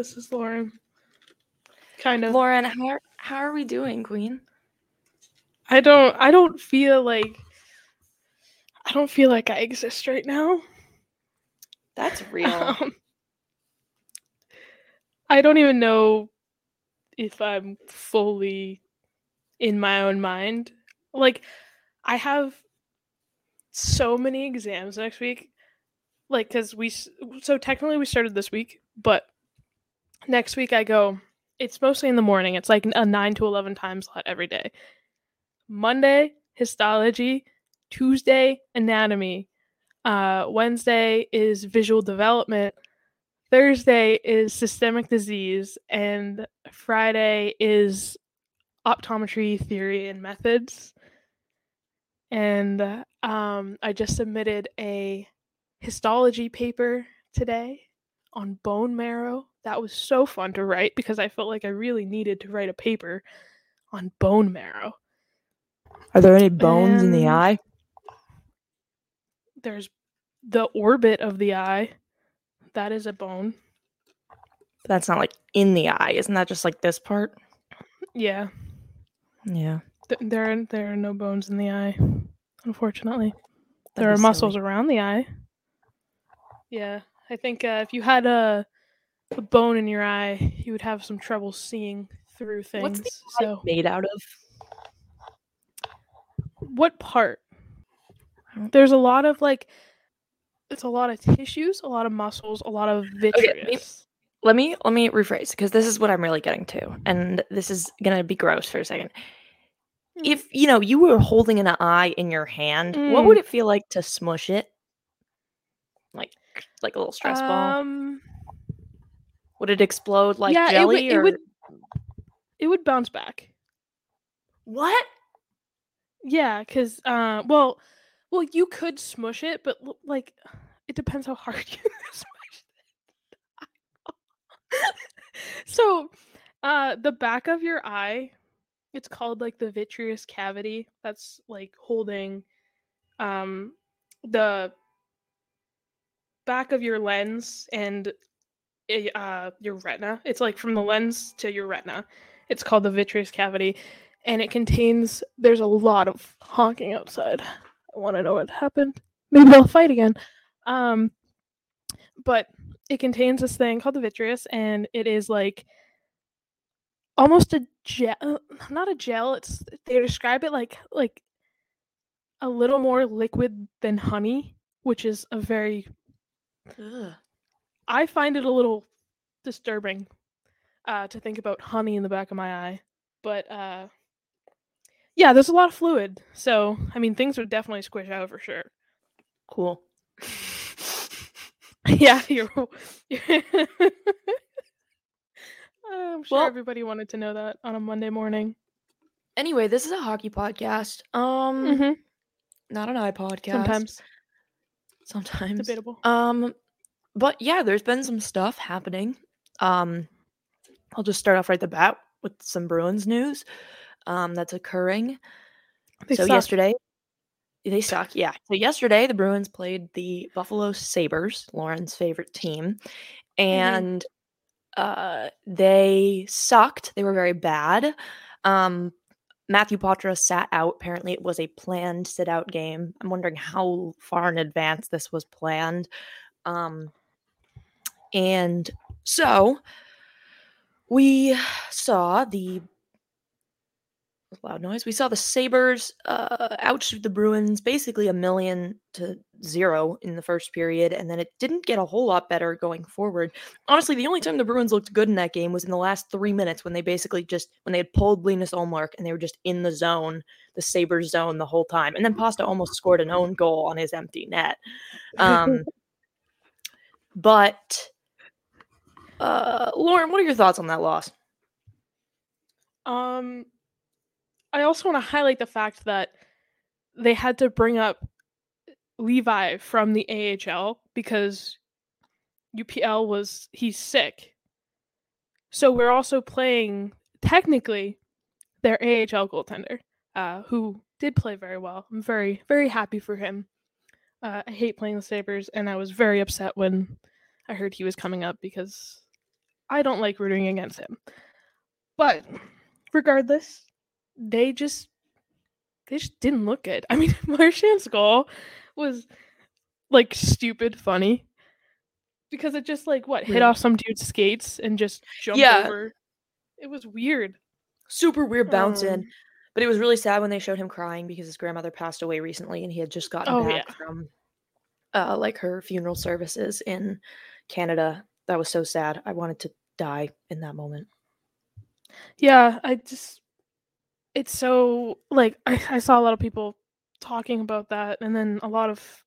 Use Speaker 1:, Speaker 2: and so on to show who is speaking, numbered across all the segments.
Speaker 1: This is Lauren. Kind of.
Speaker 2: Lauren, how are, how are we doing, Queen?
Speaker 1: I don't I don't feel like I don't feel like I exist right now.
Speaker 2: That's real.
Speaker 1: Um, I don't even know if I'm fully in my own mind. Like I have so many exams next week. Like cuz we so technically we started this week, but next week I go it's mostly in the morning. It's like a 9 to 11 time slot every day. Monday histology, Tuesday anatomy, uh, Wednesday is visual development, Thursday is systemic disease, and Friday is optometry theory and methods. And um, I just submitted a histology paper today on bone marrow. That was so fun to write because I felt like I really needed to write a paper on bone marrow.
Speaker 2: Are there any bones in the eye?
Speaker 1: There's the orbit of the eye. That is a bone.
Speaker 2: That's not like in the eye. Isn't that just like this part?
Speaker 1: Yeah.
Speaker 2: Yeah.
Speaker 1: Th- there are there are no bones in the eye, unfortunately.
Speaker 2: that'd
Speaker 1: there are
Speaker 2: silly.
Speaker 1: muscles around the eye. Yeah, I think uh, if you had a, a bone in your eye, you would have some trouble seeing through things.
Speaker 2: What's the
Speaker 1: so,
Speaker 2: made out of?
Speaker 1: what part? There's a lot of like, it's a lot of tissues, a lot of muscles, a lot of vitreous.
Speaker 2: maybe- Let me let me rephrase because this is what I'm really getting to, and this is gonna be gross for a second.
Speaker 1: Mm.
Speaker 2: If you know you were holding an eye in your hand, what
Speaker 1: Mm.
Speaker 2: would it feel like to smush it? Like like a little stress ball? Would it explode like
Speaker 1: yeah, it
Speaker 2: jelly
Speaker 1: would- it would- it would bounce back.
Speaker 2: what?
Speaker 1: Yeah, because uh, well, well, you could smush it, but like, it depends how hard you smush it. so, uh, the back of your eye, it's called like the vitreous cavity. That's like holding, um, the back of your lens and uh your retina. It's like from the lens to your retina. It's called the vitreous cavity and it contains there's a lot of honking outside. I want to know what happened. Maybe they'll fight again. Um but it contains this thing called the vitreous and it is like almost a gel not a gel it's they describe it like like a little more liquid than honey which is a very
Speaker 2: Ugh.
Speaker 1: I find it a little disturbing uh, to think about honey in the back of my eye. But uh, yeah, there's a lot of fluid. So, I mean, things would definitely squish out for sure.
Speaker 2: Cool.
Speaker 1: yeah, you're. you're I'm sure
Speaker 2: Well-
Speaker 1: everybody wanted to know that on a Monday morning.
Speaker 2: Anyway, this is a hockey podcast. Um,
Speaker 1: Mhm,
Speaker 2: not an eye podcast.
Speaker 1: Sometimes
Speaker 2: sometimes
Speaker 1: debatable.
Speaker 2: Um, but yeah, there's been some stuff happening. Um, I'll just start off right at the bat with some Bruins news. Um, that's occurring.
Speaker 1: They
Speaker 2: so
Speaker 1: suck.
Speaker 2: yesterday, they suck. Yeah. So yesterday, the Bruins played the Buffalo Sabres, Lauren's favorite team, and uh, they sucked. They were very bad. Um, Matthew Poitras sat out. Apparently, it was a planned sit out game. I'm wondering how far in advance this was planned. Um, and so we saw the loud noise. We saw the Sabres uh, outshoot the Bruins basically a million to zero in the first period, and then it didn't get a whole lot better going forward. Honestly, the only time the Bruins looked good in that game was in the last three minutes when they basically just when they had pulled Linus Ullmark and they were just in the zone, the Sabres zone the whole time, and then Pasta almost scored an own goal on his empty net. Um, but uh, Lauren, what are your thoughts on that loss?
Speaker 1: Um, I also want to highlight the fact that they had to bring up Levi from the AHL because UPL was he's sick. So we're also playing technically their AHL goaltender, uh, who did play very well. I'm very very happy for him. Uh, I hate playing the Sabres, and I was very upset when I heard he was coming up because I don't like rooting against him. But regardless, they just they just didn't look good. I mean, Marchand's goal was like stupid funny because it just like what hit off some dude's skates and just jumped
Speaker 2: Yeah.
Speaker 1: over. It was weird.
Speaker 2: Super weird bounce in.
Speaker 1: Um,
Speaker 2: But it was really sad when they showed him crying because his grandmother passed away recently and he had just gotten
Speaker 1: Oh,
Speaker 2: back
Speaker 1: yeah.
Speaker 2: from uh like her funeral services in Canada. That was so sad. I wanted to die in that moment.
Speaker 1: Yeah, I just it's so like I, I saw a lot of people talking about that and then a lot of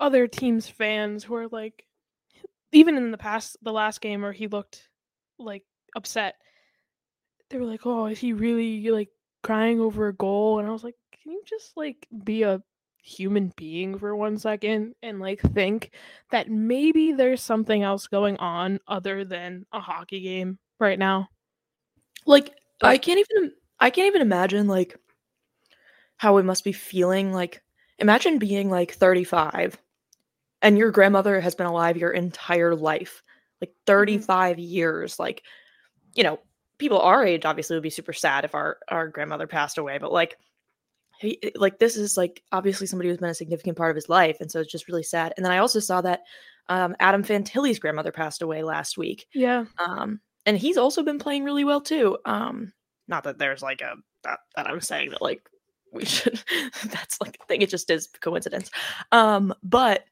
Speaker 1: other teams fans who are like even in the past the last game where he looked like upset they were like oh is he really like crying over a goal and i was like can you just like be a human being for one second and like think that maybe there's something else going on other than a hockey game right now
Speaker 2: Like I can't even I can't even imagine like how it must be feeling like imagine being like 35 and your grandmother has been alive your entire life. Like mm-hmm. 35 years like you know, people our age obviously would be super sad if our our grandmother passed away, but like he, like this is like obviously somebody who's been a significant part of his life and so it's just really sad. And then I also saw that um, Adam Fantilli's grandmother passed away last week.
Speaker 1: Yeah.
Speaker 2: Um and he's also been playing really well too. Um not that there's like a that, that i'm saying that like we should that's like a thing it just is coincidence. Um but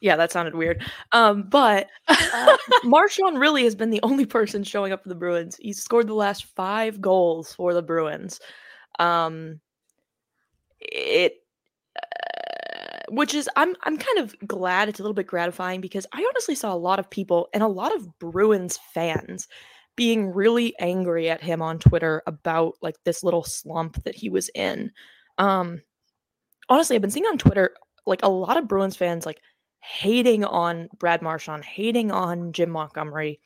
Speaker 2: yeah that sounded weird. Um but uh, Marchand really has been the only person showing up for the bruins. He's scored the last five goals for the bruins. Um it uh, which is I'm I'm kind of glad it's a little bit gratifying because I honestly saw a lot of people and a lot of Bruins fans being really angry at him on Twitter about like this little slump that he was in. Um honestly, I've been seeing on Twitter like a lot of Bruins fans like hating on Brad Marchand, hating on Jim Montgomery,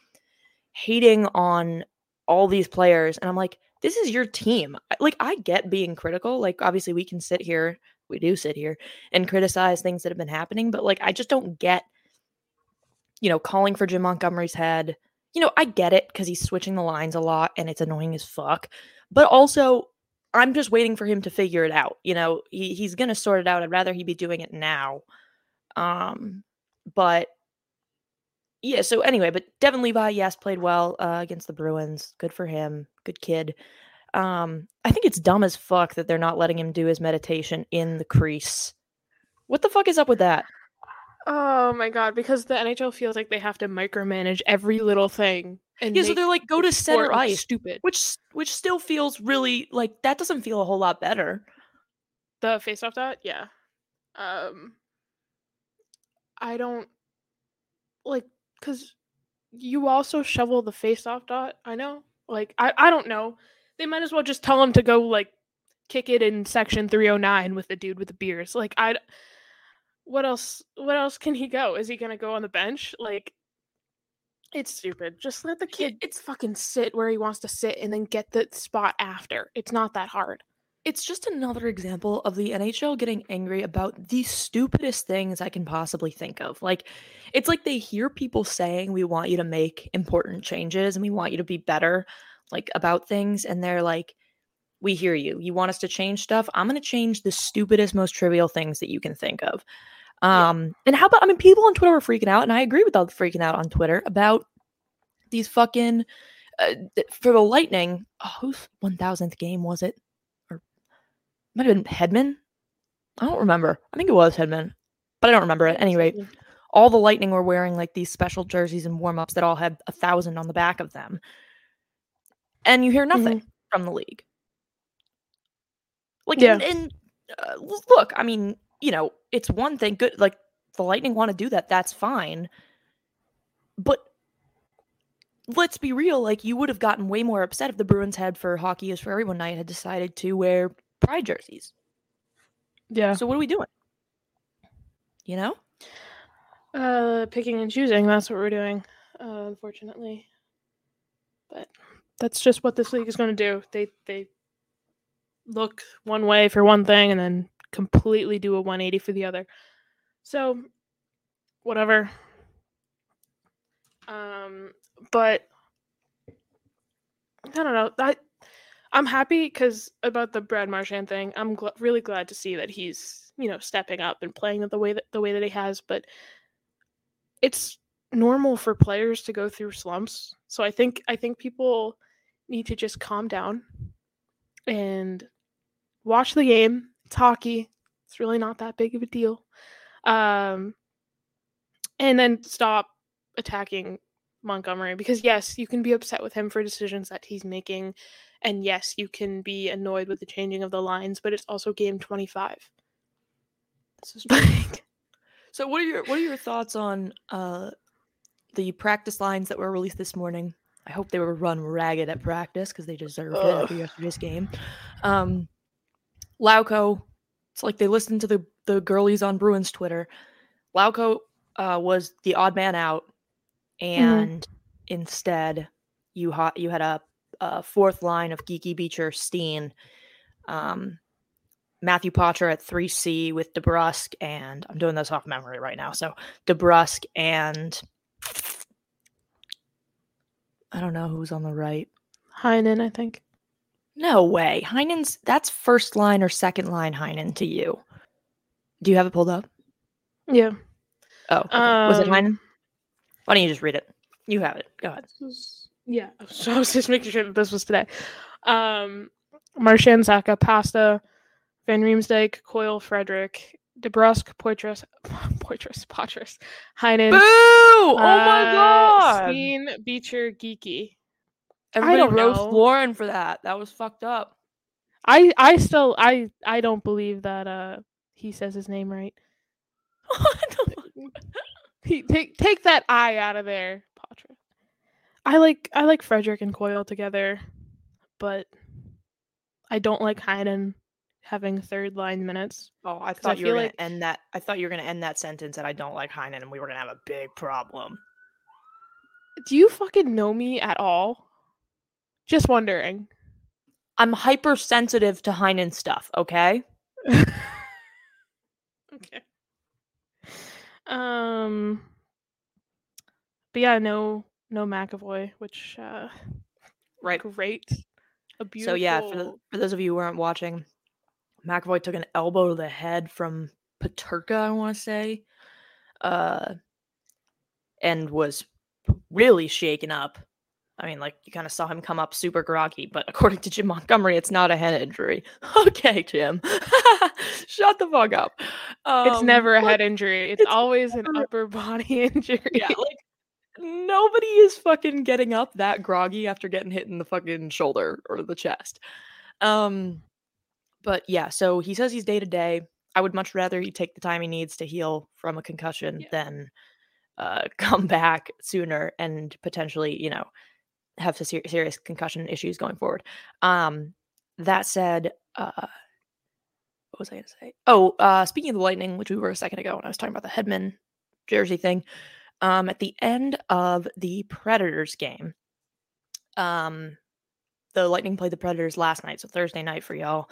Speaker 2: hating on all these players and I'm like this is your team. Like I get being critical. Like obviously we can sit here, we do sit here and criticize things that have been happening, but like I just don't get you know, calling for Jim Montgomery's head. You know, I get it cuz he's switching the lines a lot and it's annoying as fuck. But also I'm just waiting for him to figure it out. You know, he, he's going to sort it out. I'd rather he be doing it now. Um but yeah, so anyway, but Devon Levi, yes, played well uh, against the Bruins. Good for him. Good kid. Um, I think it's dumb as fuck that they're not letting him do his meditation in the crease. What the fuck is up with that?
Speaker 1: oh my god because the nhl feels like they have to micromanage every little thing and
Speaker 2: Yeah, so they're like, go to center ice,
Speaker 1: stupid
Speaker 2: which which still feels really like that doesn't feel a whole lot better.
Speaker 1: the face off dot yeah um i don't like because you also shovel the face off dot i know like I, I don't know. They might as well just tell him to go like kick it in section 309 with the dude with the beers like I. what else what else can he go? Is he gonna go on the bench? Like it's stupid. Just let the kid it's fucking sit where he wants to sit and then get the spot after. It's not that hard
Speaker 2: It's just another example of the NHL getting angry about the stupidest things I can possibly think of. Like, it's like they hear people saying, We want you to make important changes and we want you to be better, like about things. And they're like, We hear you. You want us to change stuff? I'm going to change the stupidest, most trivial things that you can think of.
Speaker 1: Yeah.
Speaker 2: Um, and how about, I mean, people on Twitter were freaking out, and I agree with all the freaking out on Twitter about these fucking, uh, for the Lightning, oh, whose 1000th game was it? Might have been Hedman. I don't remember. I think it was Hedman, but I don't remember at any rate. All the Lightning were wearing like these special jerseys and warm ups that all had a thousand on the back of them, and you hear nothing from the league. Like,
Speaker 1: Yeah.
Speaker 2: and, and uh, look, I mean, you know, it's one thing. Good, like the Lightning want to do that. That's fine, but let's be real. Like, you would have gotten way more upset if the Bruins had for hockey is for everyone night had decided to wear pride jerseys.
Speaker 1: yeah
Speaker 2: So what are we doing? You know?
Speaker 1: Uh, picking and choosing. That's what we're doing, uh, unfortunately. But that's just what this league is going to do. They they look one way for one thing and then completely do a 180 for the other. So, whatever. Um, but I don't know. That I'm happy because about the Brad Marchand thing. I'm gl- really glad to see that he's you know stepping up and playing the way that the way that he has. But it's normal for players to go through slumps. So I think I think people need to just calm down and watch the game. It's hockey. It's really not that big of a deal. Um, and then stop attacking Montgomery because yes, you can be upset with him for decisions that he's making and yes, you can be annoyed with the changing of the lines, but it's also game 25.
Speaker 2: This is like So what are your what are your thoughts on uh the practice lines that were released this morning? I hope they were run ragged at practice because they deserved it after yesterday's game. Um Lauko, it's like they listened to the the girlies on Bruins Twitter. Lauko uh, was the odd man out,
Speaker 1: Mm-hmm.
Speaker 2: and instead you ha- you had a, a fourth line of Geekie Beecher, Steen, um, Matthew Potter at three C with DeBrusk, and I'm doing this off memory right now. So DeBrusk and I don't know who's on the right.
Speaker 1: Heinen, I think.
Speaker 2: No way. Heinen's that's first line or second line Heinen to you. Do you have it pulled up?
Speaker 1: Yeah.
Speaker 2: Oh, okay. was it
Speaker 1: Um,
Speaker 2: Heinen? Why don't you just read it? You have it. Go ahead.
Speaker 1: This was- yeah. So I was just making sure that this was today. Um, Marchand, Zacha, Pasta, Van Riemsdyk, Coyle, Frederic, DeBrusk, Poitras, Poitras, Potras, Heinen.
Speaker 2: Boo! Oh my
Speaker 1: uh,
Speaker 2: god!
Speaker 1: Steen, Beecher, Geekie.
Speaker 2: Everybody
Speaker 1: don't
Speaker 2: roast
Speaker 1: know.
Speaker 2: Lauren for that. That was fucked up.
Speaker 1: I I still I I don't believe that uh he says his name right. He, take take that I out of there. I like I like Frederic and Coyle together, but I don't like Heinen having third line minutes.
Speaker 2: oh, I
Speaker 1: I
Speaker 2: thought you were gonna end that. I thought you were gonna end that sentence that I don't like Heinen, and we were gonna have a big problem.
Speaker 1: Do you fucking know me at all? Just wondering.
Speaker 2: I'm hypersensitive to Heinen stuff. Okay.
Speaker 1: okay. Um. But yeah, no, no McAvoy, which uh,
Speaker 2: Right.
Speaker 1: great. A beautiful.
Speaker 2: So yeah, for, the, for those of you who aren't watching, McAvoy took an elbow to the head from Peterka, I want to say, uh, and was really shaken up. I mean, like you kind of saw him come up super groggy, but according to Jim Montgomery, it's not a head injury. Okay, Jim, shut the fuck up.
Speaker 1: It's
Speaker 2: Um,
Speaker 1: never a head injury. It's,
Speaker 2: it's
Speaker 1: always an upper body injury.
Speaker 2: yeah, like nobody is fucking getting up that groggy after getting hit in the fucking shoulder or the chest. Um, but yeah, so he says he's day to day. I would much rather he take the time he needs to heal from a concussion
Speaker 1: Yeah.
Speaker 2: than uh, come back sooner and potentially, you know, have ser- serious concussion issues going forward. Um, that said, uh, what was I going to say? Oh, uh, speaking of the Lightning, which we were a second ago when I was talking about the Hedman jersey thing, um, at the end of the Predators game, um, the Lightning played the Predators last night, so Thursday night for y'all.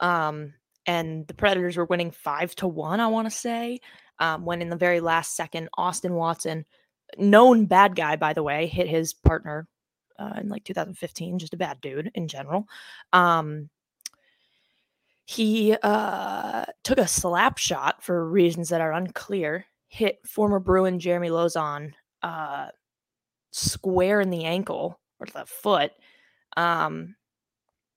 Speaker 2: Um, and the Predators were winning five to one, I want to say. Um, when in the very last second, Austin Watson, known bad guy by the way, hit his partner uh, in like 2015, just a bad dude in general. Um, he uh, took a slap shot for reasons that are unclear, hit former Bruin Jeremy Lauzon uh, square in the ankle or the foot. Um,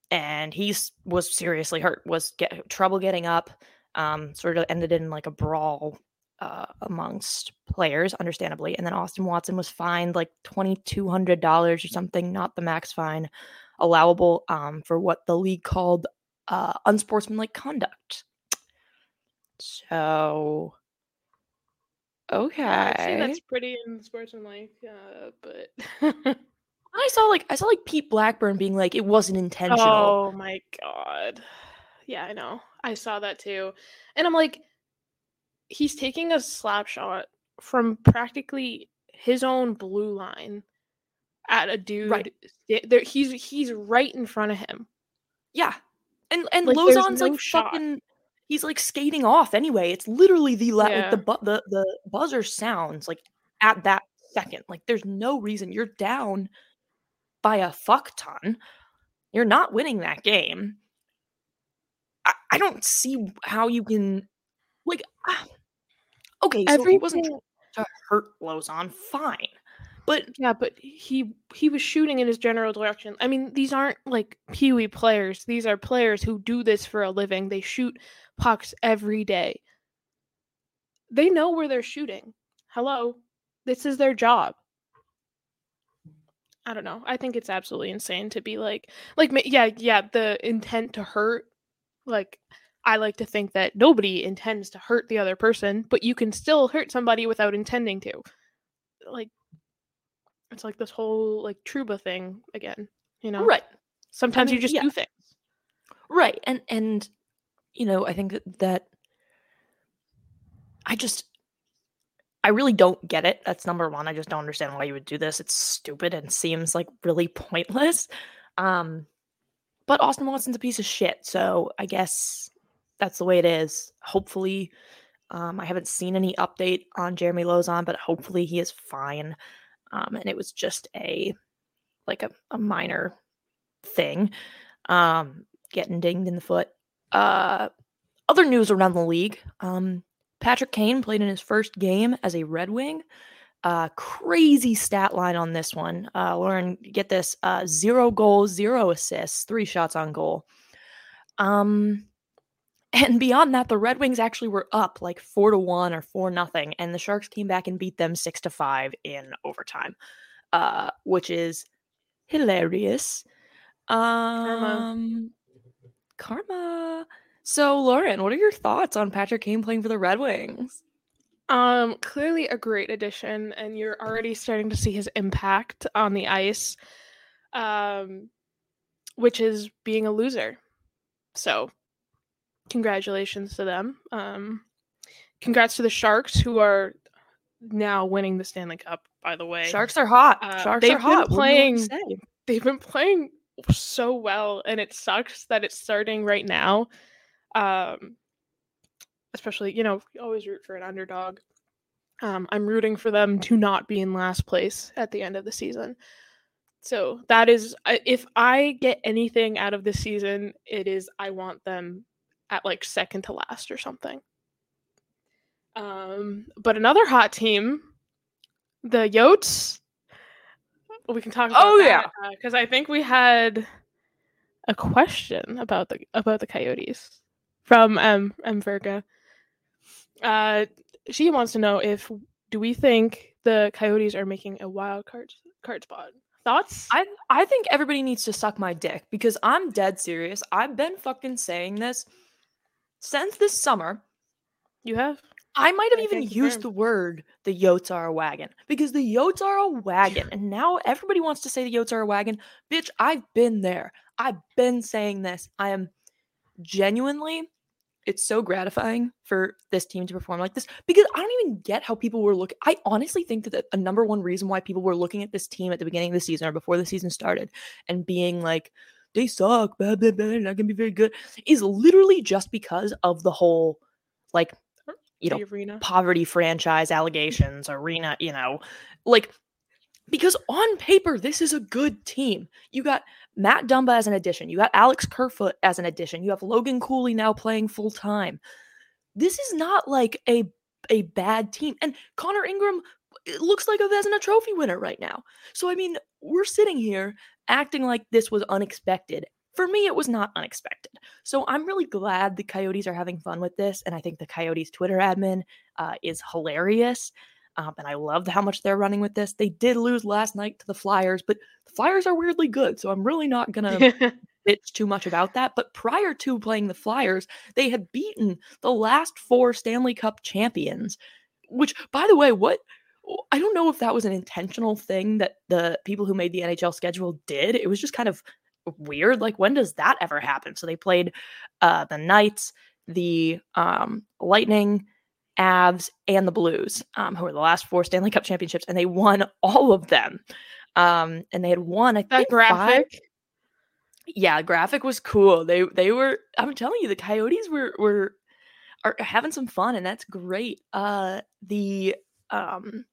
Speaker 2: and he was seriously hurt, was get trouble getting up, um, sort of ended in like a brawl uh, amongst players, understandably. And then Austin Watson was fined like $2,200 or something, not the max fine allowable um, for what the league called uh, unsportsmanlike conduct. So, okay.
Speaker 1: Actually, that's pretty unsportsmanlike, uh, but
Speaker 2: I saw like I saw like Pete Blackburn being like it wasn't intentional.
Speaker 1: oh my god, yeah, I know. I saw that too, and I'm like, he's taking a slap shot from practically his own blue line at a dude.
Speaker 2: Right.
Speaker 1: There, he's he's right in front of him.
Speaker 2: Yeah. And and
Speaker 1: Like,
Speaker 2: Lauzon's
Speaker 1: no
Speaker 2: like
Speaker 1: shot.
Speaker 2: fucking he's like skating off anyway. It's literally the la-
Speaker 1: Yeah.
Speaker 2: like the bu- the the buzzer sounds like at that second. Like there's no reason you're down by a fuck ton. You're not winning that game. I, I don't see how you can like okay, so he wasn't to hurt Lauzon, fine. But
Speaker 1: Yeah, but he he was shooting in his general direction. I mean, these aren't like peewee players. These are players who do this for a living. They shoot pucks every day. They know where they're shooting. Hello. This is their job. I don't know. I think it's absolutely insane to be like like yeah, yeah, the intent to hurt like I like to think that nobody intends to hurt the other person, but you can still hurt somebody without intending to. Like it's like this whole like Trouba thing again, you know?
Speaker 2: right.
Speaker 1: Sometimes
Speaker 2: mean,
Speaker 1: you just
Speaker 2: yeah.
Speaker 1: do things.
Speaker 2: Right. And and you know, I think that, that I just I really don't get it. That's number 1. I just don't understand why you would do this. It's stupid and seems like really pointless. Um but Austin Watson's a piece of shit, so I guess that's the way it is. Hopefully um I haven't seen any update on Jeremy Lauzon, but hopefully he is fine. Um and it was just a like a, a minor thing. Um getting dinged in the foot. Uh, other news around the league. Um, Patrick Kane played in his first game as a Red Wing. Uh, crazy stat line on this one. Uh, Lauren, get this: uh, zero goals, zero assists, three shots on goal. Um, and beyond that, the Red Wings actually were up like four to one or four nothing, and the Sharks came back and beat them six to five in overtime, uh, which is hilarious. Um, karma. So, Lauren, what are your thoughts on Patrick Kane playing for the Red Wings?
Speaker 1: Um, clearly a great addition, and you're already starting to see his impact on the ice, um, which is being a loser. So, congratulations to them. Um, congrats to the Sharks, who are now winning the Stanley Cup. By the way,
Speaker 2: Sharks are hot.
Speaker 1: Uh,
Speaker 2: Sharks
Speaker 1: they've
Speaker 2: are
Speaker 1: been
Speaker 2: hot. What do you
Speaker 1: playing- they've been playing so well and it sucks that it's starting right now um especially you know you always root for an underdog um i'm rooting for them to not be in last place at the end of the season so that is if i get anything out of this season it is i want them at like second to last or something um but another hot team the yotes we can talk about
Speaker 2: Oh, yeah.
Speaker 1: because i think we had a question about the about the coyotes from um M Verga. Uh she wants to know if do we think the coyotes are making a wild card card spot thoughts
Speaker 2: I I think everybody needs to suck my dick because I'm dead serious. I've been fucking saying this since this summer.
Speaker 1: you have
Speaker 2: I might have
Speaker 1: I
Speaker 2: even used the word the Yotes are a wagon because the Yotes are a wagon. And now everybody wants to say the Yotes are a wagon. Bitch, I've been there. I've been saying this. I am genuinely, it's so gratifying for this team to perform like this because I don't even get how people were looking. I honestly think that the- a number one reason why people were looking at this team at the beginning of the season or before the season started and being like, they suck, blah, blah, blah, they're not gonna be very good, is literally just because of the whole, like, you know,
Speaker 1: arena
Speaker 2: poverty franchise allegations, arena, you know, like because on paper this is a good team. You got Matt Dumba as an addition. You got Alex Kerfoot as an addition. You have Logan Cooley now playing full time. This is not like a a bad team. And Connor Ingram it looks like a Vezina Trophy winner right now. So I mean, we're sitting here acting like this was unexpected. For me, it was not unexpected. So I'm really glad the Coyotes are having fun with this, and I think the Coyotes Twitter admin uh, is hilarious. Um, and I love how much they're running with this. They did lose last night to the Flyers, but the Flyers are weirdly good, so I'm really not gonna bitch too much about that. But prior to playing the Flyers, they had beaten the last four Stanley Cup champions. Which, by the way, what I don't know if that was an intentional thing that the people who made the NHL schedule did. It was just kind of weird. Like, when does that ever happen? So they played uh, the Knights, the um, Lightning, Avs, and the Blues, um, who were the last four Stanley Cup championships, and they won all of them. Um, and they had won, I
Speaker 1: that
Speaker 2: think, five-
Speaker 1: graphic
Speaker 2: yeah, graphic was cool. They they were. I'm telling you, the Coyotes were were are having some fun, and that's great. Uh, the um,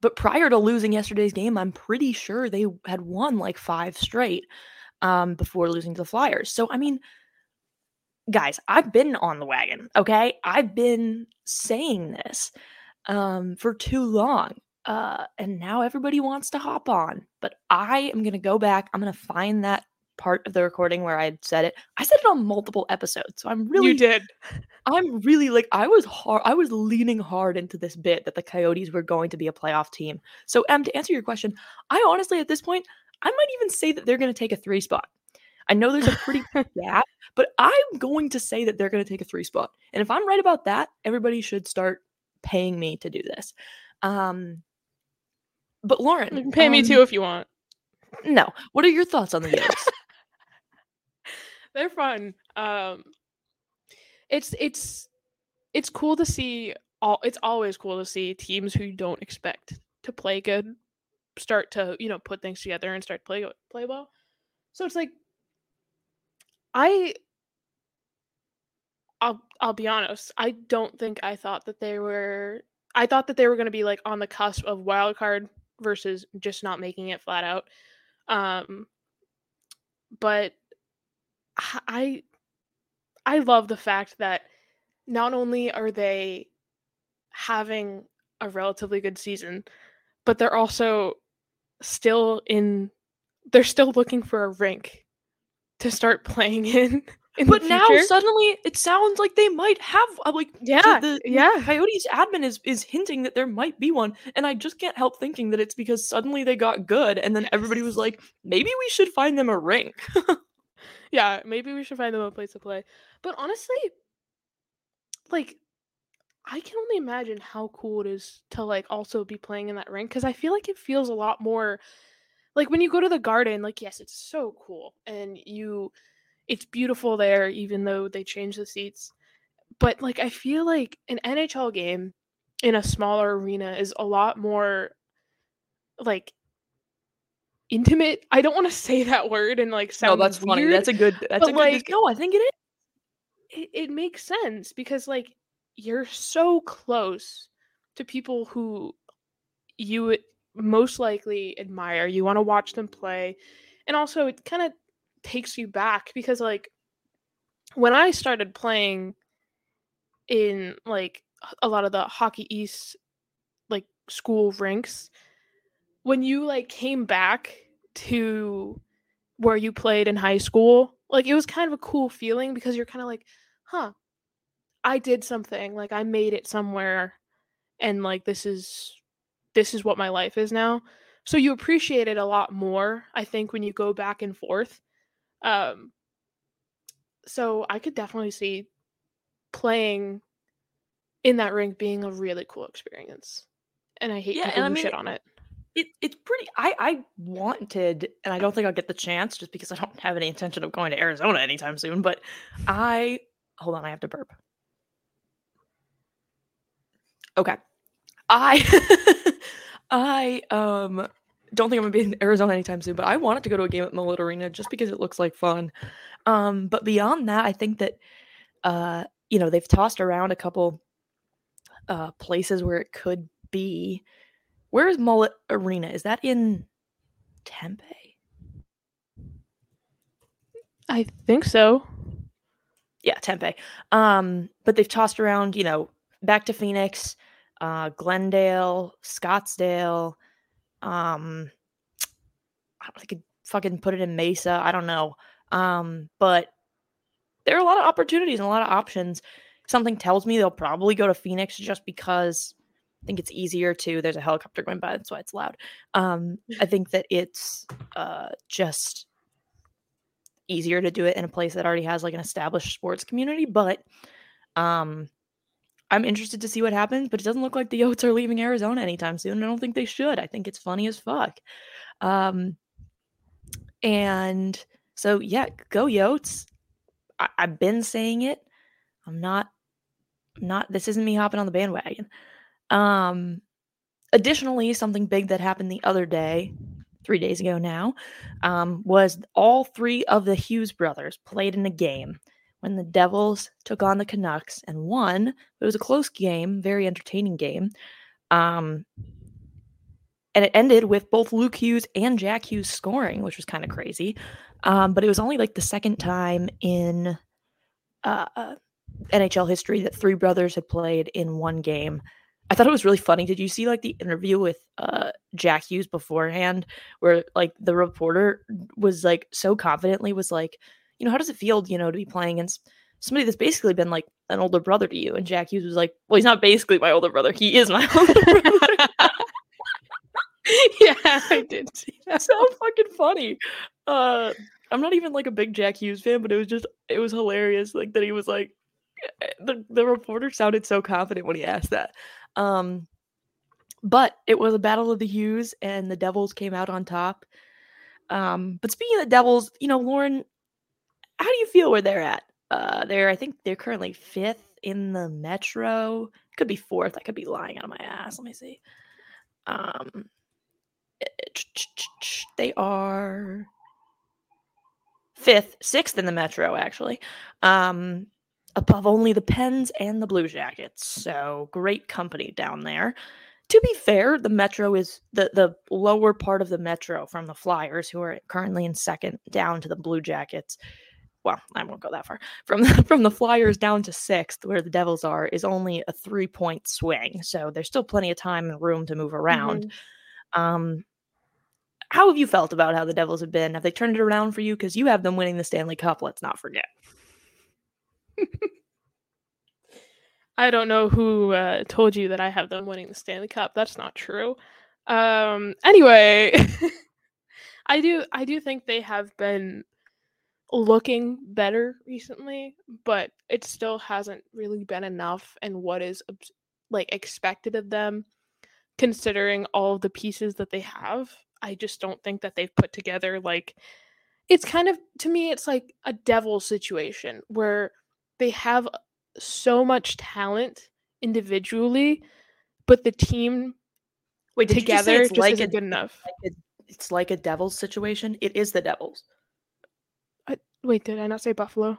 Speaker 2: but prior to losing yesterday's game, I'm pretty sure they had won like five straight um, before losing to the Flyers. So I mean, guys, I've been on the wagon. Okay, I've been saying this um, for too long. Uh, and now everybody wants to hop on. But I am going to go back. I'm going to find that part of the recording where I said it. I said it on multiple episodes. So I'm really
Speaker 1: You did.
Speaker 2: I'm really like I was hard I was leaning hard into this bit that the Coyotes were going to be a playoff team. So Em, to answer your question, I honestly at this point, I might even say that they're going to take a 3 spot. I know there's a pretty gap, but I'm going to say that they're going to take a 3 spot. And if I'm right about that, everybody should start paying me to do this. Um but Lauren,
Speaker 1: You can pay me
Speaker 2: um,
Speaker 1: too if you want.
Speaker 2: No. What are your thoughts on the Yotes?
Speaker 1: They're fun. Um it's it's it's cool to see all it's always cool to see teams who you don't expect to play good start to, you know, put things together and start to play play well. So it's like I I'll I'll be honest. I don't think I thought that they were I thought that they were going to be like on the cusp of wild card versus just not making it flat out. Um but I I love the fact that not only are they having a relatively good season, but they're also still in they're still looking for a rink to start playing in. in
Speaker 2: but now suddenly it sounds like they might have uh, like
Speaker 1: Yeah,
Speaker 2: the, the
Speaker 1: yeah.
Speaker 2: Coyotes admin is is hinting that there might be one, and I just can't help thinking that it's because suddenly they got good, and then everybody was like, maybe we should find them a rink.
Speaker 1: yeah, maybe we should find them a place to play. But honestly, like I can only imagine how cool it is to like also be playing in that rink because I feel like it feels a lot more like when you go to the garden, like yes, it's so cool and you it's beautiful there even though they change the seats. But like I feel like an NHL game in a smaller arena is a lot more like intimate. I don't want to say that word and like
Speaker 2: no,
Speaker 1: sound
Speaker 2: that's funny. That's a good. That's a good.
Speaker 1: like,
Speaker 2: no, I think it is.
Speaker 1: it, it makes sense because like you're so close to people who you would most likely admire you want to watch them play and also it kind of takes you back because like when i started playing in like a lot of the hockey east like school rinks when you like came back to where you played in high school like it was kind of a cool feeling because you're kind of like huh i did something like i made it somewhere and like this is this is what my life is now. So you appreciate it a lot more i think when you go back and forth. Um so i could definitely see playing in that rink being a really cool experience and i hate
Speaker 2: Yeah,
Speaker 1: people
Speaker 2: and I
Speaker 1: who
Speaker 2: mean,
Speaker 1: shit on it
Speaker 2: It, it's pretty. I I wanted, and I don't think I'll get the chance just because I don't have any intention of going to Arizona anytime soon. But I hold on, I have to burp. Okay, I I um don't think I'm gonna be in Arizona anytime soon. But I wanted to go to a game at Mullet Arena just because it looks like fun. Um, but beyond that, I think that uh you know they've tossed around a couple uh places where it could be. Where is Mullet Arena? Is that in Tempe?
Speaker 1: i think so
Speaker 2: Yeah, Tempe. Um, but they've tossed around, you know, back to Phoenix, uh, Glendale, Scottsdale. Um, I don't think I could fucking put it in Mesa. I don't know. Um, but there are a lot of opportunities and a lot of options. Something tells me they'll probably go to Phoenix just because think it's easier to. There's a helicopter going by, that's why it's loud. Um, I think that it's uh just easier to do it in a place that already has like an established sports community. But um, I'm interested to see what happens. But it doesn't look like the Yotes are leaving Arizona anytime soon. I don't think they should. I think it's funny as fuck. Um, and so yeah, go Yotes. I- I've been saying it. I'm not. Not. This isn't me hopping on the bandwagon. Um, additionally, something big that happened the other day, three days ago now, um, was all three of the Hughes brothers played in a game, when the Devils took on the Canucks and won. It was a close game, very entertaining game. Um, and it ended with both Luke Hughes and Jack Hughes scoring, which was kind of crazy. Um, but it was only like the second time in uh, NHL history that three brothers had played in one game. I thought it was really funny. Did you see like the interview with uh, Jack Hughes beforehand, where like the reporter was like so confidently was like, you know, how does it feel, you know, to be playing against somebody that's basically been like an older brother to you? And Jack Hughes was like, well, he's not basically my older brother. He is my older brother.
Speaker 1: yeah, I did see that.
Speaker 2: so fucking funny. Uh, I'm not even like a big Jack Hughes fan, but it was just it was hilarious. Like that he was like eh, the the reporter sounded so confident when he asked that. Um, but it was a battle of the Hughes, and the Devils came out on top. Um, but speaking of the Devils, you know, Lauren, how do you feel where they're at? Uh, they're I think they're currently fifth in the Metro. Could be fourth. I could be lying out of my ass. Let me see. Um, they are fifth, sixth in the Metro, actually, um, above only the Pens and the Blue Jackets. So great company down there. To be fair, the Metro is the, the lower part of the Metro from the Flyers, who are currently in second, down to the Blue Jackets. Well, I won't go that far. From the, from the Flyers down to sixth, where the Devils are, is only a three point swing. So there's still plenty of time and room to move around. Mm-hmm. Um, how have you felt about how the Devils have been? Have they turned it around for you? Because you have them winning the Stanley Cup. Let's not forget.
Speaker 1: I don't know who uh, told you that I have them winning the Stanley Cup. That's not true. Um, anyway, I do I do think they have been looking better recently, but it still hasn't really been enough and what is like expected of them considering all the pieces that they have. I just don't think that they've put together like it's kind of to me it's like a devil situation where they have so much talent individually but the team
Speaker 2: Wait,
Speaker 1: together
Speaker 2: it's
Speaker 1: just
Speaker 2: like
Speaker 1: isn't a, good enough.
Speaker 2: Like a, it's like a devil's situation. It is the devils.
Speaker 1: I, wait, did I not say Buffalo?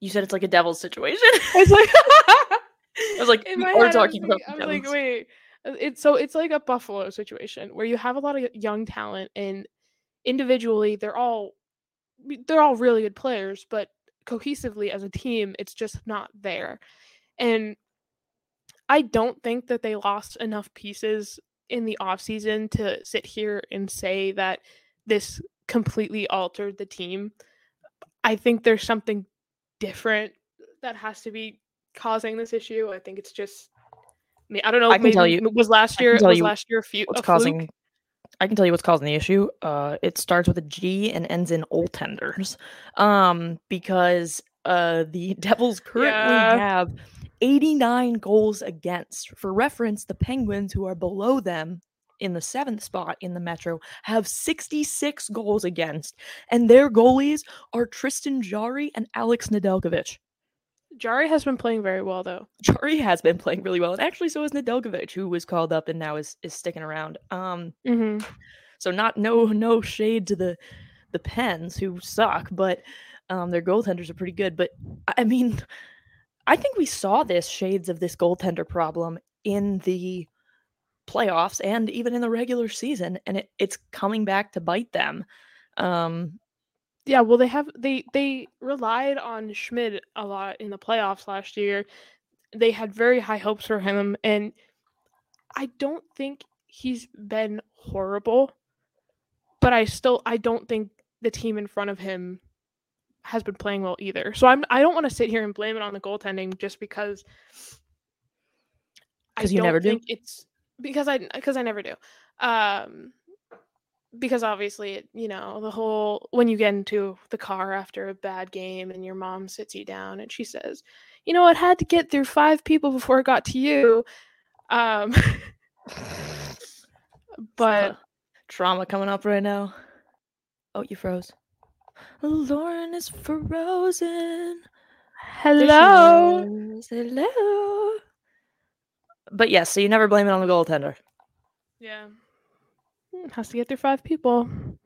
Speaker 2: You said it's like a devil's situation.
Speaker 1: I was like,
Speaker 2: I was like, we're
Speaker 1: head,
Speaker 2: talking about.
Speaker 1: I was like, wait, uh, it's so it's like a Buffalo situation where you have a lot of young talent and individually they're all they're all really good players, but cohesively as a team, it's just not there. And I don't think that they lost enough pieces in the offseason to sit here and say that this completely altered the team. I think there's something different that has to be causing this issue. I think it's just I don't know.
Speaker 2: I can tell you.
Speaker 1: Was last year? Was last year a few?
Speaker 2: What's
Speaker 1: a
Speaker 2: causing?
Speaker 1: Fluke?
Speaker 2: I can tell you what's causing the issue. Uh, it starts with a G and ends in tenders. Um, because uh, the Devils currently
Speaker 1: Yeah.
Speaker 2: have 89 goals against. For reference, the Penguins, who are below them in the seventh spot in the Metro, have 66 goals against, and their goalies are Tristan Jarry and Alex Nedeljkovic.
Speaker 1: Jarry has been playing very well though.
Speaker 2: Jarry has been playing really well, and actually, so is Nedeljkovic, who was called up and now is is sticking around. Um,
Speaker 1: Mm-hmm.
Speaker 2: so not no no shade to the the Pens who suck, but um, their goaltenders are pretty good. But I mean, I think we saw this shades of this goaltender problem in the playoffs and even in the regular season, and it, it's coming back to bite them. Um,
Speaker 1: Yeah, well, they have they they relied on Schmid a lot in the playoffs last year. They had very high hopes for him, and I don't think he's been horrible. But I still I don't think the team in front of him has been playing well either. So I'm I don't want to sit here and blame it on the goaltending just because. I
Speaker 2: you
Speaker 1: don't
Speaker 2: never do?
Speaker 1: it's because I because I never do. Um, because obviously it, you know the whole when you get into the car after a bad game and your mom sits you down and she says you know it had to get through five people before it got to you um but
Speaker 2: trauma coming up right now. Oh, you froze. Lauren is frozen.
Speaker 1: Hello
Speaker 2: is. Hello. But yes, so you never blame it on the goaltender.
Speaker 1: yeah it has to get through five people and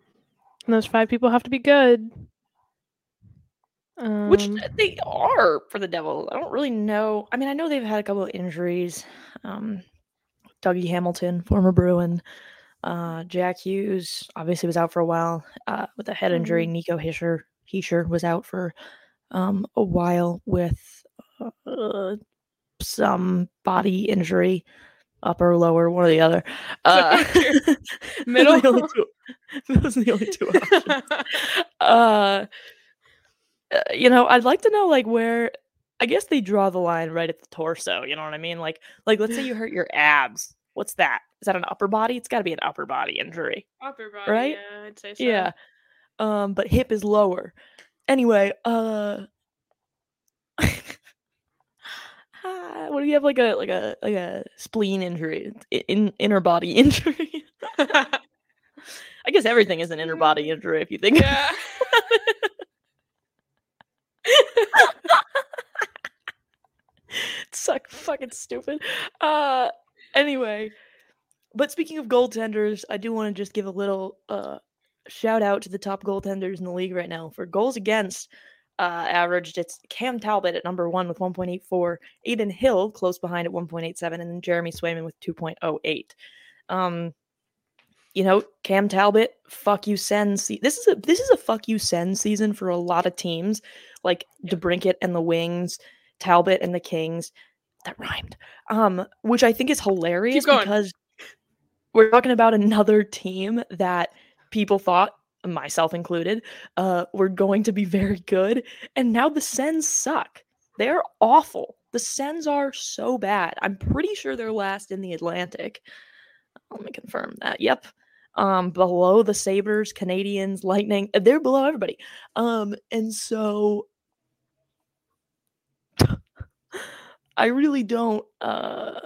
Speaker 1: those five people have to be good Um,
Speaker 2: which they are for the Devils. I don't really know. I mean, I know they've had a couple of injuries. Um, Dougie Hamilton, former Bruin, uh, Jack Hughes obviously was out for a while uh, with a head injury.
Speaker 1: Mhm.
Speaker 2: Nico Hischier, Hischier was out for um, a while with uh, some body injury, upper lower, one or the other. Uh,
Speaker 1: Middle?
Speaker 2: those are the only two- Those are the only two options uh uh, you know i'd like to know like where i guess they draw the line right at the torso you know what i mean like like let's say you hurt your abs what's that is that an upper body it's got to be an upper body injury
Speaker 1: Upper body,
Speaker 2: Right?
Speaker 1: Yeah, I'd say so.
Speaker 2: yeah um but hip is lower anyway uh ah, what do you have like a like a like a spleen injury in inner body injury i guess everything is an inner body injury if you think
Speaker 1: yeah.
Speaker 2: suck fucking stupid. Uh anyway, but speaking of goaltenders, I do want to just give a little uh shout out to the top goaltenders in the league right now for goals against uh averaged it's Cam Talbot at number 1 with 1.84, Adin Hill close behind at 1.87 and then Jeremy Swayman with 2.08. Um you know, Cam Talbot, fuck you send. Se- this is a this is a fuck you send season for a lot of teams, like. DeBrincat and the Wings, Talbot and the Kings. That rhymed. Um, which I think is hilarious because we're talking about another team that people thought, myself included, uh, were going to be very good, and now the Sens suck. They're awful. The Sens are so bad. I'm pretty sure they're last in the Atlantic. Let me confirm that. Yep. Um, below the Sabres, Canadiens, Lightning, uh, they're below everybody. Um, and so I really don't uh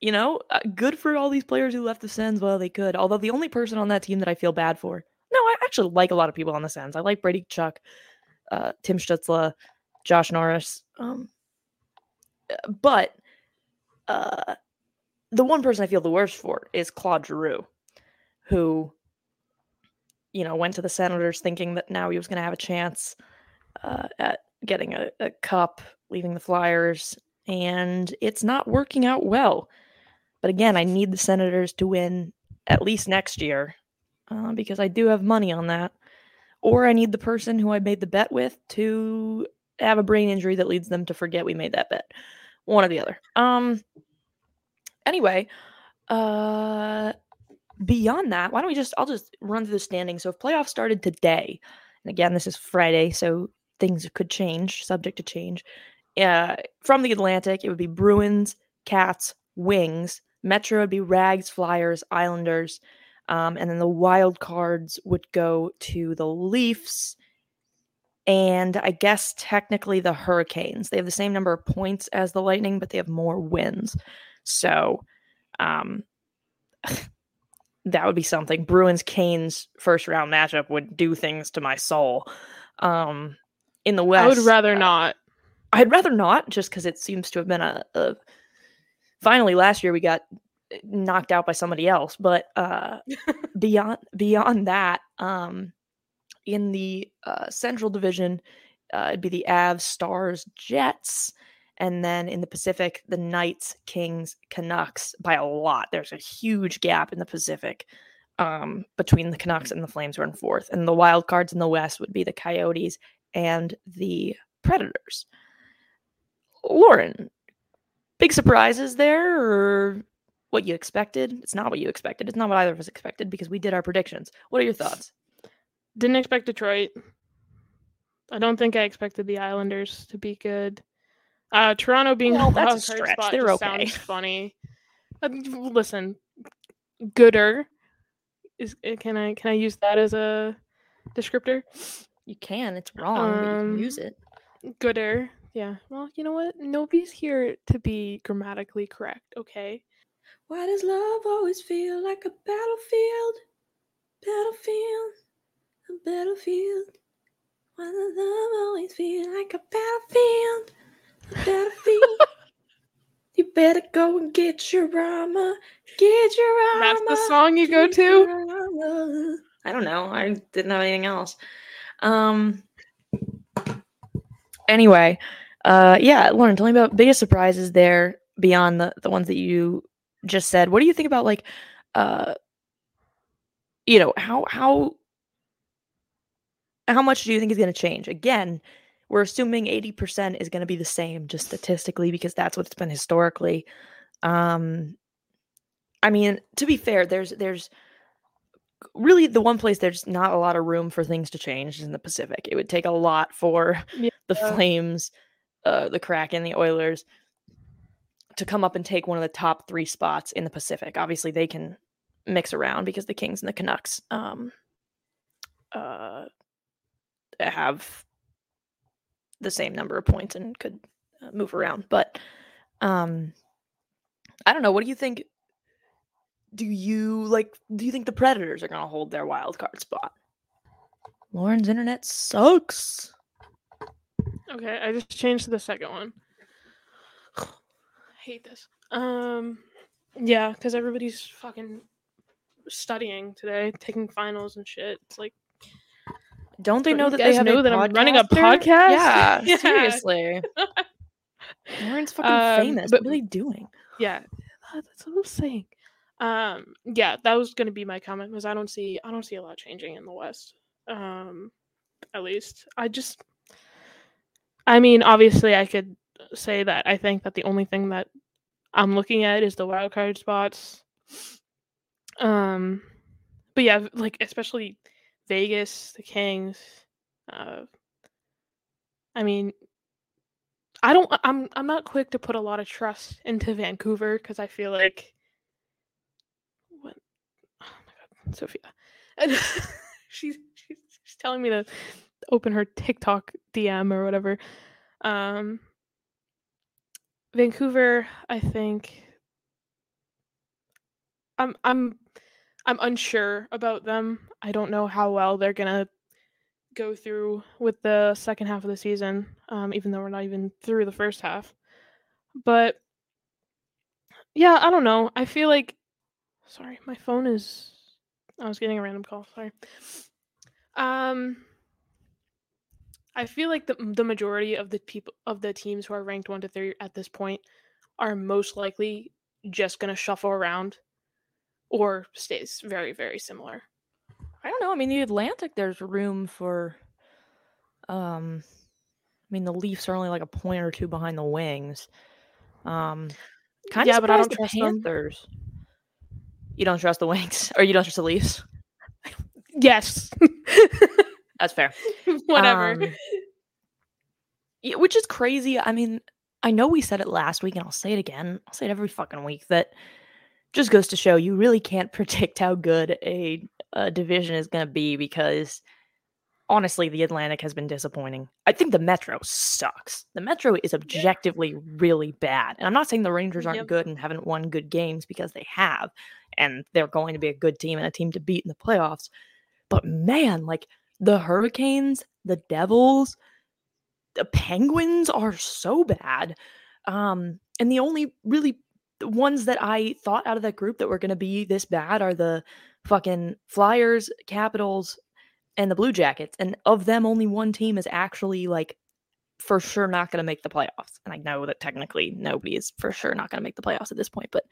Speaker 2: you know, uh, good for all these players who left the Sens while they could. Although the only person on that team that I feel bad for, no, I actually like a lot of people on the Sens. I like Brady Tkachuk, uh, Tim Stützle, Josh Norris. Um, uh, but uh, the one person I feel the worst for is Claude Giroux, who, you know, went to the Senators thinking that now he was going to have a chance uh, at getting a, a cup, leaving the Flyers, and it's not working out well. But again, I need the Senators to win at least next year uh, because I do have money on that. Or I need the person who I made the bet with to have a brain injury that leads them to forget we made that bet. One or the other. Um. Anyway, uh, beyond that, why don't we just? I'll just run through the standings. So if playoffs started today, and again, this is Friday, so things could change, subject to change. Uh, from the Atlantic, it would be Bruins, Cats, Wings. Metro would be Rags, Flyers, Islanders, um, and then the wild cards would go to the Leafs, and I guess technically the Hurricanes. They have the same number of points as the Lightning, but they have more wins. So, um, that would be something. Bruins Canes first round matchup would do things to my soul. Um, in the West,
Speaker 1: I would rather
Speaker 2: uh,
Speaker 1: not.
Speaker 2: I'd rather not, just because it seems to have been a, a. Finally, last year we got knocked out by somebody else, but uh, beyond beyond that, um, in the uh, Central Division, uh, it'd be the Avs, Stars, Jets, and then in the Pacific, the Knights, Kings, Canucks by a lot. There's a huge gap in the Pacific um, between the Canucks and the Flames who are in fourth, and the wild cards in the West would be the Coyotes and the Predators. Lauren, big surprises there, or what you expected? It's not what you expected. It's not what either of us expected because we did our predictions. What are your thoughts?
Speaker 1: Didn't expect Detroit. I don't think I expected the Islanders to be good. Uh, Toronto being
Speaker 2: Well, that's a stretch.
Speaker 1: spot
Speaker 2: They're okay.
Speaker 1: sounds funny. Uh, listen, gooder is uh, can I can I use that as a descriptor?
Speaker 2: You can. It's wrong, but you
Speaker 1: Um,
Speaker 2: can use it.
Speaker 1: Gooder. Yeah. Well, you know what? Nobody's here to be grammatically correct. Okay.
Speaker 2: Why does love always feel like a battlefield? Battlefield, a battlefield. Why does love always feel like a battlefield? A battlefield. you better go and get your armor. Get your armor.
Speaker 1: That's the song you go to.
Speaker 2: I don't know. I didn't have anything else. Um. anyway, uh, yeah, Lauren, tell me about biggest surprises there beyond the the ones that you just said. What do you think about like, uh, you know, how how how much do you think is going to change? Again, we're assuming 80% is going to be the same just statistically because that's what it's been historically. Um I mean, to be fair, there's there's really the one place there's not a lot of room for things to change is in the Pacific. It would take a lot for yeah. the Flames, uh, the Kraken, the Oilers to come up and take one of the top three spots in the Pacific. Obviously, they can mix around because the Kings and the Canucks um, uh, have the same number of points and could uh, move around. But um, I don't know. What do you think? Do you like? Do you think the Predators are going to hold their wild card spot? Lauren's internet sucks.
Speaker 1: Okay, I just changed to the second one. Hate this. Um, yeah, because everybody's fucking studying today, taking finals and shit. It's like,
Speaker 2: don't they know that they
Speaker 1: know that I'm running a podcast?
Speaker 2: Yeah, yeah. seriously. Lauren's fucking um, famous. But, what are they doing?
Speaker 1: Yeah, that's what I'm saying. Um, yeah, that was gonna be my comment because I don't see I don't see a lot changing in the West. Um, at least I just, I mean, obviously I could say that I think that the only thing that I'm looking at is the wild card spots. Um, but yeah, like especially Vegas, the Kings. Uh, I mean, I don't. I'm. I'm not quick to put a lot of trust into Vancouver because I feel like. What? Oh my god, Sophia, and she's, she's she's telling me to open her TikTok DM or whatever. Um, Vancouver, I think. I'm I'm I'm unsure about them. I don't know how well they're gonna go through with the second half of the season, um, even though we're not even through the first half. But yeah, I don't know. I feel like sorry, my phone is I was getting a random call, sorry. Um I feel like the the majority of the people of the teams who are ranked 1 to 3 at this point are most likely just going to shuffle around or stays very very similar.
Speaker 2: I don't know. I mean, the Atlantic, there's room for. Um, I mean, the Leafs are only like a point or two behind the Wings. Um, kind of yeah, but I don't trust the trust Panthers. Them. You don't trust the Wings, or you don't trust the Leafs?
Speaker 1: Yes,
Speaker 2: that's fair.
Speaker 1: Whatever. Um,
Speaker 2: yeah, which is crazy. I mean, I know we said it last week, and I'll say it again. I'll say it every fucking week that just goes to show you really can't predict how good a, a division is going to be because honestly, the Atlantic has been disappointing. I think the Metro sucks. The Metro is objectively really bad. And I'm not saying the Rangers aren't yep. good and haven't won good games because they have, and they're going to be a good team and a team to beat in the playoffs. But man, like the Hurricanes, the Devils, the Penguins are so bad. Um, and the only really ones that I thought out of that group that were going to be this bad are the fucking Flyers, Capitals, and the Blue Jackets. And of them, only one team is actually like for sure not going to make the playoffs. And I know that technically nobody is for sure not going to make the playoffs at this point, but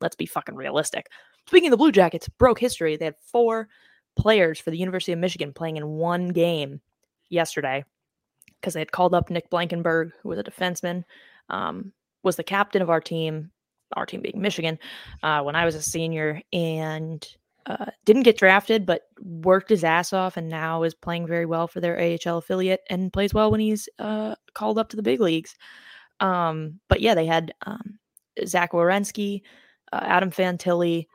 Speaker 2: let's be fucking realistic. Speaking of the Blue Jackets, broke history. They had four players for the University of Michigan playing in one game yesterday because they had called up Nick Blankenburg, who was a defenseman, um, was the captain of our team, our team being Michigan, uh, when I was a senior and uh, didn't get drafted, but worked his ass off and now is playing very well for their AHL affiliate and plays well when he's uh, called up to the big leagues. Um, but yeah, they had um, Zach Werenski, uh, Adam Fantilli,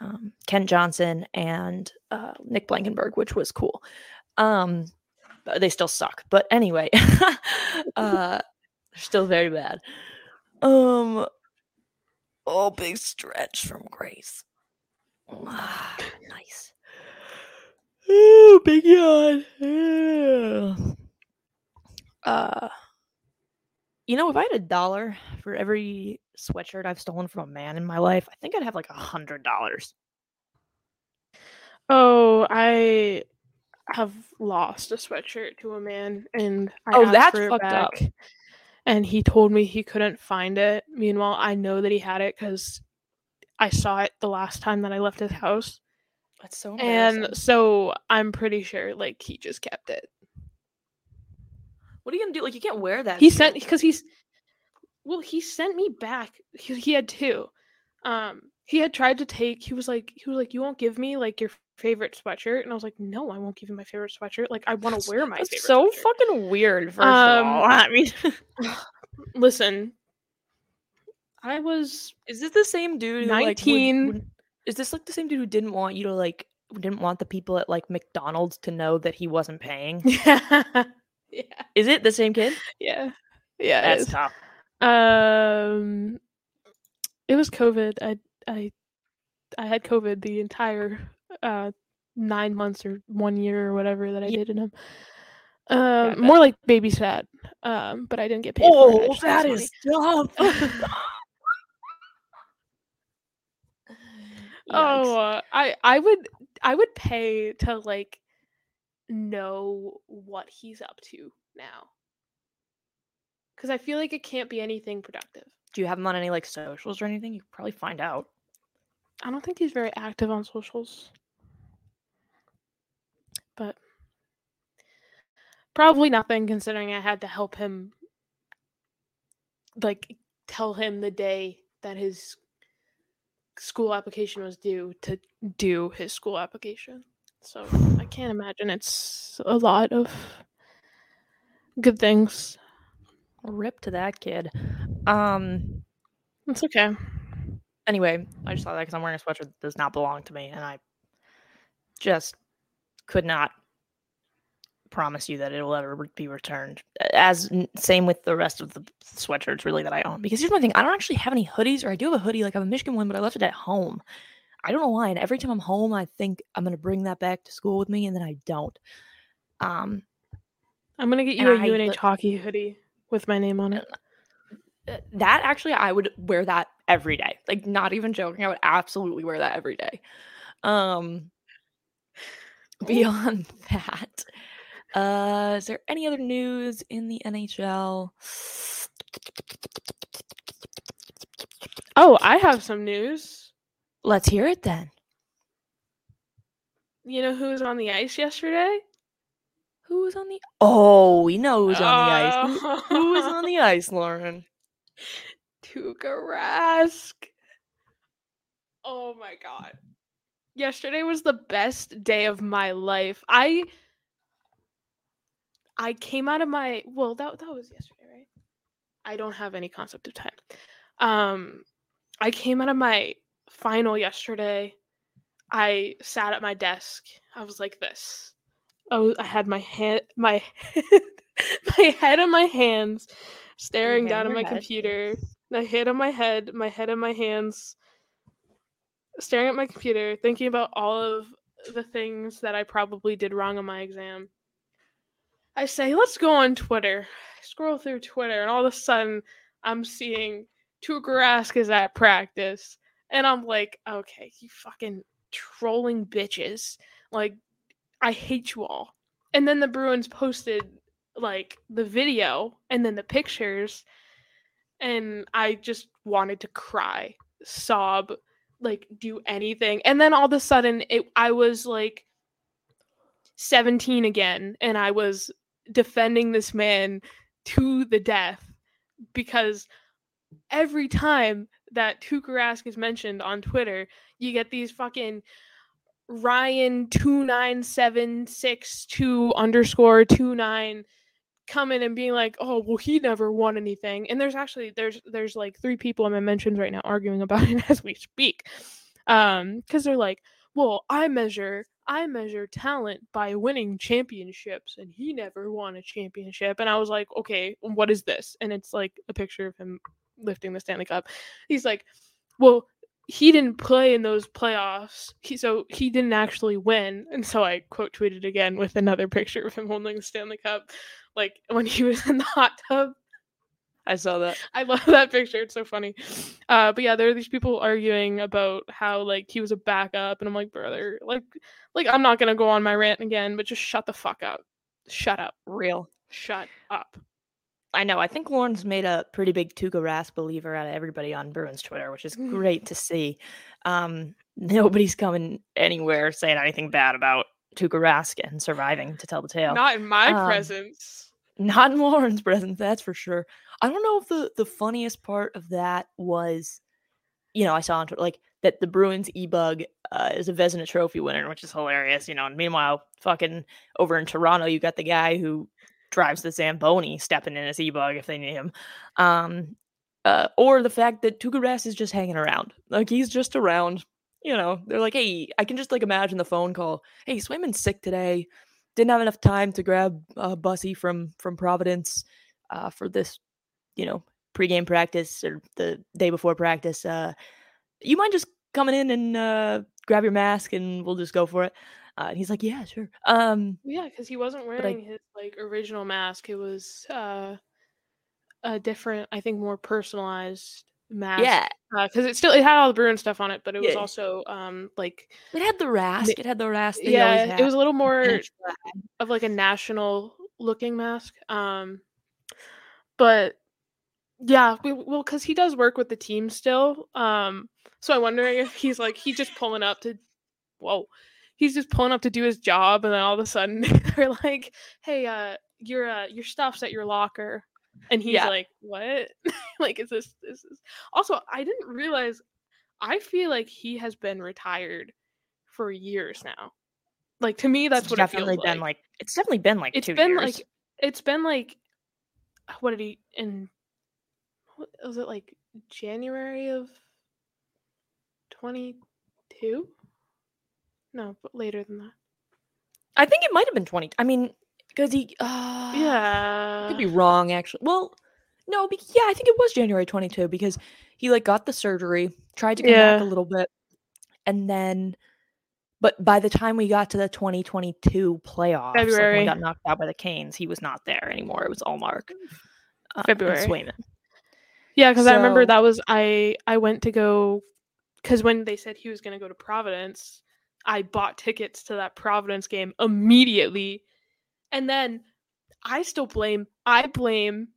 Speaker 2: um, Kent Johnson, and uh, Nick Blankenburg, which was cool. Um, they still suck, but anyway, uh, they're still very bad. Um, Oh, big stretch from Grace. Ah, nice. Oh, big yawn. Yeah. Uh, you know, if I had a dollar for every sweatshirt I've stolen from a man in my life, I think I'd have like a hundred dollars.
Speaker 1: Oh, I have lost a sweatshirt to a man, and I
Speaker 2: Oh, that's fucked up.
Speaker 1: and he told me he couldn't find it. Meanwhile, I know that he had it because I saw it the last time that I left his house,
Speaker 2: That's so
Speaker 1: and so I'm pretty sure like he just kept it.
Speaker 2: what are you gonna do? Like you can't wear that.
Speaker 1: He
Speaker 2: shit.
Speaker 1: sent because he's well, he sent me back. He, he had two. Um, he had tried to take. He was like, he was like, you won't give me like your favorite sweatshirt, and I was like, no, I won't give you my favorite sweatshirt. Like, I want to wear my
Speaker 2: That's
Speaker 1: favorite.
Speaker 2: so
Speaker 1: sweatshirt.
Speaker 2: fucking weird. First
Speaker 1: Um,
Speaker 2: of all, I mean,
Speaker 1: Listen, I was
Speaker 2: is this the same dude? Who, like, would-
Speaker 1: 19.
Speaker 2: would- is this like the same dude who didn't want you to like didn't want the people at like McDonald's to know that he wasn't paying?
Speaker 1: yeah, yeah,
Speaker 2: Is it the same kid?
Speaker 1: yeah, yeah.
Speaker 2: That's tough.
Speaker 1: Um, it was COVID. I I I had COVID the entire uh nine months or one year or whatever that I
Speaker 2: Yeah.
Speaker 1: did in him. Um,
Speaker 2: bet.
Speaker 1: more like babysat. Um, but I didn't get paid. for it. I
Speaker 2: Oh, that is tough.
Speaker 1: Oh, uh, I I would I would pay to like know what he's up to now. Cuz I feel like it can't be anything productive.
Speaker 2: Do you have him on any like socials or anything? You could probably find out.
Speaker 1: I don't think he's very active on socials. But probably nothing considering I had to help him like tell him the day that his school application was due to do his school application. So I can't imagine it's a lot of good things.
Speaker 2: Rip to that kid. Um.
Speaker 1: It's okay.
Speaker 2: Anyway, I just saw that because I'm wearing a sweatshirt that does not belong to me, and I just could not promise you that it will ever be returned. As same with the rest of the sweatshirts, really that I own. Because here's my thing: I don't actually have any hoodies, or I do have a hoodie, like I have a Michigan one, but I left it at home. I don't know why, and every time I'm home, I think I'm gonna bring that back to school with me, and then I don't. Um,
Speaker 1: I'm going to get you a
Speaker 2: I
Speaker 1: UNH hockey hoodie with my name on it.
Speaker 2: uh, that actually I would wear that every day. Like not even joking, I would absolutely wear that every day. Um beyond that, uh is there any other news in the NHL?
Speaker 1: Oh, I have some news.
Speaker 2: Let's hear it then.
Speaker 1: You know who was on the ice yesterday?
Speaker 2: Who was on the Oh, we know who's on the ice. Who, was on the ice, Lauren?
Speaker 1: Tuukka Rask. Oh my god. Yesterday was the best day of my life. I I came out of my well that that was yesterday, right? I don't have any concept of time. Um I came out of my final yesterday. I sat at my desk. I was like this. Oh, I had my hand my my head on my hands staring down at my
Speaker 2: head.
Speaker 1: computer my head on my head, my head on my hands, staring at my computer, thinking about all of the things that I probably did wrong on my exam. I say, let's go on Twitter. I scroll through Twitter, and all of a sudden, I'm seeing Tuukka Rask is at practice, and I'm like, okay, you fucking trolling bitches. Like, I hate you all. And then the Bruins posted like the video and then the pictures and I just wanted to cry, sob, like do anything. And then all of a sudden it I was like 17 again and I was defending this man to the death because every time that Tuukka Rask is mentioned on Twitter, you get these fucking Ryan two nine seven six two underscore two nine coming and being like, oh well he never won anything. And there's actually there's there's like three people in my mentions right now arguing about it as we speak. Um, because they're like, well, I measure I measure talent by winning championships and he never won a championship. And I was like, okay, what is this? And it's like a picture of him lifting the Stanley Cup. He's like, well, he didn't play in those playoffs, he, so he didn't actually win. And so I quote tweeted again with another picture of him holding the Stanley Cup, like when he was in the hot tub.
Speaker 2: I saw that.
Speaker 1: I love that picture. It's so funny. Uh, but yeah, there are these people arguing about how like he was a backup, and I'm like, brother, like, like I'm not gonna go on my rant again, but just shut the fuck up. Shut up.
Speaker 2: Real.
Speaker 1: Shut up.
Speaker 2: I know. I think Lauren's made a pretty big Tuukka Rask believer out of everybody on Bruins Twitter, which is great to see. Um, nobody's coming anywhere saying anything bad about Tuukka Rask and surviving to tell the tale.
Speaker 1: Not in my
Speaker 2: Um,
Speaker 1: presence.
Speaker 2: Not in Lauren's presence, that's for sure. I don't know if the the funniest part of that was, you know, I saw on Twitter like that the Bruins e bug uh, is a Vezina Trophy winner, which is hilarious. You know, and meanwhile, fucking over in Toronto, you got the guy who drives the Zamboni stepping in his e bug if they need him. Um, uh, or the fact that Tuukka Rask is just hanging around, like he's just around. You know, they're like, hey, I can just like imagine the phone call. Hey, Swayman's sick today didn't have enough time to grab uh, Bussi from from Providence uh, for this, you know, pregame practice or the day before practice. Uh, you mind just coming in and uh, grab your mask and we'll just go for it? Uh, and he's like, yeah, sure. Um,
Speaker 1: Yeah, because he wasn't
Speaker 2: I-
Speaker 1: wearing his like original mask. It was uh a different, I think, more personalized mask.
Speaker 2: yeah,
Speaker 1: because it still it had all the Bruin stuff on it, but it was
Speaker 2: Yeah.
Speaker 1: also um like
Speaker 2: it had the Rask. It had the Rask. that
Speaker 1: yeah, it was a little more of like a national looking mask. Um, but yeah, we, well, because he does work with the team still. Um, so I'm wondering if he's like he just pulling up to, whoa, he's just pulling up to do his job, and then all of a sudden they're like, "Hey, uh, your uh, your stuff's at your locker," and he's
Speaker 2: Yeah.
Speaker 1: like, "What? like, is this this is?" Also, I didn't realize. I feel like he has been retired for years now. Like to me, that's
Speaker 2: It's
Speaker 1: what
Speaker 2: definitely
Speaker 1: it feels
Speaker 2: been like. It's definitely been like
Speaker 1: it's
Speaker 2: two
Speaker 1: been
Speaker 2: years.
Speaker 1: like it's been like what did he in what, was it like January of 22 no but later than that
Speaker 2: I think it might have been twenty. I mean, because he. Uh,
Speaker 1: yeah
Speaker 2: could be wrong actually. Well, no, be- yeah, I think it was January 22 because he like got the surgery, tried to come back a little bit, and then, but by the time we got to the 2022 playoffs, like when
Speaker 1: February.
Speaker 2: we got knocked out by the Canes, he was not there anymore. It was Ullmark, uh,
Speaker 1: February.
Speaker 2: Swayman.
Speaker 1: yeah because i remember that was i i went to go because when they said he was going to go to providence i bought tickets to that providence game immediately. And then i still blame i blame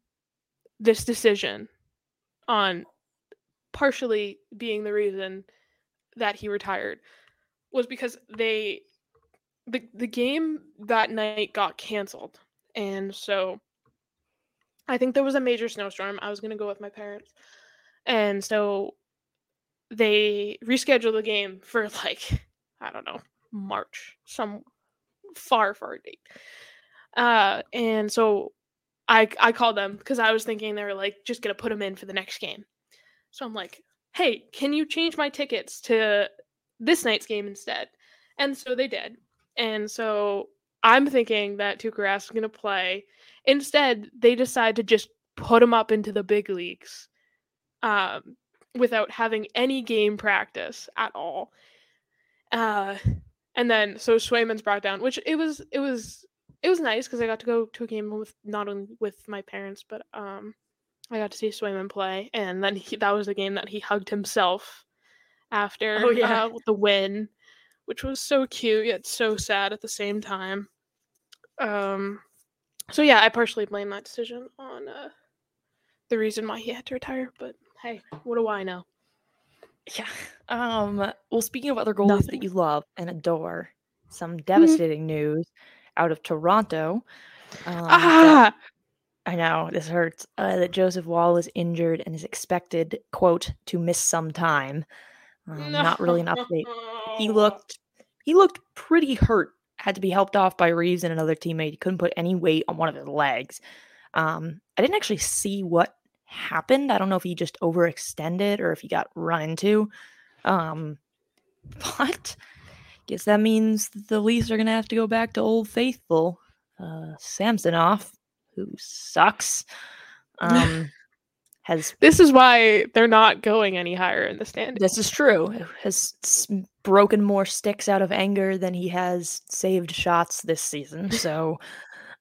Speaker 1: this decision on partially being the reason that he retired was because they the the game that night got canceled. And so i think there was a major snowstorm. I was going to go with my parents. And so they rescheduled the game for like i don't know march some far far date. Uh and so i i called them because i was thinking they were like just gonna put them in for the next game. So i'm like hey can you change my tickets to this night's game instead? And so they did. And so i'm thinking that Tuukka is gonna play. Instead they decide to just put him up into the big leagues um without having any game practice at all uh and then so Swayman's brought down, which it was it was it was nice because I got to go to a game with not only with my parents, but um I got to see Swayman play, and then he, that was the game that he hugged himself after
Speaker 2: Oh, yeah.
Speaker 1: uh, the win, which was so cute yet so sad at the same time. Um, so yeah, I partially blame that decision on uh, the reason why he had to retire. But hey, what do I know?
Speaker 2: Yeah. Um. Well, speaking of other goalies
Speaker 1: Nothing.
Speaker 2: that you love and adore, some devastating news out of Toronto. Um,
Speaker 1: ah,
Speaker 2: I know this hurts. Uh, that Joseph Woll is injured and is expected, quote, to miss some time. Um, Not really an update. He looked, he looked pretty hurt. Had to be helped off by Reaves and another teammate. He couldn't put any weight on one of his legs. Um, I didn't actually see what happened. I don't know if he just overextended or if he got run into. Um, but guess that means the Leafs are gonna have to go back to Old Faithful, uh, Samsonov, who sucks. Um, has
Speaker 1: This is why they're not going any higher in the standings.
Speaker 2: this is true. Has broken more sticks out of anger than he has saved shots this season. So,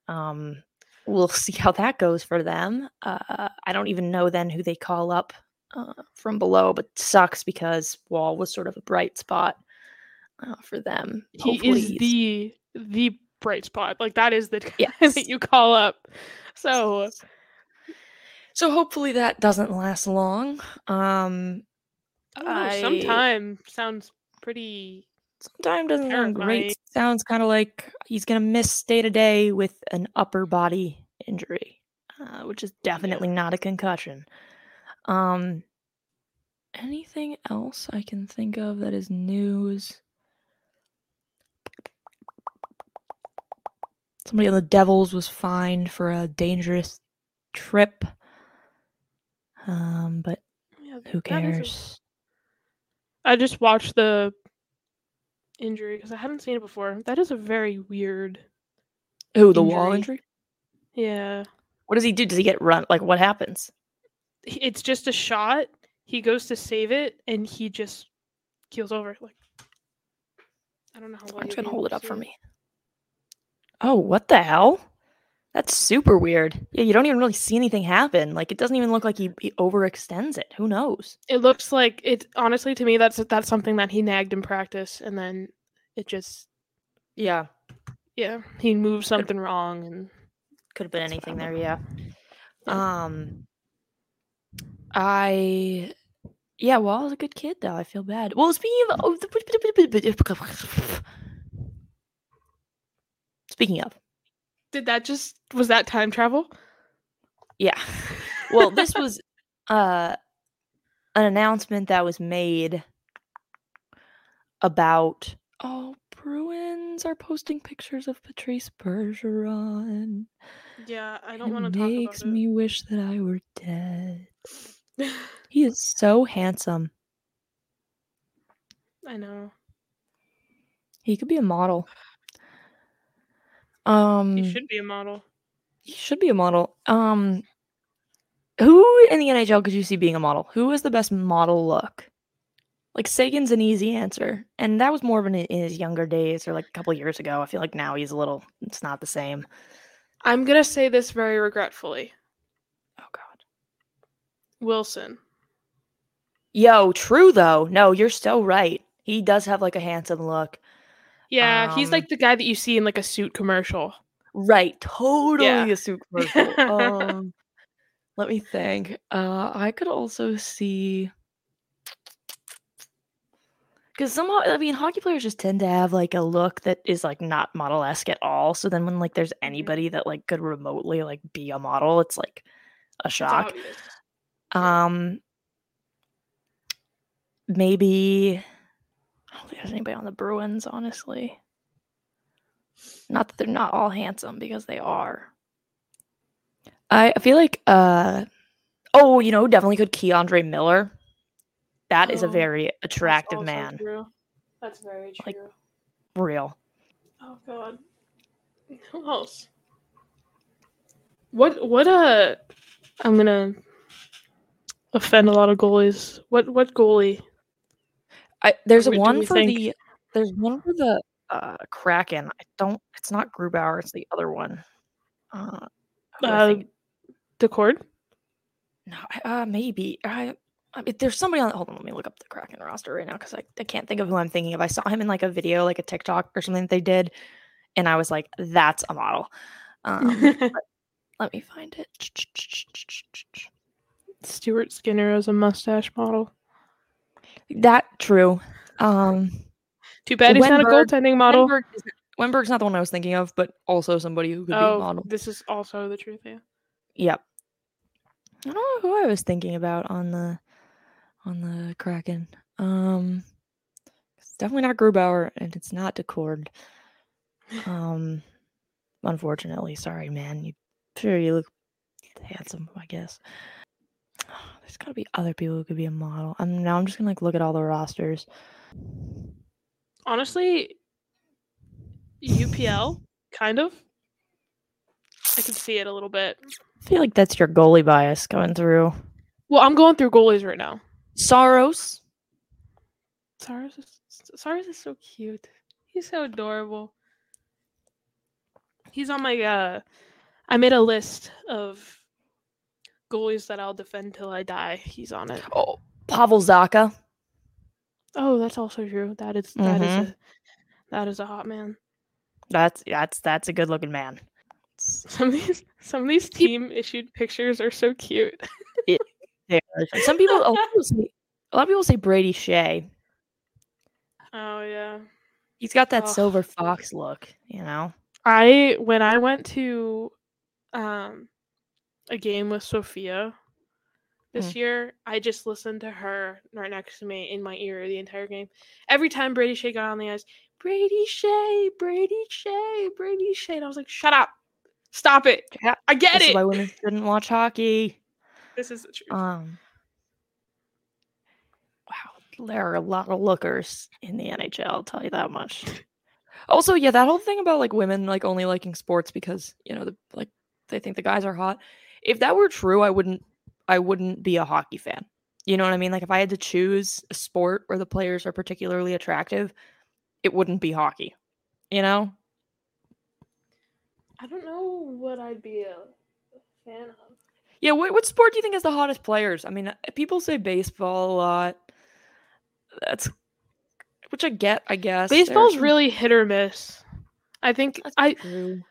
Speaker 2: um, we'll see how that goes for them. Uh, I don't even know then who they call up uh, from below, but sucks because Woll was sort of a bright spot uh, for them.
Speaker 1: He
Speaker 2: Hopefully
Speaker 1: is the the bright spot. Like that is the guy
Speaker 2: Yes.
Speaker 1: that you call up. So
Speaker 2: So hopefully that doesn't last long. Um,
Speaker 1: I know, sometime sounds pretty
Speaker 2: sometime doesn't sound great. Sounds kind of like he's gonna miss day to day with an upper body injury, uh, which is definitely not a concussion. Um, anything else I can think of that is news? Somebody on the Devils was fined for a dangerous trip. Um, but
Speaker 1: yeah,
Speaker 2: who
Speaker 1: is a-
Speaker 2: cares?
Speaker 1: I just watched the injury because I hadn't seen it before. That is a very weird.
Speaker 2: Who the Woll
Speaker 1: injury.
Speaker 2: injury?
Speaker 1: Yeah,
Speaker 2: What does he do? Does he get run? Like what happens?
Speaker 1: It's just a shot. He goes to save it, and he just keels over. Like I don't know how.
Speaker 2: I'm just gonna hold it up for me. Oh, what the hell? That's super weird. Yeah, you don't even really see anything happen. Like it doesn't even look like he, he overextends it. Who knows?
Speaker 1: It looks like it. Honestly, to me, that's that's something that he nagged in practice, and then it just
Speaker 2: Yeah,
Speaker 1: yeah he moved something wrong, and
Speaker 2: could have been anything there. Yeah. Um, I yeah. Woll is a good kid though. I feel bad. Well, speaking of oh, speaking of
Speaker 1: did that just was that time travel?
Speaker 2: Yeah. Well, this was uh an announcement that was made about oh Bruins are posting pictures of Patrice Bergeron.
Speaker 1: Yeah, I don't want to talk
Speaker 2: makes me wish that I were dead. He is so handsome.
Speaker 1: I know
Speaker 2: He could be a model. Um
Speaker 1: he should be a model.
Speaker 2: he should be a model. Um who in the NHL could you see being a model? Who is the best model look? Like Seguin's an easy answer, and that was more of an in his younger days or like a couple years ago. I feel like now he's a little. It's not the same.
Speaker 1: I'm gonna say this very regretfully.
Speaker 2: Oh God.
Speaker 1: Wilson.
Speaker 2: Yo, true though. No, you're so right. He does have like a handsome look.
Speaker 1: Yeah, he's
Speaker 2: Um,
Speaker 1: like the guy that you see in like a suit commercial.
Speaker 2: Right, totally
Speaker 1: Yeah.
Speaker 2: a suit commercial. um, let me think. Uh, I could also see because somehow I mean hockey players just tend to have like a look that is like not model esque at all. So then when like there's anybody that like could remotely like be a model, it's like a shock. Um, maybe I don't think there's anybody on the Bruins, honestly. Not that they're not all handsome because they are. I feel like uh oh, you know, definitely could K'Andre Miller. That is a
Speaker 1: Oh,
Speaker 2: very attractive
Speaker 1: also
Speaker 2: man.
Speaker 1: True. That's very true.
Speaker 2: Like- Real.
Speaker 1: oh god. Who else? What what uh I'm gonna offend a lot of goalies. What what goalie?
Speaker 2: I there's
Speaker 1: do
Speaker 2: one for
Speaker 1: think-
Speaker 2: the there's one for the uh Kraken. I don't it's not Grubauer, it's the other one. Uh,
Speaker 1: Uh,
Speaker 2: think-
Speaker 1: Daccord?
Speaker 2: No, uh, maybe. I, I mean, there's somebody on. Hold on, let me look up the Kraken roster right now because I, I can't think of who I'm thinking of. I saw him in like a video, like a TikTok or something that they did, and I was like, "That's a model." Um, let me find it.
Speaker 1: Stuart Skinner as a mustache model.
Speaker 2: That true. Um,
Speaker 1: Too bad he's not a
Speaker 2: Wennberg-
Speaker 1: goaltending model.
Speaker 2: Wennberg is- Wennberg's not the one I was thinking of, but also somebody who could be a
Speaker 1: Oh,
Speaker 2: model.
Speaker 1: this is also the truth. Yeah.
Speaker 2: Yep. I don't know who I was thinking about on the on the Kraken. Um it's definitely not Grubauer and it's not Daccord. Um unfortunately, sorry man. You sure you look handsome, I guess. There's gotta be other people who could be a model. I'm now I'm just gonna like look at all the rosters.
Speaker 1: Honestly, UPL kind of. I can see it a little bit.
Speaker 2: I feel like that's your goalie bias going through.
Speaker 1: Well, I'm going through goalies right now.
Speaker 2: Saros.
Speaker 1: Cyrus is Cyrus is so cute. He's so adorable. He's on my uh I made a list of goalies that I'll defend till I die. He's on it.
Speaker 2: Oh, Pavel Zacha.
Speaker 1: Oh, that's also true. That is that is
Speaker 2: Mhm.
Speaker 1: a that is a hot man.
Speaker 2: That's that's that's a good looking man.
Speaker 1: Some of these some of these team issued pictures are so cute.
Speaker 2: There. Some people, a lot of people say, a lot of people say Brady Skjei.
Speaker 1: Oh yeah.
Speaker 2: He's got that
Speaker 1: Ugh.
Speaker 2: silver fox look, you know.
Speaker 1: I when I went to um a game with Sophia this
Speaker 2: Mm.
Speaker 1: year, I just listened to her right next to me in my ear the entire game. Every time Brady Skjei got on the ice, Brady Skjei, Brady Skjei, Brady Skjei, and I was like, "Shut up, stop it! I get
Speaker 2: This is
Speaker 1: it.
Speaker 2: why women shouldn't watch hockey.
Speaker 1: this is the truth."
Speaker 2: Um. Wow, there are a lot of lookers in the NHL. I'll tell you that much. Also, yeah, that whole thing about like women like only liking sports because you know the like they think the guys are hot. If that were true, I wouldn't. I wouldn't be a hockey fan. You know what I mean? Like if I had to choose a sport where the players are particularly attractive, it wouldn't be hockey. You know?
Speaker 1: I don't know what I'd be a fan of.
Speaker 2: Yeah. What what sport do you think has the hottest players? I mean, uh, people say baseball a lot. That's which I get. I guess
Speaker 1: Baseball's
Speaker 2: some-
Speaker 1: really hit or miss. I think
Speaker 2: That's
Speaker 1: I.
Speaker 2: true.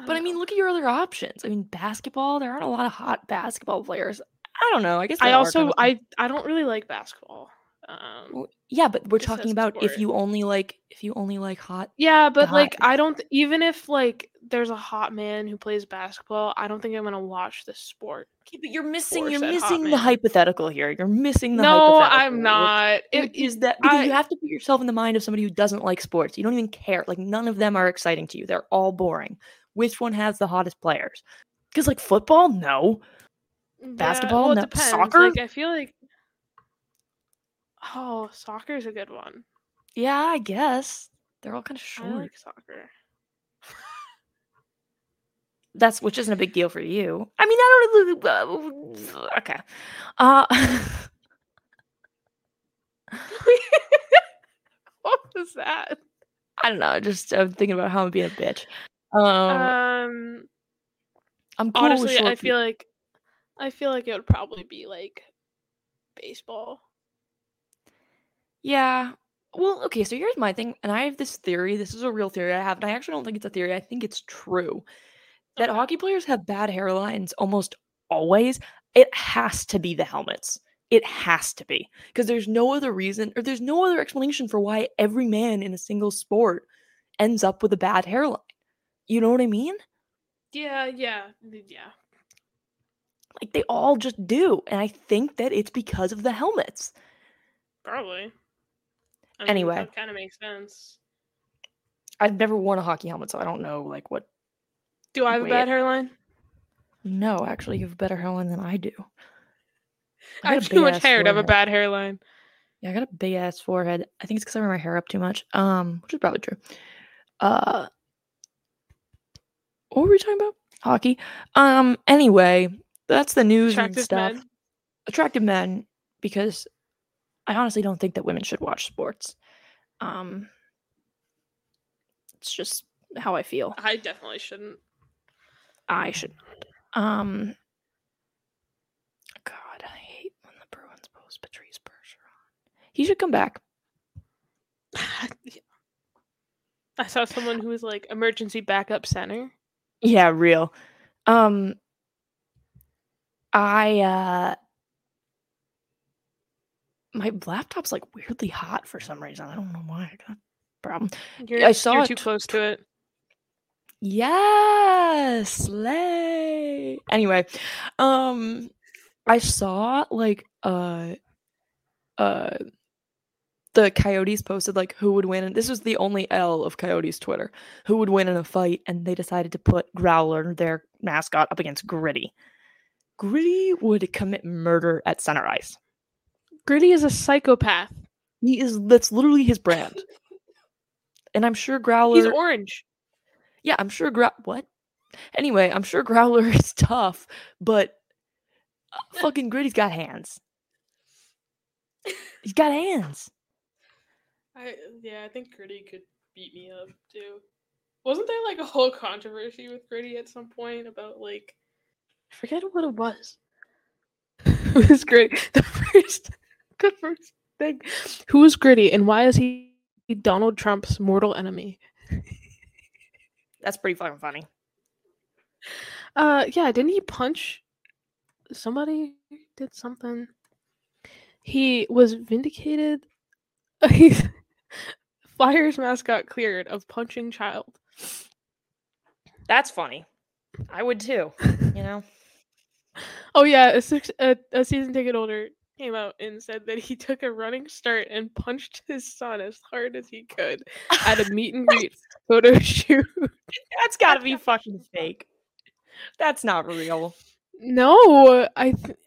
Speaker 1: I
Speaker 2: But I mean, look at your other options. I mean, basketball. There aren't a lot of hot basketball players. I don't know. I guess
Speaker 1: I also
Speaker 2: kind of
Speaker 1: I I don't really like basketball. Um,
Speaker 2: Well, yeah, but we're talking about if you only like if you only like hot.
Speaker 1: yeah, but like. I don't even if like there's a hot man who plays basketball, I don't think I'm gonna watch this sport.
Speaker 2: Okay, but you're missing. You're missing the
Speaker 1: man.
Speaker 2: hypothetical here. You're missing the.
Speaker 1: no,
Speaker 2: hypothetical.
Speaker 1: I'm not.
Speaker 2: It
Speaker 1: It,
Speaker 2: is that because you have to put yourself in the mind of somebody who doesn't like sports. You don't even care. Like none of them are exciting to you. They're all boring. Which one has the hottest players? Because like football, no.
Speaker 1: yeah,
Speaker 2: basketball?
Speaker 1: well,
Speaker 2: No.
Speaker 1: depends.
Speaker 2: Soccer?
Speaker 1: Like I feel like oh, soccer's a good one.
Speaker 2: Yeah, I guess they're all kind of
Speaker 1: I
Speaker 2: short.
Speaker 1: like soccer.
Speaker 2: That's which isn't a big deal for you. I mean, I don't. Uh, okay. Uh,
Speaker 1: what was that?
Speaker 2: I don't know. Just I'm thinking about how I'm being a bitch. Um,
Speaker 1: Um,
Speaker 2: I'm cool
Speaker 1: honestly, I feel like I feel like it would probably be like baseball.
Speaker 2: Yeah. Well, okay, so here's my thing, and I have this theory. This is a real theory I have, and I actually don't think it's a theory. I think it's true. That
Speaker 1: Okay.
Speaker 2: hockey players have bad hairlines almost always. It has to be the helmets. It has to be. Because there's no other reason, or there's no other explanation for why every man in a single sport ends up with a bad hairline. You know what I mean?
Speaker 1: Yeah, yeah, yeah.
Speaker 2: Like they all just do. And I think that it's because of the helmets.
Speaker 1: Probably. I
Speaker 2: Anyway.
Speaker 1: that kind of makes sense.
Speaker 2: I've never worn a hockey helmet, so I don't know like what
Speaker 1: Do I have a bad hairline?
Speaker 2: No, actually, you have a better hairline than I do.
Speaker 1: I
Speaker 2: got
Speaker 1: have too much hair to have a bad hairline.
Speaker 2: Yeah, I got a big ass forehead. I think it's because I wear my hair up too much. Um, which is probably true. Uh, what were we talking about? Hockey. Um. Anyway, that's the news and stuff.
Speaker 1: men.
Speaker 2: Attractive men, because I honestly don't think that women should watch sports. Um, it's just how I feel.
Speaker 1: I definitely shouldn't.
Speaker 2: I should. Not. Um. God, I hate when the Bruins post Patrice Bergeron. He should come back.
Speaker 1: I saw someone who was like emergency backup center.
Speaker 2: Yeah, real. Um I uh my laptop's like weirdly hot for some reason. I don't know why I got a problem.
Speaker 1: You're,
Speaker 2: I saw
Speaker 1: you're too
Speaker 2: t-
Speaker 1: close to it.
Speaker 2: Yes, slay. Anyway, um I saw like uh uh the Coyotes posted like who would win and this was the only L of Coyotes Twitter. Who would win in a fight and they decided to put Growler their mascot up against Gritty. Gritty would commit murder at center ice.
Speaker 1: Gritty is a psychopath.
Speaker 2: He is that's literally his brand. And I'm sure Growler
Speaker 1: He's orange.
Speaker 2: Yeah, I'm sure Grow what? Anyway, I'm sure Growler is tough, but uh, fucking Gritty's got hands. He's got hands.
Speaker 1: I yeah, I think Gritty could beat me up too. Wasn't there like a whole controversy with Gritty at some point about like I forget what it was. it was Gritty. The first the first thing. Who was Gritty and why is he Donald Trump's mortal enemy?
Speaker 2: That's pretty fucking funny.
Speaker 1: Uh yeah, didn't he punch somebody did something? He was vindicated. Flyers mascot cleared of punching child.
Speaker 2: That's funny. I would too. You know.
Speaker 1: Oh yeah, a six a, a season ticket holder came out and said that he took a running start and punched his son as hard as he could at a meet and greet photo shoot.
Speaker 2: That's got to be fucking fake. That's not real.
Speaker 1: No, I. Th-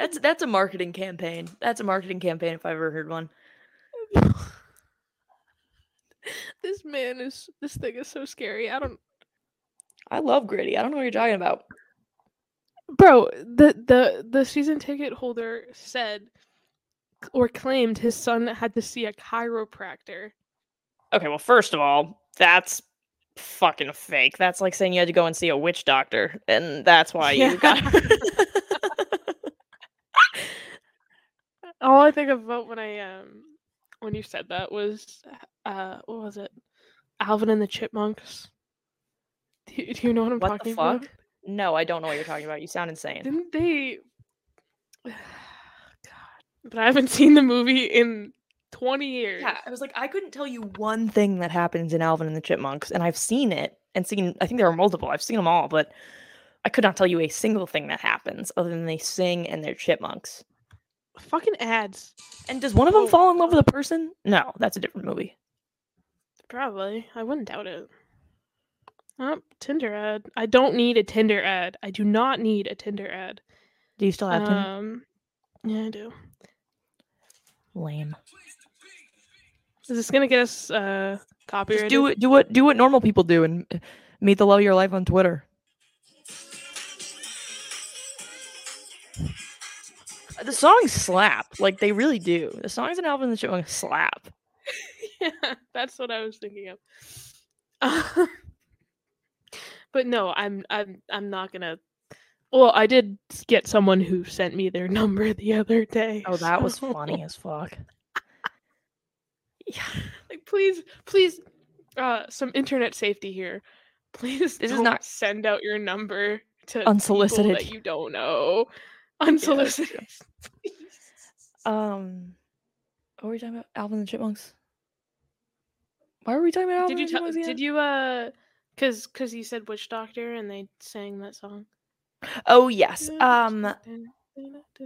Speaker 2: that's that's a marketing campaign. That's a marketing campaign if I ever heard one.
Speaker 1: this man is this thing is so scary. I don't
Speaker 2: I love Gritty. I don't know what you're talking about.
Speaker 1: Bro, the the the season ticket holder said or claimed his son had to see a chiropractor.
Speaker 2: Okay, well, first of all, that's fucking fake. That's like saying you had to go and see a witch doctor, and that's why yeah. you got.
Speaker 1: all I think about when I um when you said that was uh what was it? Alvin and the Chipmunks. Do, do you know what I'm
Speaker 2: what
Speaker 1: talking about?
Speaker 2: No, I don't know what you're talking about. You sound insane.
Speaker 1: Didn't they? God, but I haven't seen the movie in 20 years.
Speaker 2: Yeah, I was like, I couldn't tell you one thing that happens in Alvin and the Chipmunks, and I've seen it and seen. I think there are multiple. I've seen them all, but I could not tell you a single thing that happens other than they sing and they're chipmunks.
Speaker 1: Fucking ads.
Speaker 2: And does one of them fall in love with a person? No, that's a different movie.
Speaker 1: Probably. I wouldn't doubt it. Oh, Tinder ad. I don't need a Tinder ad. I do not need a Tinder ad.
Speaker 2: Do you still have Tinder?
Speaker 1: Um, yeah, I do.
Speaker 2: Lame.
Speaker 1: Is this gonna get us uh copyrighted?
Speaker 2: Just do it. Do what do what normal people do and meet the love of your life on Twitter. The songs slap. Like they really do. The songs in Alvin and the Chipmunks slap.
Speaker 1: yeah, that's what I was thinking of. Uh, but no, I'm I'm I'm not gonna. Well, I did get someone who sent me their number the other day.
Speaker 2: Oh, that so. was funny as fuck.
Speaker 1: yeah, like please, please, uh, some internet safety here. Please, this is not send out your number to unsolicited that you don't know. Unsolicited.
Speaker 2: um, what were we talking about? Alvin and the Chipmunks. Why were we talking about? Alvin
Speaker 1: did you t- did you uh Cause, cause you said witch doctor, and they sang that song.
Speaker 2: Oh yes. Um,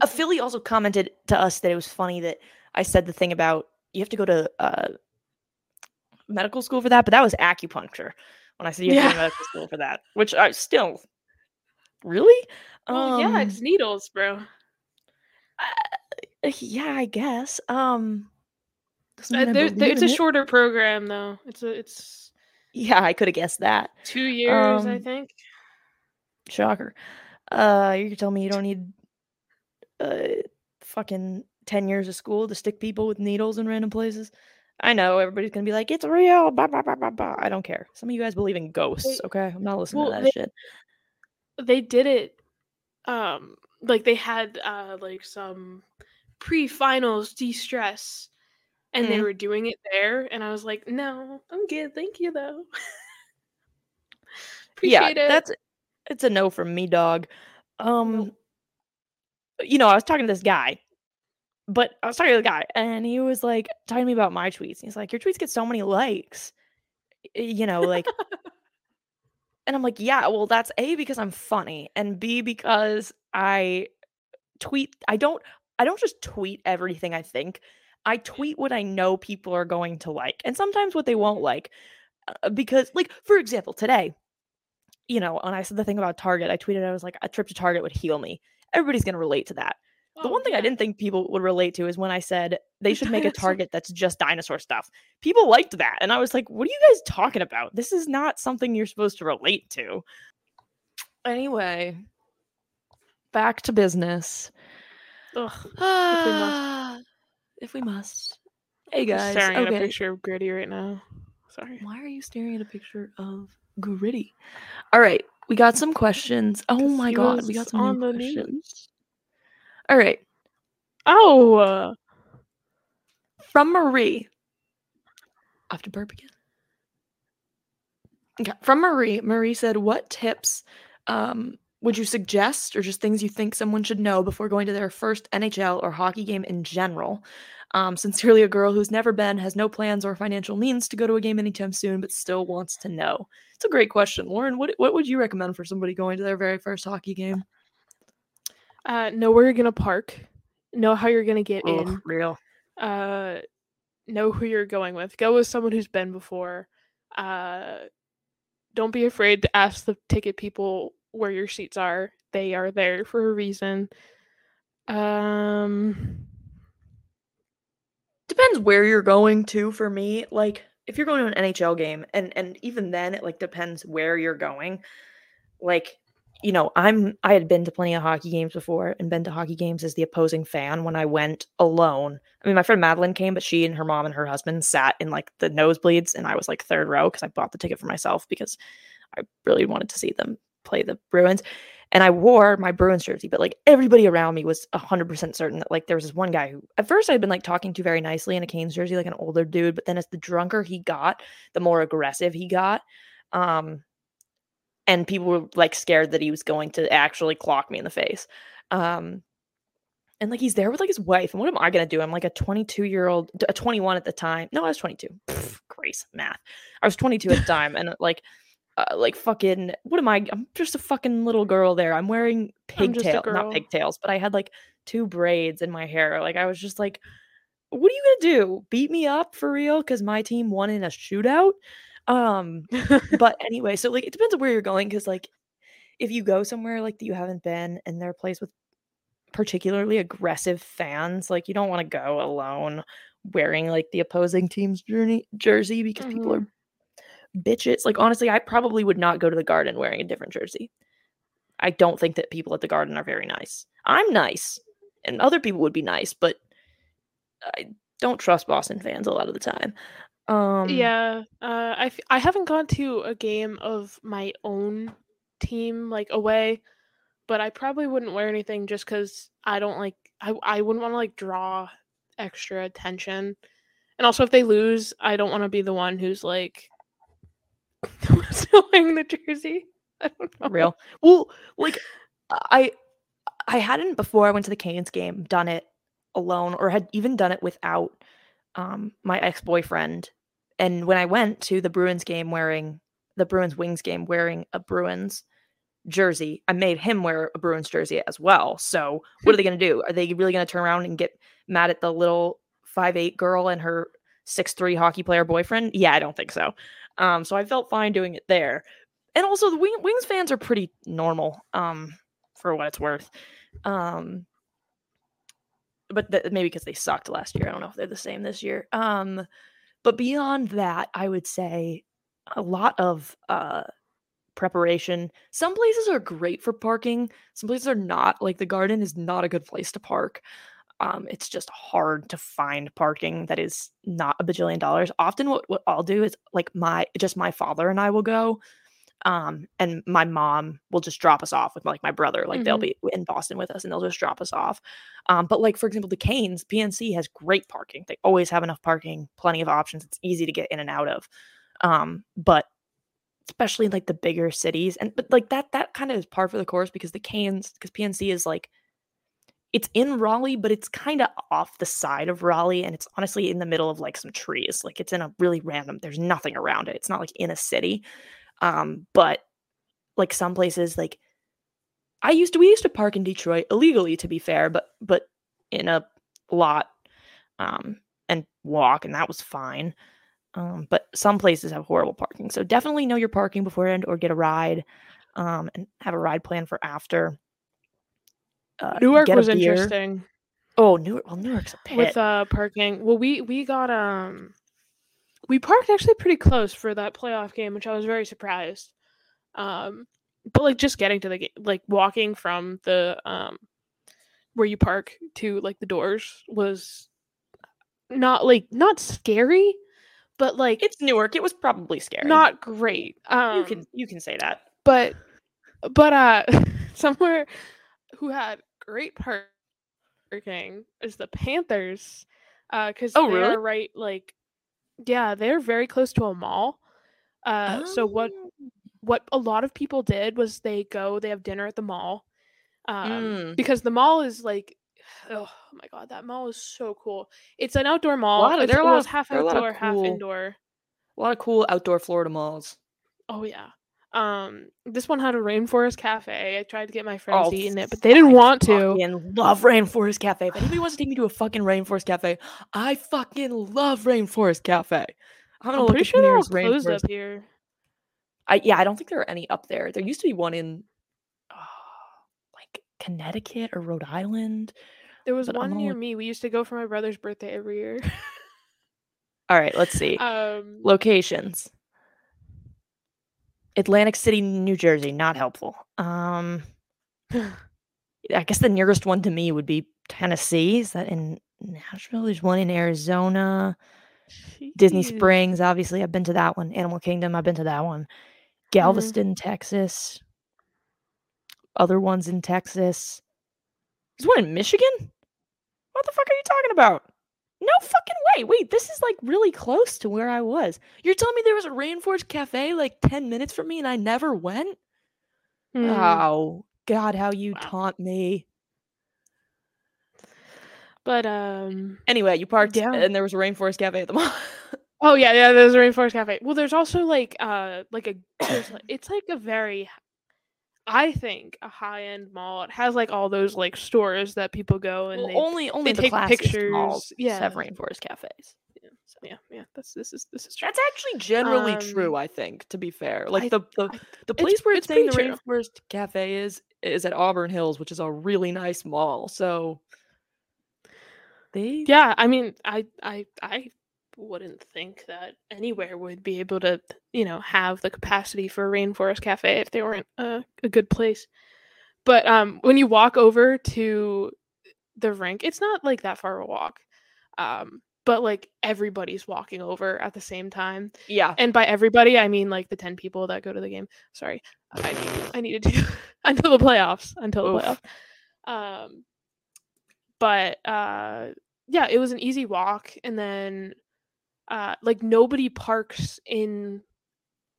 Speaker 2: a Philly also commented to us that it was funny that I said the thing about you have to go to uh, medical school for that, but that was acupuncture. When I said you have yeah. to go to medical school for that, which I still really.
Speaker 1: Well, um, yeah, it's needles, bro.
Speaker 2: Uh, yeah, I guess. Um,
Speaker 1: uh, there, there, it's a it. shorter program though. It's a it's
Speaker 2: yeah, I could have guessed that.
Speaker 1: Two years, um, I think.
Speaker 2: Shocker. Uh, you tell me you don't need uh fucking ten years of school to stick people with needles in random places. I know everybody's gonna be like, it's real. Bah, bah, bah, bah, bah. I don't care. Some of you guys believe in ghosts, okay? I'm not listening well, to that
Speaker 1: they,
Speaker 2: shit.
Speaker 1: They did it. Um, like they had uh like some pre-finals de-stress and mm-hmm. they were doing it there and i was like no i'm good thank you though
Speaker 2: yeah it. that's it's a no from me dog um you know i was talking to this guy but i was talking to the guy and he was like talking to me about my tweets he's like your tweets get so many likes you know like and i'm like yeah well that's a because i'm funny and b because i tweet i don't i don't just tweet everything i think I tweet what I know people are going to like and sometimes what they won't like. Uh, because, like, for example, today, you know, when I said the thing about Target, I tweeted, I was like, a trip to Target would heal me. Everybody's going to relate to that. The oh, one thing yeah. I didn't think people would relate to is when I said they should make a Target that's just dinosaur stuff. People liked that. And I was like, what are you guys talking about? This is not something you're supposed to relate to. Anyway, back to business. Ugh, if we must if we must. Hey guys.
Speaker 1: staring
Speaker 2: okay.
Speaker 1: at a picture of Gritty right now. Sorry.
Speaker 2: Why are you staring at a picture of Gritty? All right, we got some questions. Oh my god, we got some
Speaker 1: on
Speaker 2: questions.
Speaker 1: news.
Speaker 2: All right,
Speaker 1: Oh, uh,
Speaker 2: from Marie. I have to burp again. Okay, from Marie. Marie said, "What tips um, would you suggest, or just things you think someone should know before going to their first NHL or hockey game in general?" Um, sincerely, a girl who's never been, has no plans or financial means to go to a game anytime soon, but still wants to know. It's a great question, Lauren. What what would you recommend for somebody going to their very first hockey game?
Speaker 1: Uh, know where you're gonna park. Know how you're gonna get in.
Speaker 2: real.
Speaker 1: uh know who you're going with go with someone who's been before uh don't be afraid to ask the ticket people where your seats are they are there for a reason um
Speaker 2: depends where you're going to for me like if you're going to an nhl game and and even then it like depends where you're going like you know i'm i had been to plenty of hockey games before and been to hockey games as the opposing fan when i went alone i mean my friend madeline came but she and her mom and her husband sat in like the nosebleeds and i was like third row because i bought the ticket for myself because i really wanted to see them play the bruins and I wore my Bruins jersey, but like everybody around me was 100% certain that like there was this one guy who at first I'd been like talking to very nicely in a Canes jersey, like an older dude, but then as the drunker he got, the more aggressive he got. Um, and people were like scared that he was going to actually clock me in the face. Um, and like he's there with like his wife, and what am I gonna do? I'm like a 22 year old, a 21 at the time. No, I was 22. Pfft, Grace, math. I was 22 at the time, and like uh, like fucking what am I? I'm just a fucking little girl there. I'm wearing
Speaker 1: I'm just a
Speaker 2: pigtail, not pigtails, but I had like two braids in my hair. Like I was just like, what are you gonna do? Beat me up for real? Because my team won in a shootout. Um, but anyway, so like it depends on where you're going. Because like if you go somewhere like that you haven't been and they're a place with particularly aggressive fans, like you don't want to go alone wearing like the opposing team's journey jersey because people
Speaker 1: Mhm.
Speaker 2: are bitches. Like honestly, I probably would not go to the garden wearing a different jersey. I don't think that people at the garden are very nice. I'm nice, and other people would be nice, but I don't trust Boston fans a lot of the time. Um,
Speaker 1: yeah uh I, f- I haven't gone to a game of my own team like away but i probably wouldn't wear anything just because i don't like i, I wouldn't want to like draw extra attention and also if they lose i don't want to be the one who's like still wearing the jersey i don't know
Speaker 2: real. Well, like I I hadn't before I went to the Canes game done it alone or had even done it without um my ex-boyfriend. And when I went to the Bruins game wearing the Bruins Wings game wearing a Bruins jersey, I made him wear a Bruins jersey as well. So what are they going to do? Are they really going to turn around and get mad at the little five eight girl and her six three hockey player boyfriend? Yeah, I don't think so. Um, so I felt fine doing it there. And also the Wings fans are pretty normal, um, for what it's worth. Um, but th- maybe because they sucked last year. I don't know if they're the same this year. Um, but beyond that, I would say a lot of uh preparation. Some places are great for parking. Some places are not. Like the garden is not a good place to park. Um, it's just hard to find parking that is not a bajillion dollars. Often what, what I'll do is like my just my father and I will go. Um, and my mom will just drop us off with like my brother. Like they'll
Speaker 1: Mhm.
Speaker 2: be in Boston with us and they'll just drop us off. Um, but like for example, the Canes, PNC has great parking. They always have enough parking, plenty of options. It's easy to get in and out of. Um, but especially like the bigger cities and but like that that kind of is par for the course because the Canes because PNC is like it's in Raleigh but it's kind of off the side of Raleigh and it's honestly in the middle of like some trees like it's in a really random there's nothing around it it's not like in a city um but like some places like I used to we used to park in Detroit illegally to be fair but but in a lot um and walk and that was fine um, but some places have horrible parking. So definitely know your parking beforehand or get a ride um, and have a ride plan for after. Uh,
Speaker 1: newark was
Speaker 2: beer.
Speaker 1: interesting
Speaker 2: Oh, Newark. Well, Newark's a pit.
Speaker 1: with uh parking well we we got um we parked actually pretty close for that playoff game which i was very surprised um but like just getting to the game like walking from the um where you park to like the doors was not like not scary, but like
Speaker 2: It's Newark. It was probably scary.
Speaker 1: not great. Um,
Speaker 2: you can you can say that.
Speaker 1: but but uh somewhere who had great parking is the Panthers. Uh because
Speaker 2: Oh,
Speaker 1: they
Speaker 2: really?
Speaker 1: are right like yeah, they're very close to a mall. Uh so what
Speaker 2: Oh.
Speaker 1: what a lot of people did was they go, they have dinner at the mall. Um
Speaker 2: Mm.
Speaker 1: because the mall is like oh my god, that mall is so cool. It's an outdoor mall.
Speaker 2: of- there are a lot of-
Speaker 1: half
Speaker 2: there are a lot of
Speaker 1: outdoor, half indoor.
Speaker 2: A lot of cool outdoor Florida malls.
Speaker 1: Oh yeah. Um, this one had a rainforest cafe. I tried to get my friends
Speaker 2: Oh,
Speaker 1: to eat in it, but they didn't want to.
Speaker 2: And love Rainforest Cafe. If anybody wants to take me to a fucking Rainforest Cafe, I fucking love Rainforest Cafe. I'm gonna
Speaker 1: I'm
Speaker 2: look
Speaker 1: pretty sure they're all closed
Speaker 2: Rainforest.
Speaker 1: up here.
Speaker 2: I yeah, I don't think there are any up there. There used to be one in uh, like Connecticut or Rhode Island.
Speaker 1: There was one near
Speaker 2: look-
Speaker 1: me. We used to go for my brother's birthday every year.
Speaker 2: All right, let's see.
Speaker 1: um,
Speaker 2: Locations. Atlantic City, New Jersey, not helpful. Um I guess the nearest one to me would be Tennessee. Is that in Nashville? There's one in Arizona. Disney. Springs, obviously, I've been to that one. Animal Kingdom, I've been to that one.
Speaker 1: Mm-hmm.
Speaker 2: Galveston, Texas. Other ones in Texas. There's one in Michigan? What the fuck are you talking about? No fucking way. Wait, this is like really close to where I was. You're telling me there was a Rainforest Cafe like 10 minutes from me and I never went?
Speaker 1: Hmm.
Speaker 2: Oh, God, how you
Speaker 1: Wow.
Speaker 2: taunt me.
Speaker 1: But um,
Speaker 2: Anyway, you parked
Speaker 1: Yeah.
Speaker 2: and there was a Rainforest Cafe at the mall.
Speaker 1: oh yeah, yeah. There's a rainforest cafe. Well, there's also like uh, like a it's like a very, I think a high end mall. It has like all those like stores that people go and
Speaker 2: Well,
Speaker 1: they
Speaker 2: only only
Speaker 1: they
Speaker 2: the
Speaker 1: take
Speaker 2: classiest malls
Speaker 1: pictures, yeah.
Speaker 2: have Rainforest Cafes.
Speaker 1: yeah, so yeah, yeah. That's this is this is true.
Speaker 2: That's actually generally true,
Speaker 1: Um,
Speaker 2: I think, to be fair. Like
Speaker 1: I-
Speaker 2: the the,
Speaker 1: I-
Speaker 2: the place where
Speaker 1: it's
Speaker 2: it's saying the
Speaker 1: true.
Speaker 2: Rainforest Cafe is is at Auburn Hills, which is a really nice mall. So they
Speaker 1: Yeah, I mean, I I I wouldn't think that anywhere would be able to, you know, have the capacity for a rainforest cafe if they weren't a, a good place. But um when you walk over to the rink, it's not like that far of a walk. Um but like everybody's walking over at the same time.
Speaker 2: yeah.
Speaker 1: And by everybody, I mean like the 10 people that go to the game. Sorry. I need, I needed to until the playoffs, until the
Speaker 2: Oof.
Speaker 1: playoffs. Um but uh yeah, it was an easy walk and then uh like nobody parks in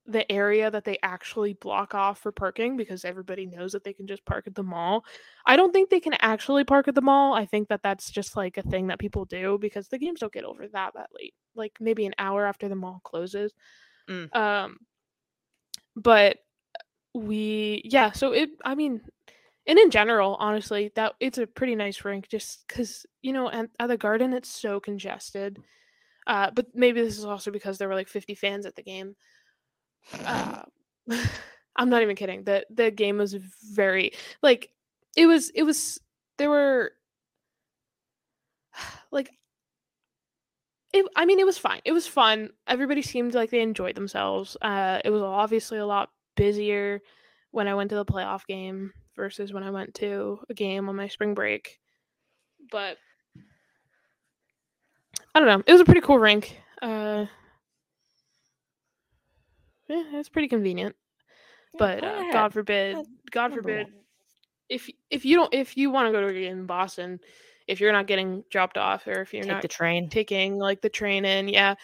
Speaker 1: the area that they actually block off for parking because everybody knows that they can just park at the mall. I don't think they can actually park at the mall. I think that that's just like a thing that people do because the games don't get over that that late. Like maybe an hour after the mall closes.
Speaker 2: Mm.
Speaker 1: Um but we yeah, so it I mean and in general, honestly, that it's a pretty nice rink just cuz you know, at, at the garden it's so congested. Uh but maybe this is also because there were like 50 fans at the game uh, I'm not even kidding. The the game was very like it was it was there were like it I mean it was fine. It was fun. Everybody seemed like they enjoyed themselves. Uh it was obviously a lot busier when I went to the playoff game versus when I went to a game on my spring break. But I don't know. It was a pretty cool rink. Uh yeah, it's pretty convenient. But
Speaker 2: go
Speaker 1: uh. God forbid, God forbid, if if you don't if you want to go to a game in Boston, if you're not getting dropped off or if you're
Speaker 2: Take
Speaker 1: not
Speaker 2: the train.
Speaker 1: taking like the train in, yeah,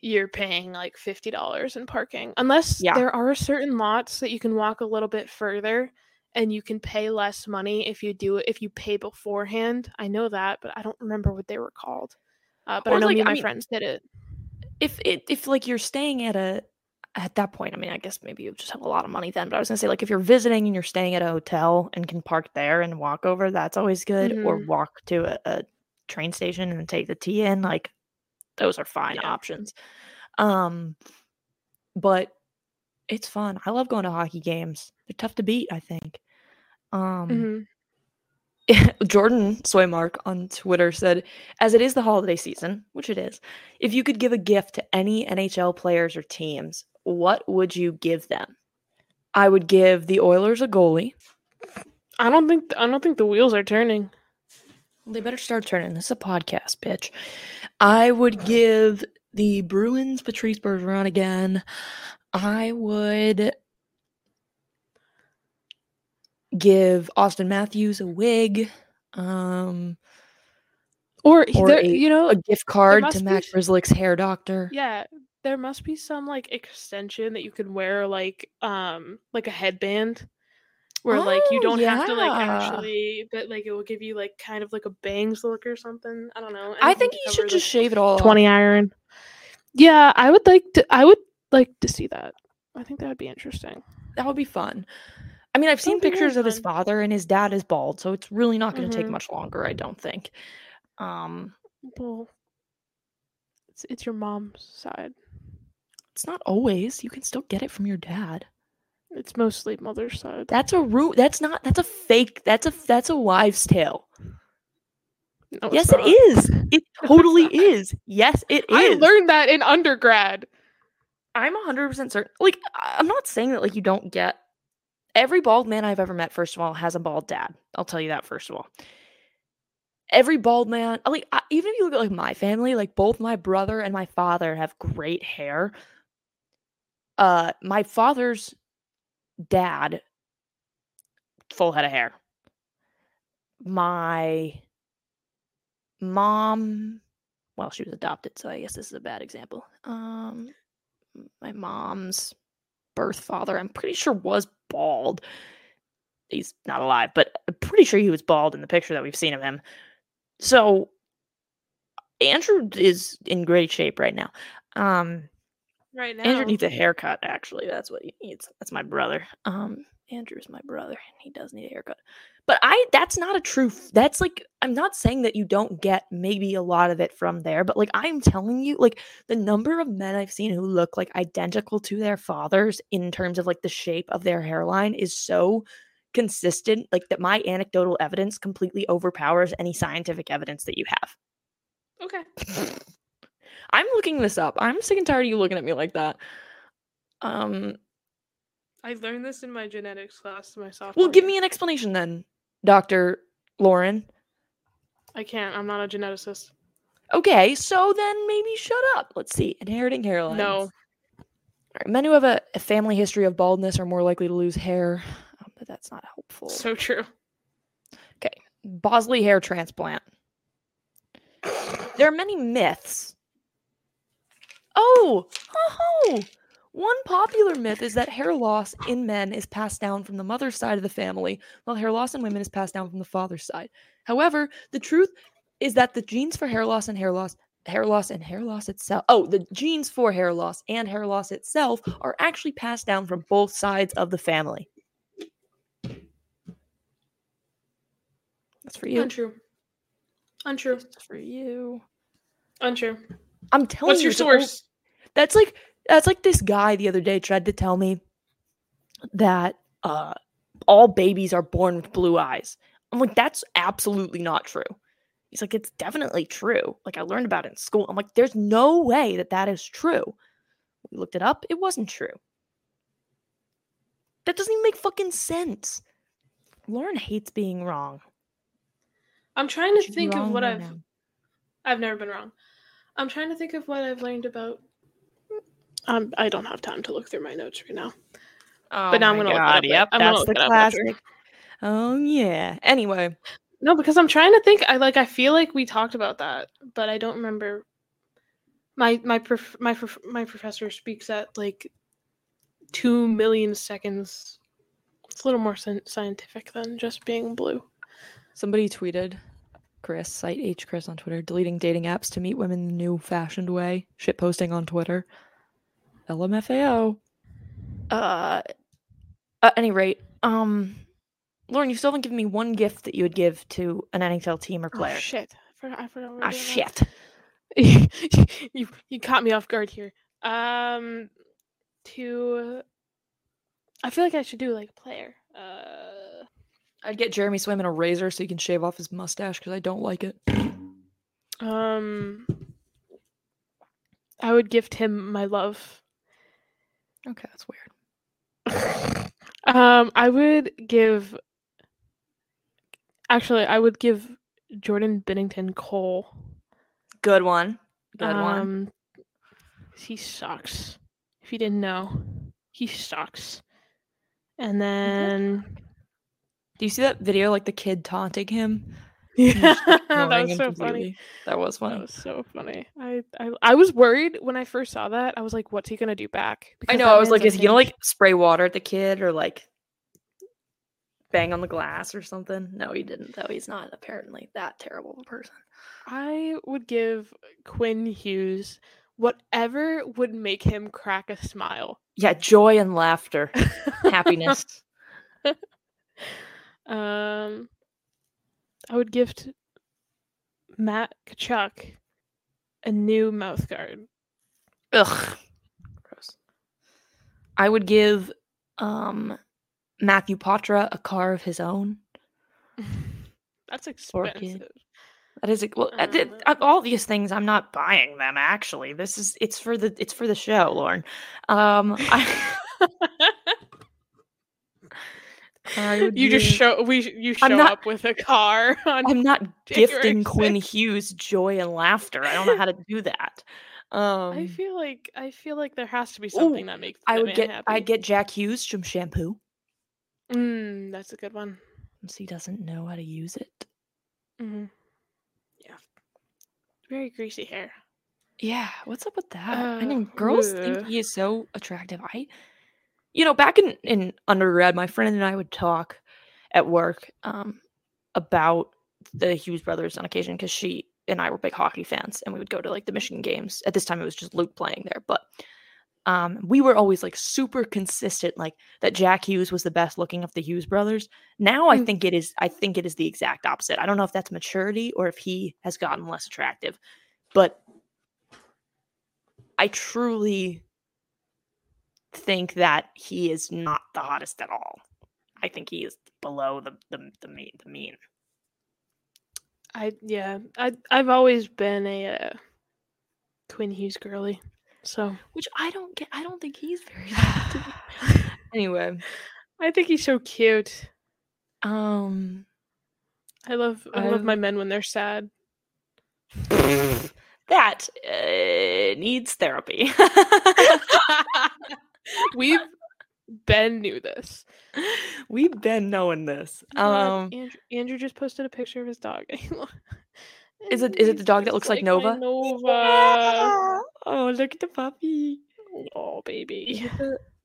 Speaker 1: you're paying like fifty dollars in parking. Unless
Speaker 2: Yeah.
Speaker 1: there are certain lots that you can walk a little bit further and you can pay less money if you do it if you pay beforehand. I know that, but I don't remember what they were called. Uh, but
Speaker 2: Or
Speaker 1: I know
Speaker 2: like,
Speaker 1: me and
Speaker 2: I
Speaker 1: my
Speaker 2: mean,
Speaker 1: friends did it.
Speaker 2: if it if like you're staying at a at that point, I mean, I guess maybe you just have a lot of money then. But I was gonna say, like, if you're visiting and you're staying at a hotel and can park there and walk over, that's always good. Or
Speaker 1: Mhm.
Speaker 2: walk to a, a train station and take the T in. Like, those are fine
Speaker 1: Yeah.
Speaker 2: options. Um, but it's fun. I love going to hockey games. They're tough to beat. I think. Um,
Speaker 1: Mhm.
Speaker 2: Jordan Soymark on Twitter said, as it is the holiday season, which it is, if you could give a gift to any NHL players or teams, what would you give them? I would give the Oilers a goalie.
Speaker 1: I don't think I don't think the wheels are turning.
Speaker 2: They better start turning this is a podcast, bitch. I would give the Bruins Patrice Bergeron again. I would give Auston Matthews a wig. Um
Speaker 1: Or,
Speaker 2: or
Speaker 1: there,
Speaker 2: a,
Speaker 1: you know,
Speaker 2: a gift card to
Speaker 1: must be
Speaker 2: Matt Grzelcyk's hair doctor.
Speaker 1: yeah, there must be some like extension that you can wear like um like a headband where like you
Speaker 2: Oh,
Speaker 1: don't have to like actually but like it will give you like kind of like a bangs look or something. I don't know.
Speaker 2: I think you should just shave it all
Speaker 1: 20 iron. Yeah, I would like to I would like to see that. I think that would be interesting.
Speaker 2: That would be fun. I mean, I've seen
Speaker 1: would be really
Speaker 2: pictures of his father and his dad is bald, so it's really not going to take
Speaker 1: Mhm.
Speaker 2: much longer, I don't think. Um
Speaker 1: Well, it's it's your mom's side.
Speaker 2: it's not always. You can still get it from your dad.
Speaker 1: It's mostly mother's side.
Speaker 2: That's a root. That's not. That's a fake. That's a. That's a wives' tale.
Speaker 1: No,
Speaker 2: yes,
Speaker 1: not.
Speaker 2: it is. It totally is. Yes, it is.
Speaker 1: I learned that in undergrad.
Speaker 2: I'm 100% certain. Like, I'm not saying that like you don't get every bald man I've ever met. First of all, has a bald dad. I'll tell you that first of all. Every bald man, like even if you look at like my family, like both my brother and my father have great hair. Uh, my father's dad, full head of hair. My mom, well, she was adopted, so I guess this is a bad example. Um, my mom's birth father, I'm pretty sure was bald. He's not alive, but I'm pretty sure he was bald in the picture that we've seen of him. So Andrew is in great shape right now. Um,
Speaker 1: Right now.
Speaker 2: Andrew needs a haircut. Actually, that's what he needs. That's my brother. Um, Andrew's my brother, and he does need a haircut. But I, that's not a true. f- That's like I'm not saying that you don't get maybe a lot of it from there, but like I'm telling you, like the number of men I've seen who look like identical to their fathers in terms of like the shape of their hairline is so consistent, like that my anecdotal evidence completely overpowers any scientific evidence that you have.
Speaker 1: okay.
Speaker 2: I'm looking this up. I'm sick and tired of you looking at me like that. Um,
Speaker 1: I learned this in my genetics class my sophomore.
Speaker 2: well, give me an explanation then, Doctor Lauren.
Speaker 1: I can't. I'm not a geneticist.
Speaker 2: Okay, so then maybe shut up. Let's see. Inheriting hairlines.
Speaker 1: No.
Speaker 2: All right, men who have a, a family history of baldness are more likely to lose hair, um, but that's not helpful.
Speaker 1: So true.
Speaker 2: Okay, Bosley hair transplant. There are many myths. Oh, oh, one popular myth is that hair loss in men is passed down from the mother's side of the family, while hair loss in women is passed down from the father's side. However, the truth is that the genes for hair loss and hair loss, hair loss and hair loss itself, oh, the genes for hair loss and hair loss itself are actually passed down from both sides of the family. That's for you.
Speaker 1: Untrue. Untrue.
Speaker 2: That's for you.
Speaker 1: Untrue.
Speaker 2: I'm telling
Speaker 1: What's
Speaker 2: you.
Speaker 1: What's your
Speaker 2: it's a whole-
Speaker 1: source?
Speaker 2: That's like that's like this guy the other day tried to tell me that uh all babies are born with blue eyes. I'm like, that's absolutely not true. He's like, it's definitely true. Like I learned about it in school. I'm like, there's no way that that is true. We looked it up. It wasn't true. That doesn't even make fucking sense. Lauren hates being wrong.
Speaker 1: I'm trying to think of what
Speaker 2: right
Speaker 1: I've.
Speaker 2: now.
Speaker 1: I've never been wrong. I'm trying to think of what I've learned about. Um, I don't have time to look through my notes right now.
Speaker 2: Oh
Speaker 1: But now I'm gonna look it up.
Speaker 2: Yep,
Speaker 1: I'm
Speaker 2: that's the
Speaker 1: it up after.
Speaker 2: classic. Oh yeah. Anyway,
Speaker 1: No, because I'm trying to think. I like. I feel like we talked about that, but I don't remember. My my prof- my prof- my professor speaks at like two million seconds. It's a little more scien- scientific than just being blue.
Speaker 2: Somebody tweeted Chris, site H Chris on Twitter, deleting dating apps to meet women the new fashioned way. Shit posting on Twitter. LMFAO. Uh at any rate, um Lauren, you still haven't given me one gift that you would give to an NHL team or player.
Speaker 1: Oh shit! I forgot. I forgot. we
Speaker 2: Ah shit.
Speaker 1: you you caught me off guard here. Um, to. I feel like I should do like a player. Uh,
Speaker 2: I'd get Jeremy Swayman a razor so he can shave off his mustache because I don't like it.
Speaker 1: um. I would gift him my love.
Speaker 2: Okay, that's weird.
Speaker 1: um, I would give. Actually, I would give Jordan Binnington coal.
Speaker 2: Good one. Good one.
Speaker 1: Um, he sucks. If you didn't know, he sucks. And then
Speaker 2: Do you see that video? Like the kid taunting him.
Speaker 1: Yeah, that was so funny.
Speaker 2: That was
Speaker 1: That
Speaker 2: funny.
Speaker 1: was so funny. I, I I was worried when I first saw that. I was like, "What's he gonna do back?"
Speaker 2: I know. I was like, is he gonna like spray water at the kid or like bang on the glass or something? No, he didn't. Though he's not apparently that terrible of a person.
Speaker 1: I would give Quinn Hughes whatever would make him crack a smile.
Speaker 2: Yeah, joy and laughter, happiness.
Speaker 1: Um, I would gift Matt Tkachuk a new mouth guard.
Speaker 2: Ugh. Gross. I would give um Matthew Poitras a car of his own.
Speaker 1: That's expensive.
Speaker 2: That is well,
Speaker 1: Uh,
Speaker 2: uh, all these things. I'm not buying them. Actually, this is it's for the it's for the show, Lauren. Um, I, I
Speaker 1: you just show we you show
Speaker 2: not-
Speaker 1: up with a car on
Speaker 2: I'm not gifting Quinn Hughes joy and laughter. I don't know how to do that. Um,
Speaker 1: I feel like I feel like there has to be
Speaker 2: Ooh,
Speaker 1: something that makes
Speaker 2: I would get
Speaker 1: happy.
Speaker 2: I'd get Jack Hughes some shampoo.
Speaker 1: Mm, that's a good one.
Speaker 2: Since he doesn't know how to use it.
Speaker 1: hmm Yeah, very greasy hair.
Speaker 2: Yeah, what's up with that? I mean,
Speaker 1: Uh,
Speaker 2: girls
Speaker 1: ugh.
Speaker 2: think he is so attractive. I, you know, back in in undergrad, my friend and I would talk at work um, about the Hughes brothers on occasion because she and I were big hockey fans, and we would go to like the Michigan games. At this time, it was just Luke playing there, but um, we were always like super consistent, like that Jack Hughes was the best looking of the Hughes brothers. Now I
Speaker 1: Mm.
Speaker 2: think it is. I think it is the exact opposite. I don't know if that's maturity or if he has gotten less attractive, but I truly think that he is not the hottest at all. I think he is below the the the mean. The mean.
Speaker 1: I yeah, I I've always been a uh, Quinn Hughes girly. So
Speaker 2: Which I don't get. I don't think he's very. anyway,
Speaker 1: I think he's so cute.
Speaker 2: um,
Speaker 1: I love I love my men when they're sad.
Speaker 2: that uh, needs therapy.
Speaker 1: We've Ben knew this.
Speaker 2: We've been knowing this. Um,
Speaker 1: Andrew, Andrew just posted a picture of his dog.
Speaker 2: Is it- is it the dog that looks like
Speaker 1: my
Speaker 2: Nova?
Speaker 1: Nova.
Speaker 2: oh, look at the puppy.
Speaker 1: Oh baby.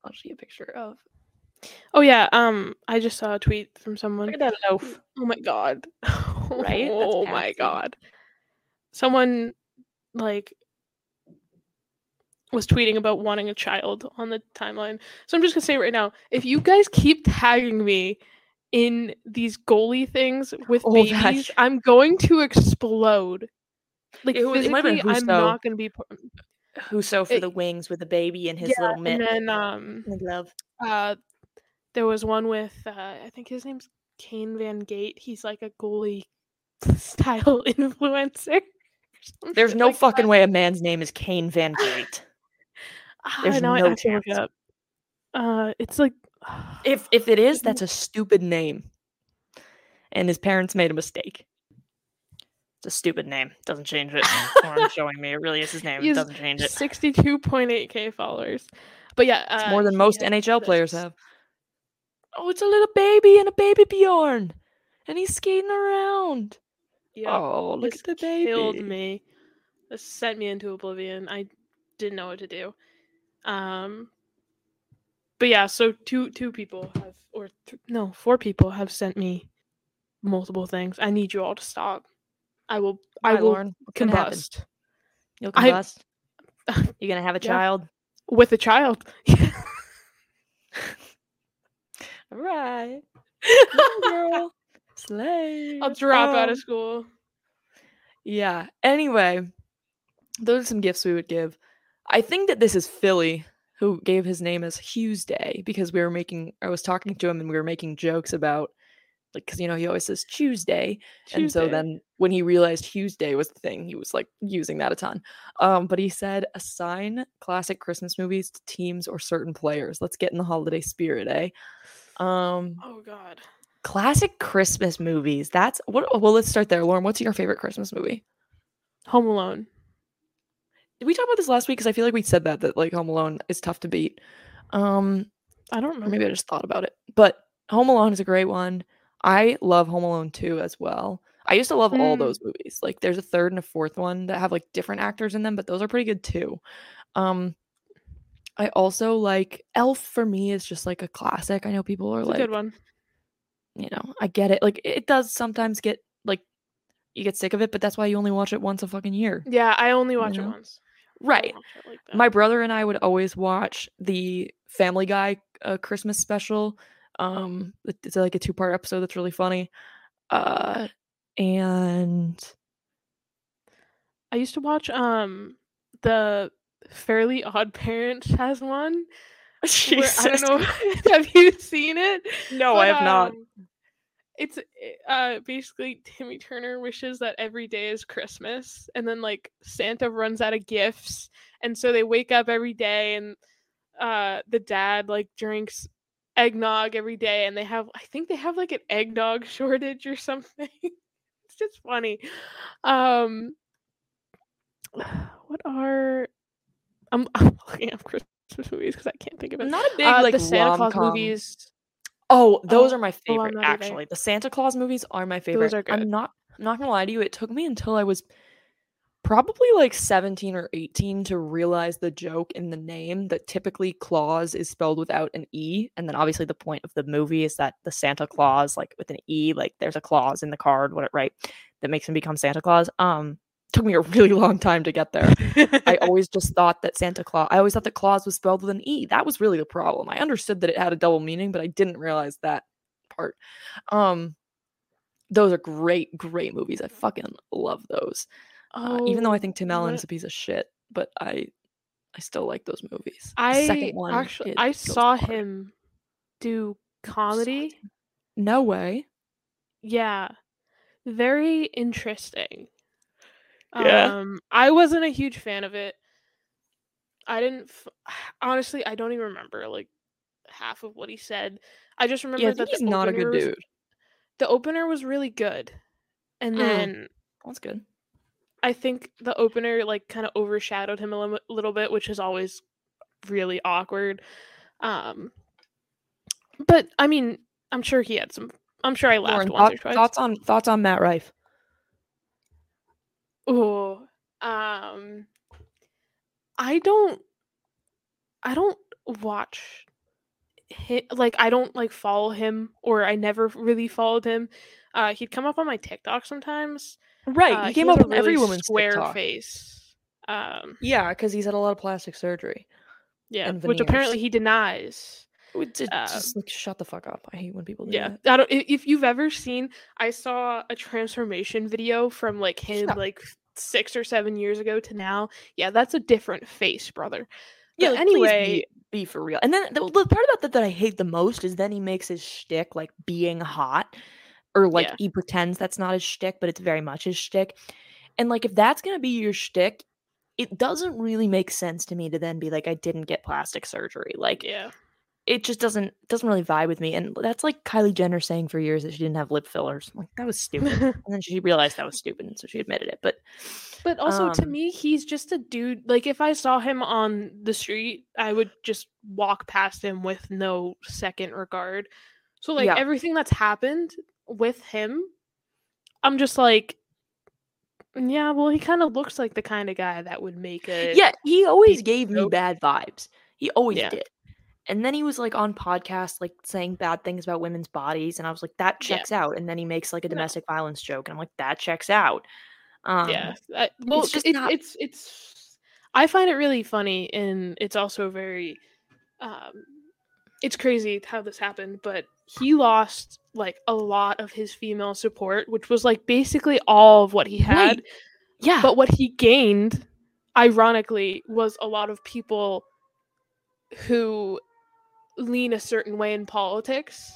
Speaker 2: I'll show you a picture of.
Speaker 1: Oh yeah. Um, I just saw a tweet from someone.
Speaker 2: Look at that loaf.
Speaker 1: Oh my god.
Speaker 2: Right?
Speaker 1: Oh my god. Someone like was tweeting about wanting a child on the timeline. So I'm just gonna say right now, if you guys keep tagging me in these goalie things with
Speaker 2: Oh,
Speaker 1: babies,
Speaker 2: gosh.
Speaker 1: I'm going to explode. Like
Speaker 2: It was- it
Speaker 1: physically,
Speaker 2: been
Speaker 1: I'm not gonna be.
Speaker 2: Husso for
Speaker 1: It-
Speaker 2: the wings with the baby and his
Speaker 1: yeah,
Speaker 2: little mitt
Speaker 1: and then um,
Speaker 2: and glove.
Speaker 1: uh, there was one with uh, I think his name's Kane Van Gate. He's like a goalie style influencer.
Speaker 2: There's no
Speaker 1: like
Speaker 2: fucking
Speaker 1: that.
Speaker 2: way a man's name is Kane Van Gate.
Speaker 1: Ah,
Speaker 2: there's
Speaker 1: I
Speaker 2: no
Speaker 1: look
Speaker 2: chance.
Speaker 1: up. Uh, it's like
Speaker 2: If if it is, that's a stupid name. And his parents made a mistake. It's a stupid name. Doesn't change it. Showing me. It really is his name. It doesn't change it.
Speaker 1: sixty-two point eight k followers. But yeah,
Speaker 2: It's
Speaker 1: uh,
Speaker 2: more than most NHL players have. Oh, it's a little baby and a baby Bjorn. And he's skating around.
Speaker 1: Yep,
Speaker 2: Oh, look
Speaker 1: this
Speaker 2: at the baby.
Speaker 1: killed me. This sent me into oblivion. I didn't know what to do. Um, but yeah, so two two people have, or th- no, four people have sent me multiple things. I need you all to stop. I will. I will
Speaker 2: Lauren? What's gonna happen?
Speaker 1: combust
Speaker 2: You'll
Speaker 1: I-
Speaker 2: combust. You're gonna have a
Speaker 1: Yeah.
Speaker 2: child.
Speaker 1: with a child.
Speaker 2: All right. girl. Slay.
Speaker 1: I'll drop out
Speaker 2: Um,
Speaker 1: of school.
Speaker 2: Yeah. Anyway, those are some gifts we would give. I think that this is Philly who gave his name as Hughes Day because we were making, I was talking to him and we were making jokes about, like, because, you know, he always says Tuesday. And so then when he realized Hughes Day was the thing, he was like using that a ton. Um, but he said, assign classic Christmas movies to teams or certain players. Let's get in the holiday spirit, eh? Um,
Speaker 1: Oh God.
Speaker 2: Classic Christmas movies. That's what. Well, let's start there, Lauren. What's your favorite Christmas movie?
Speaker 1: Home Alone.
Speaker 2: Did we talk about this last week? Because I feel like we said that that like Home Alone is tough to beat. Um,
Speaker 1: I don't know.
Speaker 2: maybe I just thought about it. But Home Alone is a great one. I love Home Alone 2 as well. I used to love all
Speaker 1: Mm.
Speaker 2: those movies. Like there's a third and a fourth one that have like different actors in them, but those are pretty good too. Um I also like Elf for me is just like a classic. I know people are
Speaker 1: It's a
Speaker 2: like,
Speaker 1: good one.
Speaker 2: you know, I get it. Like it does sometimes get like you get sick of it, but that's why you only watch it once a fucking year.
Speaker 1: Yeah, I only watch
Speaker 2: know?
Speaker 1: it once. I
Speaker 2: Right.
Speaker 1: like.
Speaker 2: My brother and I would always watch the Family Guy uh, Christmas special. Um, it's like a two part episode that's really funny. Uh, and
Speaker 1: I used to watch um the Fairly Odd Parents has one. Where, I don't know. have you seen it?
Speaker 2: No, I
Speaker 1: But,
Speaker 2: have not.
Speaker 1: It's uh basically Timmy Turner wishes that every day is Christmas, and then like Santa runs out of gifts, and so they wake up every day, and uh the dad like drinks eggnog every day, and they have I think they have like an eggnog shortage or something. it's just funny. Um, what are I'm, I'm looking up Christmas movies because I can't think of it.
Speaker 2: I'm not a big
Speaker 1: Uh,
Speaker 2: like
Speaker 1: the Santa Claus movies.
Speaker 2: Oh, those
Speaker 1: Oh,
Speaker 2: are my
Speaker 1: I'm
Speaker 2: favorite.
Speaker 1: either.
Speaker 2: actually, the Santa Claus movies are my favorite.
Speaker 1: are good.
Speaker 2: I'm not. I'm not gonna lie to you. It took me until I was probably like 17 or 18 to realize the joke in the name that typically Claus is spelled without an e, and then obviously the point of the movie is that the Santa Claus, like with an e, like there's a clause in the card, what it right, that makes him become Santa Claus. Um, took me a really long time to get there. I always just thought that Santa Claus, I always thought that Claus was spelled with an E. That was really the problem. I understood that it had a double meaning, but I didn't realize that part. Um, those are great, great movies. I fucking love those. Uh, even though I
Speaker 1: Oh,
Speaker 2: think Tim Allen is a piece of shit, but I, I still like those movies.
Speaker 1: I
Speaker 2: second one,
Speaker 1: actually, I saw
Speaker 2: hard.
Speaker 1: him do comedy.
Speaker 2: No way.
Speaker 1: Yeah. Very interesting.
Speaker 2: Yeah.
Speaker 1: Um I wasn't a huge fan of it. I didn't f- honestly I don't even remember like half of what he said. I just remember
Speaker 2: Yeah, I
Speaker 1: that
Speaker 2: he's not a good
Speaker 1: was-
Speaker 2: dude.
Speaker 1: The opener was really good. And
Speaker 2: Mm.
Speaker 1: then
Speaker 2: That's good.
Speaker 1: I think the opener like kind of overshadowed him a lim- little bit, which is always really awkward. Um, but I mean, I'm sure he had some. I'm sure I laughed
Speaker 2: Lauren,
Speaker 1: once
Speaker 2: thought-
Speaker 1: or twice.
Speaker 2: thoughts on thoughts on Matt Rife?
Speaker 1: Oh, um, I don't. I don't watch. Hit like I don't like follow him, or I never really followed him. Uh, he'd come up on my TikTok sometimes.
Speaker 2: Right,
Speaker 1: Uh,
Speaker 2: he came
Speaker 1: has
Speaker 2: up on every woman's
Speaker 1: square
Speaker 2: TikTok.
Speaker 1: face. Um,
Speaker 2: Yeah, because he's had a lot of plastic surgery.
Speaker 1: yeah, which apparently he denies.
Speaker 2: Would ju-
Speaker 1: Uh,
Speaker 2: just like shut the fuck up. I hate when people do
Speaker 1: Yeah,
Speaker 2: that.
Speaker 1: I don't. If you've ever seen, I saw a transformation video from like him
Speaker 2: Yeah.
Speaker 1: like six or seven years ago to now. Yeah, that's a different face, brother.
Speaker 2: Yeah, like,
Speaker 1: anyway,
Speaker 2: be, be for real. And then the, the part about that that I hate the most is then he makes his shtick like being hot, or like
Speaker 1: Yeah.
Speaker 2: he pretends that's not his shtick, but it's very much his shtick. And like if that's gonna be your shtick, it doesn't really make sense to me to then be like, I didn't get plastic surgery. Like
Speaker 1: yeah,
Speaker 2: it just doesn't doesn't really vibe with me. And that's like Kylie Jenner saying for years that she didn't have lip fillers. Like that was stupid. and then she realized that was stupid, and so she admitted it. But
Speaker 1: but also to
Speaker 2: Um,
Speaker 1: me, he's just a dude. Like if I saw him on the street, I would just walk past him with no second regard. So like
Speaker 2: Yeah.
Speaker 1: everything that's happened with him, I'm just like. Yeah, well, he kind of looks like the kind of guy that would make a
Speaker 2: yeah, he always gave me bad vibes. He always
Speaker 1: Yeah.
Speaker 2: did. And then he was like on podcasts, like saying bad things about women's bodies, and I was like, that
Speaker 1: Yeah.
Speaker 2: checks out. And then he makes like a
Speaker 1: No.
Speaker 2: domestic violence joke, and I'm like, that checks out. Um,
Speaker 1: yeah I- well
Speaker 2: it's just
Speaker 1: it-
Speaker 2: not-
Speaker 1: it's it's i find it really funny and it's also very um it's crazy how this happened but he lost like a lot of his female support which was like basically all of what he had
Speaker 2: Right. yeah,
Speaker 1: but what he gained ironically was a lot of people who lean a certain way in politics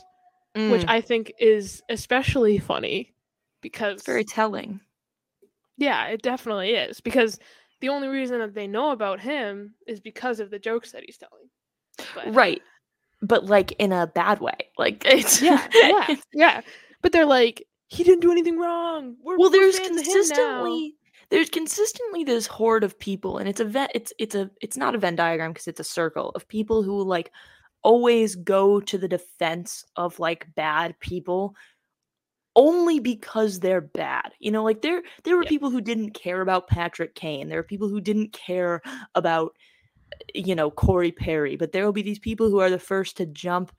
Speaker 1: which
Speaker 2: Mm,
Speaker 1: i think is especially funny because
Speaker 2: it's very telling.
Speaker 1: yeah, it definitely is because the only reason that they know about him is because of the jokes that he's telling. But,
Speaker 2: Right. but like in a bad way. Like it's
Speaker 1: yeah, yeah, yeah. But they're like, he didn't do anything wrong. We're,
Speaker 2: well, there's
Speaker 1: fans of him now."
Speaker 2: consistently there's consistently this horde of people, and it's a vet. It's it's a it's not a Venn diagram because it's a circle of people who like always go to the defense of like bad people only because they're bad. You know, like there there were
Speaker 1: Yeah.
Speaker 2: people who didn't care about Patrick Kane. There were people who didn't care about you know Corey Perry, but there will be these people who are the first to jump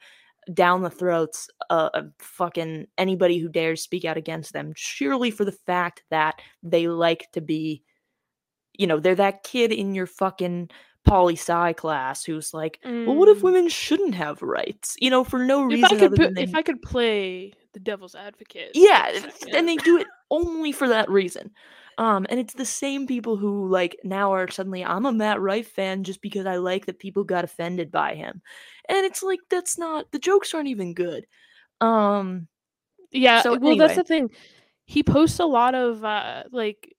Speaker 2: down the throats uh, of fucking anybody who dares speak out against them, surely for the fact that they like to be, you know, they're that kid in your fucking poli sci class who's like, well, what if
Speaker 1: Mm.
Speaker 2: women shouldn't have rights? You know, for no
Speaker 1: If
Speaker 2: reason
Speaker 1: I could,
Speaker 2: other than they
Speaker 1: if I could play the devil's advocate,
Speaker 2: yeah, and- they do it only for that reason. Um, and it's the same people who like now are suddenly I'm a Matt Rife fan just because I like that people got offended by him, and it's like that's not the jokes aren't even good. Um,
Speaker 1: Yeah,
Speaker 2: So
Speaker 1: well, that's the thing. He posts a lot of uh like,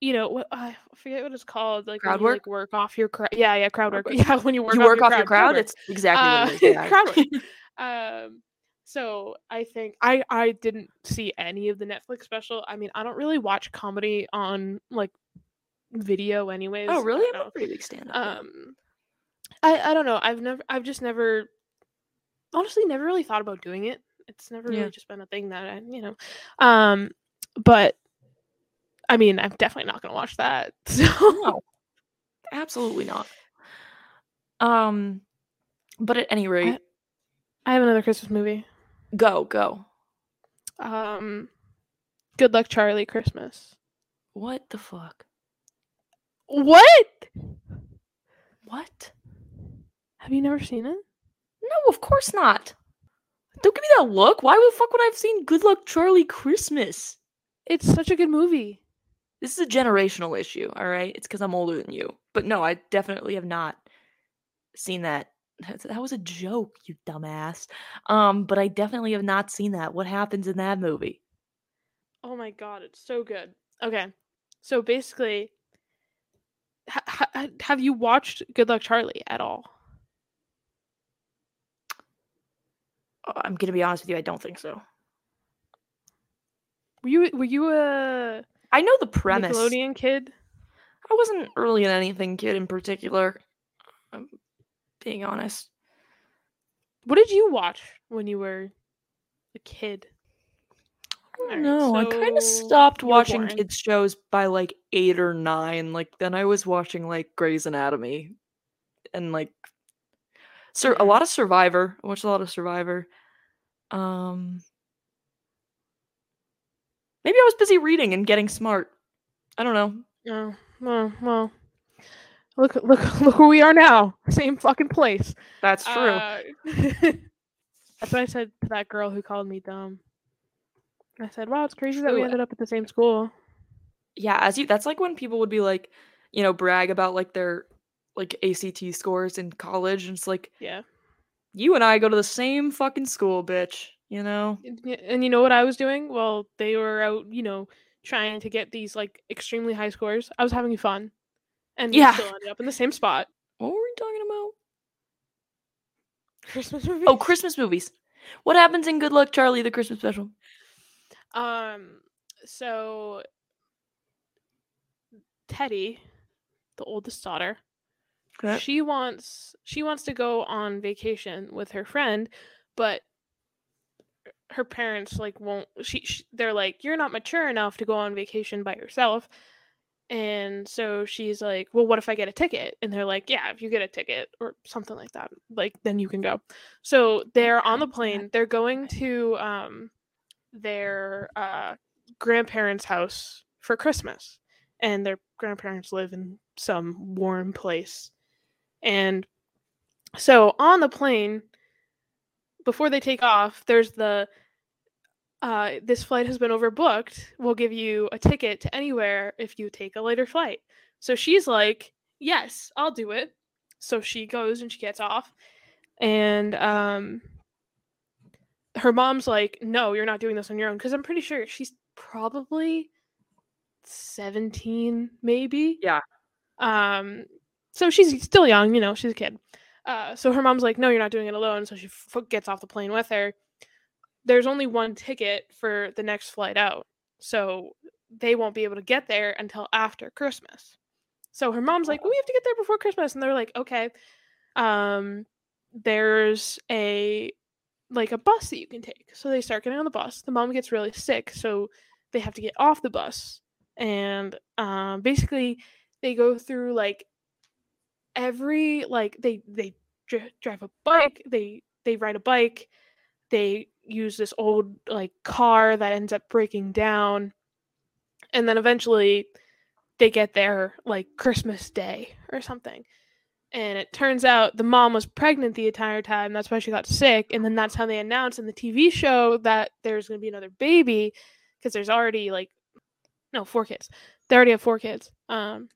Speaker 1: you know, what I forget what it's called. Like
Speaker 2: Crowd
Speaker 1: you,
Speaker 2: work?
Speaker 1: like work off your crowd. Yeah, yeah, crowd
Speaker 2: Crowd
Speaker 1: work. Yeah, when you work
Speaker 2: you
Speaker 1: off
Speaker 2: work
Speaker 1: your
Speaker 2: off your crowd.
Speaker 1: work.
Speaker 2: It's exactly
Speaker 1: Uh, crowd work. um, so I think I I didn't see any of the Netflix special. I mean, I don't really watch comedy on like video, anyways.
Speaker 2: oh, really? I'm a pretty big stand.
Speaker 1: Um, I I don't know. I've never. I've just never. Honestly, never really thought about doing it. It's never
Speaker 2: Yeah.
Speaker 1: really just been a thing that I, you know. Um, but I mean, I'm definitely not gonna watch that. So
Speaker 2: no, absolutely not. Um, but at any rate,
Speaker 1: I have another Christmas movie.
Speaker 2: go go.
Speaker 1: Um, Good Luck Charlie Christmas.
Speaker 2: What the fuck?
Speaker 1: What?
Speaker 2: What?
Speaker 1: Have you never seen it?
Speaker 2: No, of course not. Don't give me that look. Why the fuck would I have seen Good Luck Charlie Christmas?
Speaker 1: It's such a good movie.
Speaker 2: This is a generational issue, all right? It's because I'm older than you. But no, I definitely have not seen that. That was a joke, you dumbass. Um, but I definitely have not seen that. What happens in that movie?
Speaker 1: Oh my god, it's so good. Okay, so basically, ha- ha- have you watched Good Luck Charlie at all?
Speaker 2: Uh, I'm gonna be honest with you, I don't think so.
Speaker 1: Were you were you a
Speaker 2: I know the premise.
Speaker 1: Nickelodeon kid?
Speaker 2: I wasn't early in anything kid in particular. I'm being honest.
Speaker 1: What did you watch when you were a kid? No,
Speaker 2: don't. I kind of stopped watching
Speaker 1: born.
Speaker 2: kids shows by like eight or nine. Like then I was watching like Grey's Anatomy, and like, sur- a lot of Survivor. I watched a lot of Survivor. Um, maybe I was busy reading and getting smart. I don't know.
Speaker 1: Oh, well, well. Look, look, look where we are now. Same fucking place.
Speaker 2: That's true.
Speaker 1: Uh, that's what I said to that girl who called me dumb. I said, "Wow, it's crazy that we ended up at the same school."
Speaker 2: yeah, as you. That's like when people would be like, you know, brag about like their like ACT scores in college, and it's like
Speaker 1: Yeah.
Speaker 2: you and I go to the same fucking school, bitch. You know.
Speaker 1: And you know what I was doing? Well, they were out, you know, trying to get these like extremely high scores. I was having fun, and we
Speaker 2: Yeah.
Speaker 1: still ended up in the same spot.
Speaker 2: What were we talking about?
Speaker 1: Christmas movies
Speaker 2: Oh, Christmas movies. What happens in Good Luck Charlie, the Christmas special?
Speaker 1: Um. So Teddy, the oldest daughter,
Speaker 2: Okay.
Speaker 1: she wants she wants to go on vacation with her friend, but her parents like won't. She, she they're like, you're not mature enough to go on vacation by yourself. And so she's like, well, what if I get a ticket? And they're like, yeah, if you get a ticket or something like that, like then you can go. So they're on the plane. They're going to um their uh grandparents' house for Christmas. And their grandparents live in some warm place. And so on the plane, before they take off, there's the uh, this flight has been overbooked. We'll give you a ticket to anywhere if you take a later flight. So she's like, Yes, I'll do it. So she goes and she gets off. And um, her mom's like, No, you're not doing this on your own. Because I'm pretty sure she's probably 17, maybe.
Speaker 2: Yeah.
Speaker 1: Um, so she's still young, you know, she's a kid. Uh, so her mom's like, "No, you're not doing it alone." So she f- gets off the plane with her. There's only one ticket for the next flight out, so they won't be able to get there until after Christmas. So her mom's like, well, "We have to get there before Christmas," and they're like, "Okay." Um, there's a like a bus that you can take. So they start getting on the bus. The mom gets really sick, so they have to get off the bus. And um, basically, they go through like every like they they dr- drive a bike. They they ride a bike. They use this old like car that ends up breaking down, and then eventually they get there like Christmas Day or something and it turns out the mom was pregnant the entire time. That's why she got sick, and then that's how they announced in the TV show that there's going to be another baby because there's already like no four kids. They already have four kids, um,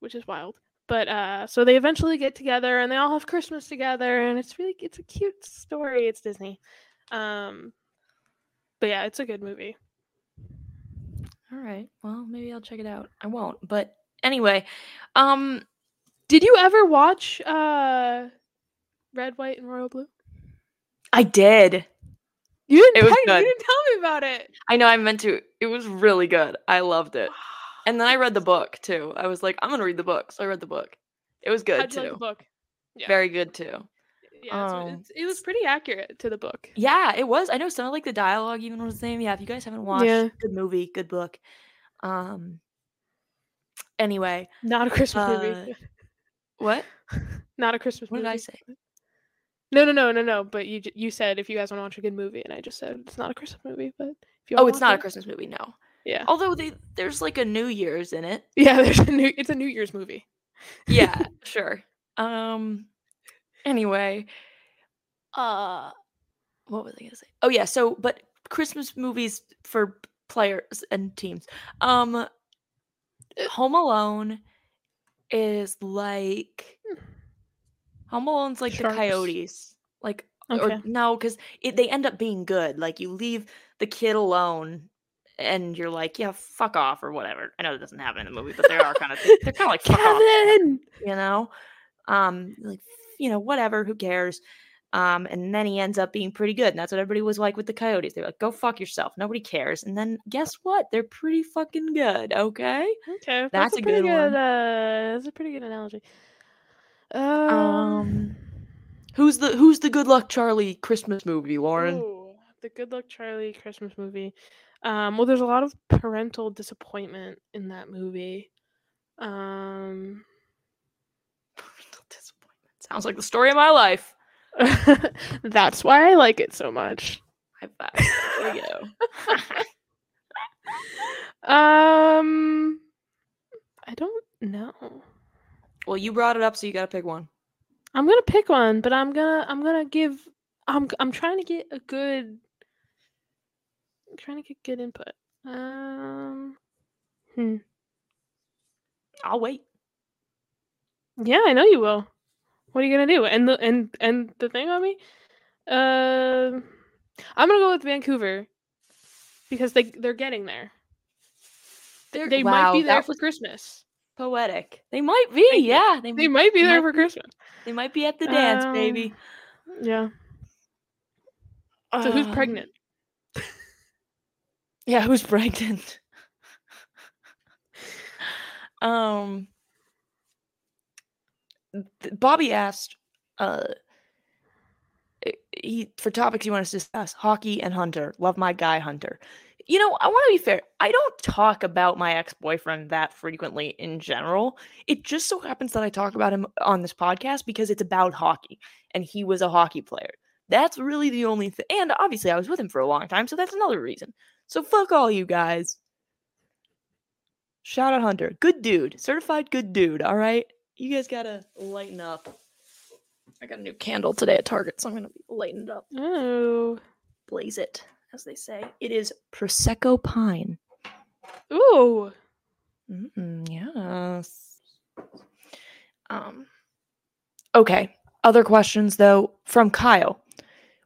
Speaker 1: which is wild. But uh, so they eventually get together and they all have Christmas together, and it's really it's a cute story. It's Disney, um, but yeah, it's a good movie.
Speaker 2: All right. Well, maybe I'll check it out. I won't, but anyway, um
Speaker 1: did you ever watch uh Red, White, and Royal Blue?
Speaker 2: I did.
Speaker 1: You didn't, it was tell, good. you didn't tell me about it.
Speaker 2: I know I meant to. It was really good. I loved it. And then I read the book too. I was like, I'm gonna read the book. So I read the book. It was good too. Like the book. Yeah. Very good too.
Speaker 1: Yeah, um, it was pretty accurate to the book.
Speaker 2: Yeah, it was. I know some of like the dialogue even was the same. Yeah, if you guys haven't watched, yeah. good movie, good book. Um. Anyway,
Speaker 1: not a Christmas uh, movie.
Speaker 2: What?
Speaker 1: Not a Christmas
Speaker 2: what
Speaker 1: movie.
Speaker 2: What did I say?
Speaker 1: No, no, no, no, no. But you you said if you guys want to watch a good movie, and I just said it's not a Christmas movie. But if
Speaker 2: you oh, it's not it, a Christmas movie. No.
Speaker 1: Yeah.
Speaker 2: Although they, there's like a New Year's in it.
Speaker 1: Yeah, there's a new. It's a New Year's movie.
Speaker 2: yeah, sure. Um. Anyway, uh, what was I gonna say? Oh yeah. So, but Christmas movies for players and teams. Um, Home Alone is like. Home Alone's like Sharks. the Coyotes. Like okay. or no, because they end up being good. Like you leave the kid alone and you're like, yeah, fuck off or whatever. I know that doesn't happen in the movie, but they are kind of they're kind of like Kevin, you know, um, like you know, whatever, who cares? Um, and then he ends up being pretty good. And that's what everybody was like with the Coyotes. They're like, go fuck yourself. Nobody cares. And then guess what? They're pretty fucking good. Okay.
Speaker 1: Okay. That's, that's a, a good, good one. Uh, that's a pretty good analogy. Um, um,
Speaker 2: who's the who's the Good Luck Charlie Christmas movie, Lauren?
Speaker 1: Ooh, the Good Luck Charlie Christmas movie. Um, well, there's a lot of parental disappointment in that movie. Um,
Speaker 2: parental disappointment sounds like the story of my life.
Speaker 1: That's why I like it so much.
Speaker 2: High five. There we go.
Speaker 1: um, I don't know.
Speaker 2: Well, you brought it up, so you gotta pick one.
Speaker 1: I'm gonna pick one, but I'm gonna I'm gonna give I'm I'm trying to get a good I'm trying to get good input. Um hmm.
Speaker 2: I'll wait.
Speaker 1: Yeah, I know you will. What are you gonna do? And the and and the thing on me, uh, I'm gonna go with Vancouver because they they're getting there. They're, they wow, might be there for Christmas.
Speaker 2: Poetic. They might be. They, yeah,
Speaker 1: they, they might be there might for
Speaker 2: be,
Speaker 1: Christmas.
Speaker 2: They might be at the dance, um, baby.
Speaker 1: Yeah. So who's um, pregnant?
Speaker 2: Yeah, who's pregnant? um Bobby asked uh he for topics he wants to discuss hockey and Hunter. Love my guy Hunter. You know, I want to be fair. I don't talk about my ex-boyfriend that frequently in general. It just so happens that I talk about him on this podcast because it's about hockey and he was a hockey player. That's really the only thing. And obviously I was with him for a long time, so that's another reason. So fuck all you guys. Shout out Hunter. Good dude. Certified good dude, all right? you guys gotta lighten up. I got a new candle today at Target, so I'm gonna lighten it up.
Speaker 1: Oh,
Speaker 2: blaze it, as they say. It is prosecco pine.
Speaker 1: Ooh.
Speaker 2: Mm, yes. Um. Okay. Other questions though from Kyle.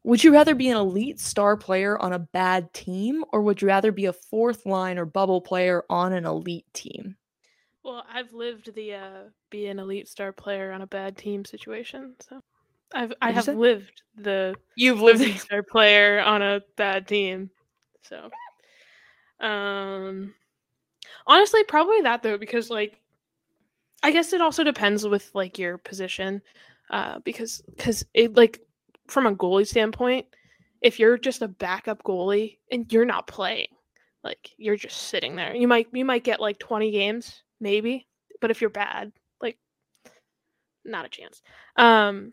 Speaker 2: Would you rather be an elite star player on a bad team, or would you rather be a fourth line or bubble player on an elite team?
Speaker 1: Well, I've lived the uh, be an elite star player on a bad team situation. So I've I have lived the
Speaker 2: you've lived
Speaker 1: elite star player on a bad team. So um honestly probably that though because like I guess it also depends with like your position uh because cuz it like from a goalie standpoint if you're just a backup goalie and you're not playing like you're just sitting there you might you might get like 20 games maybe but if you're bad like not a chance um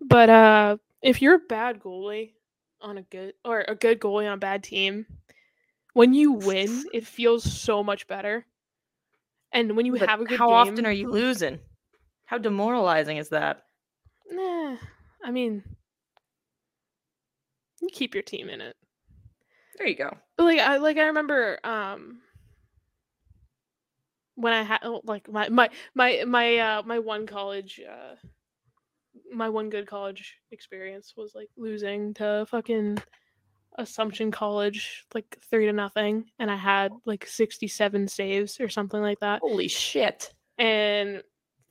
Speaker 1: but uh if you're a bad goalie on a good or a good goalie on a bad team when you win it feels so much better and when you
Speaker 2: But
Speaker 1: have a good
Speaker 2: how
Speaker 1: game
Speaker 2: often are you losing? How demoralizing is that?
Speaker 1: nah, i mean you keep your team in it
Speaker 2: There you go.
Speaker 1: But, like I like I remember um when I had like my my my my uh my one college uh my one good college experience was like losing to fucking Assumption College like 3 to nothing and I had like 67 saves or something like that.
Speaker 2: Holy shit.
Speaker 1: And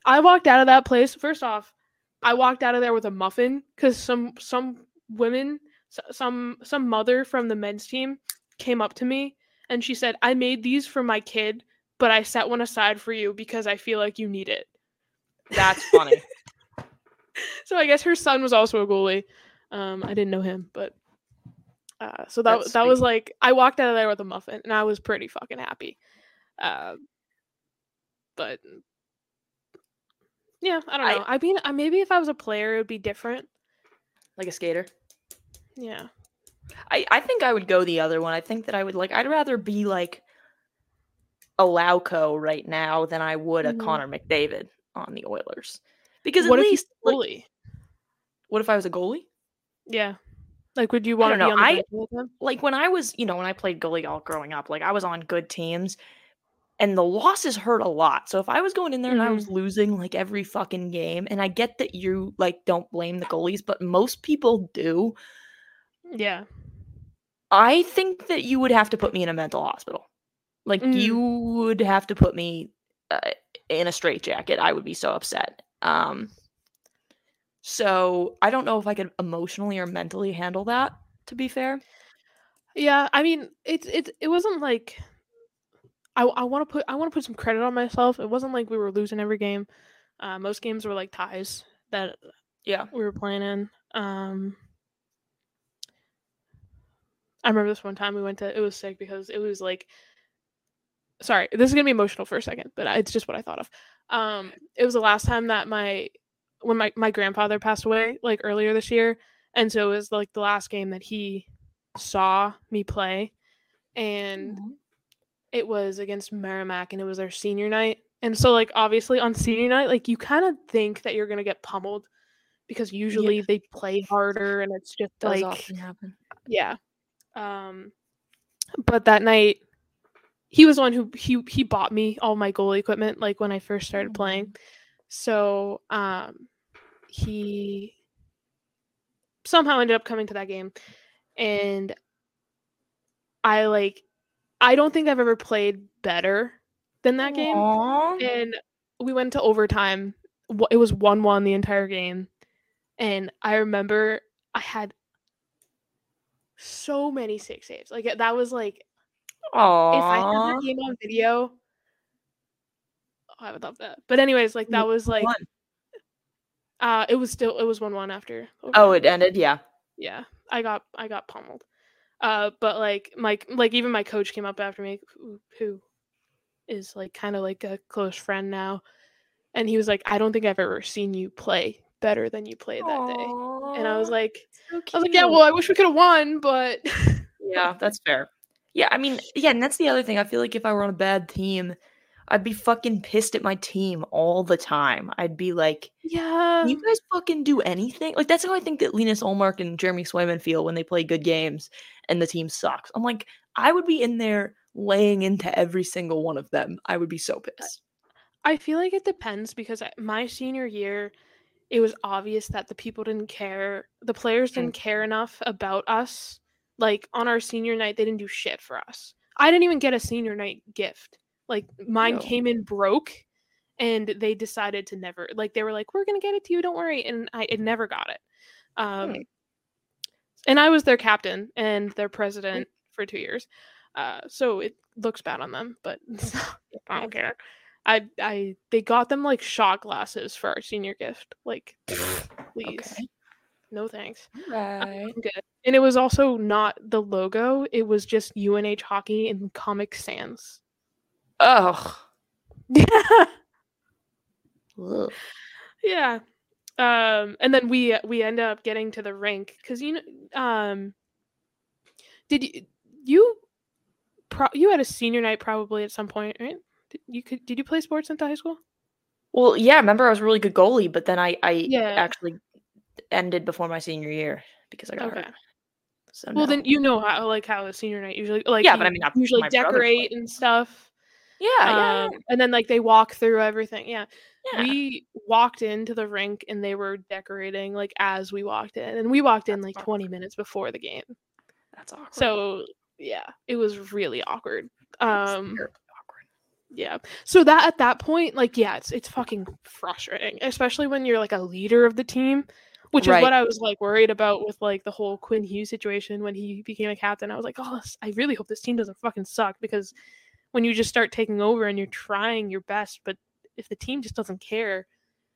Speaker 1: I walked out of that place first off I walked out of there with a muffin cuz some some women some some mother from the men's team came up to me and she said, "I made these for my kid, but I set one aside for you because I feel like you need it."
Speaker 2: That's funny.
Speaker 1: So I guess her son was also a goalie. Um, I didn't know him, but uh, so that
Speaker 2: That's
Speaker 1: that was like I walked out of there with a muffin, and I was pretty fucking happy. Uh, but yeah, I don't know. I, mean, I, maybe if I was a player, it would be different.
Speaker 2: like a skater.
Speaker 1: Yeah,
Speaker 2: I, I think I would go the other one. I think that I would like I'd rather be like a Lauko right now than I would a
Speaker 1: Mhm.
Speaker 2: Connor McDavid on the Oilers. Because
Speaker 1: what
Speaker 2: at
Speaker 1: if
Speaker 2: least
Speaker 1: you
Speaker 2: like,
Speaker 1: goalie?
Speaker 2: what if I was a goalie?
Speaker 1: yeah, like would you want to
Speaker 2: know,
Speaker 1: on the
Speaker 2: I-? Like when I was, you know, when I played goalie all growing up, like I was on good teams and the losses hurt a lot. So if I was going in there and I was losing like every fucking game, and I get that you like don't blame the goalies, but most people do.
Speaker 1: Yeah,
Speaker 2: I think that you would have to put me in a mental hospital. Like
Speaker 1: Mm.
Speaker 2: you would have to put me uh, in a straitjacket. I would be so upset. Um, so I don't know if I could emotionally or mentally handle that. To be fair,
Speaker 1: Yeah, I mean, it's it it wasn't like I I want to put I want to put some credit on myself. It wasn't like we were losing every game. Uh, most games were like ties that
Speaker 2: yeah.
Speaker 1: we were playing in. Um, I remember this one time we went to. It was sick because it was like. Sorry, this is gonna be emotional for a second, but it's just what I thought of. Um, it was the last time that my when my my grandfather passed away, like earlier this year, and so it was like the last game that he saw me play, and it was against Merrimack and it was their senior night. And so like obviously on senior night, like you kind of think that you're gonna get pummeled because usually they play harder and it's just
Speaker 2: does
Speaker 1: like yeah. Um but that night he was one who he he bought me all my goalie equipment like when I first started playing. So um he somehow ended up coming to that game and I like I don't think I've ever played better than that game. And we went to overtime. It was 1 1 the entire game. And I remember I had so many six saves. Like, that was like, if I had that game on video, oh, I would love that. But, anyways, like, that was like, uh, it was still, it was 1 1 after.
Speaker 2: Oh, it ended. Yeah.
Speaker 1: yeah i got i got pummeled uh but like my like even my coach came up after me who, is like kind of like a close friend now and he was like i don't think i've ever seen you play better than you played that day and i was like
Speaker 2: so
Speaker 1: i was like yeah well i wish we could have won but
Speaker 2: Yeah, that's fair. Yeah, I mean, yeah, and that's the other thing. I feel like if I were on a bad team, I'd be fucking pissed at my team all the time. I'd be like,
Speaker 1: yeah
Speaker 2: "Can you guys fucking do anything?" Like that's how I think that Linus Ullmark and Jeremy Swayman feel when they play good games and the team sucks. I'm like, I would be in there laying into every single one of them. I would be so pissed.
Speaker 1: I feel like it depends because my senior year, it was obvious that the people didn't care. The players didn't mm. care enough about us. Like on our senior night, they didn't do shit for us. I didn't even get a senior night gift. Like mine
Speaker 2: Ew.
Speaker 1: came in broke and they decided to never like they were like, We're gonna get it to you, don't worry. And I it never got it. Um
Speaker 2: Hmm.
Speaker 1: and I was their captain and their president for two years. Uh so it looks bad on them, but I don't care. I I they got them like shot glasses for our senior gift. Like please.
Speaker 2: Okay.
Speaker 1: No thanks.
Speaker 2: Right.
Speaker 1: And it was also not the logo, it was just UNH hockey in Comic Sans.
Speaker 2: Ugh.
Speaker 1: Yeah. Yeah. Um and then we we end up getting to the rink cuz you know um did you you pro- you had a senior night probably at some point, right? Did you could did you play sports into high school?
Speaker 2: Well, yeah, remember I was a really good goalie, but then I I
Speaker 1: Yeah.
Speaker 2: actually ended before my senior year because I got
Speaker 1: Okay.
Speaker 2: hurt. So
Speaker 1: Well,
Speaker 2: no.
Speaker 1: then you know how like how a senior night usually like
Speaker 2: Yeah, but I mean,
Speaker 1: usually decorate and stuff.
Speaker 2: Yeah, yeah,
Speaker 1: Um, and then like they walk through everything. Yeah.
Speaker 2: yeah.
Speaker 1: We walked into the rink and they were decorating like as we walked in, and we walked in
Speaker 2: That's
Speaker 1: like 20 minutes before the game.
Speaker 2: That's awkward.
Speaker 1: So yeah, it was really awkward. Um,
Speaker 2: awkward.
Speaker 1: yeah. So that at that point, like, yeah, it's it's fucking frustrating, especially when you're like a leader of the team, which is what I was like worried about with like the whole Quinn Hughes situation when he became a captain. I was like, oh, I really hope this team doesn't fucking suck because when you just start taking over and you're trying your best, but if the team just doesn't care,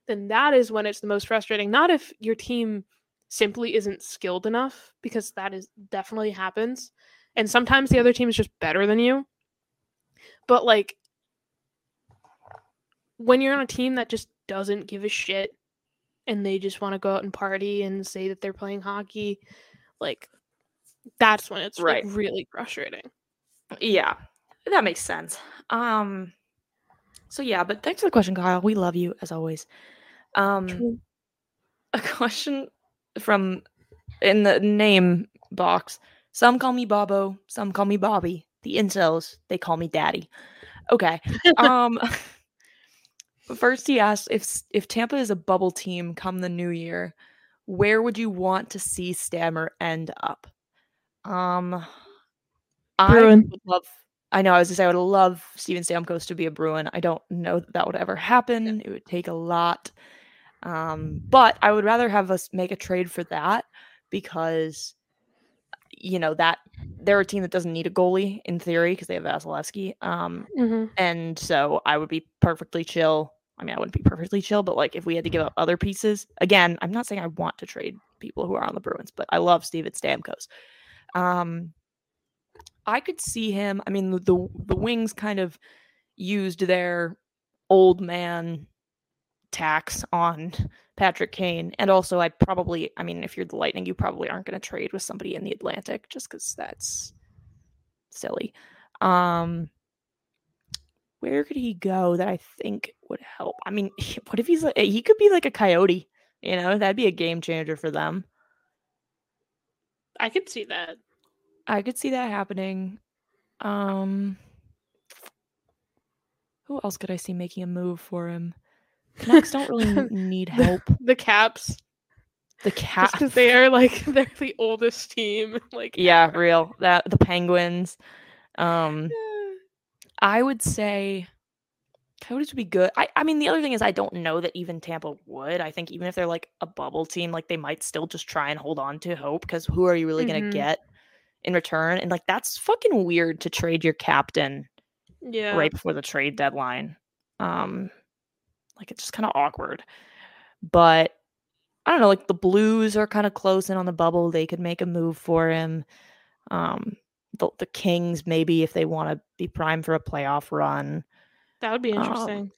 Speaker 1: then that is when it's the most frustrating. Not if your team simply isn't skilled enough, because that is definitely happens. And sometimes the other team is just better than you. But like when you're on a team that just doesn't give a shit and they just want to go out and party and say that they're playing hockey, like that's when it's like,
Speaker 2: Right.
Speaker 1: really frustrating.
Speaker 2: Yeah, that makes sense. Um, so yeah, but thanks for the question, Kyle. We love you as always. Um, a question from in the name box. Some call me Bobo, some call me Bobby. The incels, they call me Daddy. Okay. Um first he asked if if Tampa is a bubble team come the new year, where would you want to see Stammer end up? Um I
Speaker 1: Bruin.
Speaker 2: would love I know I was gonna say I would love Steven Stamkos to be a Bruin. I don't know that that would ever happen. It would take a lot. Um, but I would rather have us make a trade for that because you know that they're a team that doesn't need a goalie in theory because they have Vasilevskiy. Um,
Speaker 1: Mm-hmm.
Speaker 2: and so I would be perfectly chill. I mean, I wouldn't be perfectly chill, but like if we had to give up other pieces, again, I'm not saying I want to trade people who are on the Bruins, but I love Steven Stamkos. Um, I could see him. I mean, the the, the Wings kind of used their old man tax on Patrick Kane, and also I probably, I mean, if you're the Lightning, you probably aren't going to trade with somebody in the Atlantic just because that's silly. Um, where could he go that I think would help? I mean, what if he's like, he could be like a coyote, you know, that'd be a game changer for them.
Speaker 1: I could see that.
Speaker 2: I could see that happening. Um, who else could I see making a move for him? Canucks don't really need help.
Speaker 1: The Caps,
Speaker 2: The Caps
Speaker 1: because they are like they're the oldest team. Like
Speaker 2: yeah,
Speaker 1: ever.
Speaker 2: real that the Penguins. Um,
Speaker 1: Yeah.
Speaker 2: I would say Coyotes would be good. I, I mean, the other thing is I don't know that even Tampa would. I think even if they're like a bubble team, like they might still just try and hold on to hope because who are you really
Speaker 1: Mhm.
Speaker 2: gonna get in return? And like that's fucking weird to trade your captain
Speaker 1: Yeah.
Speaker 2: right before the trade deadline. Um, like it's just kind of awkward. But I don't know. Like the Blues are kind of close in on the bubble. They could make a move for him. Um, the the Kings maybe if they want to be primed for a playoff run.
Speaker 1: That would be
Speaker 2: Um,
Speaker 1: interesting.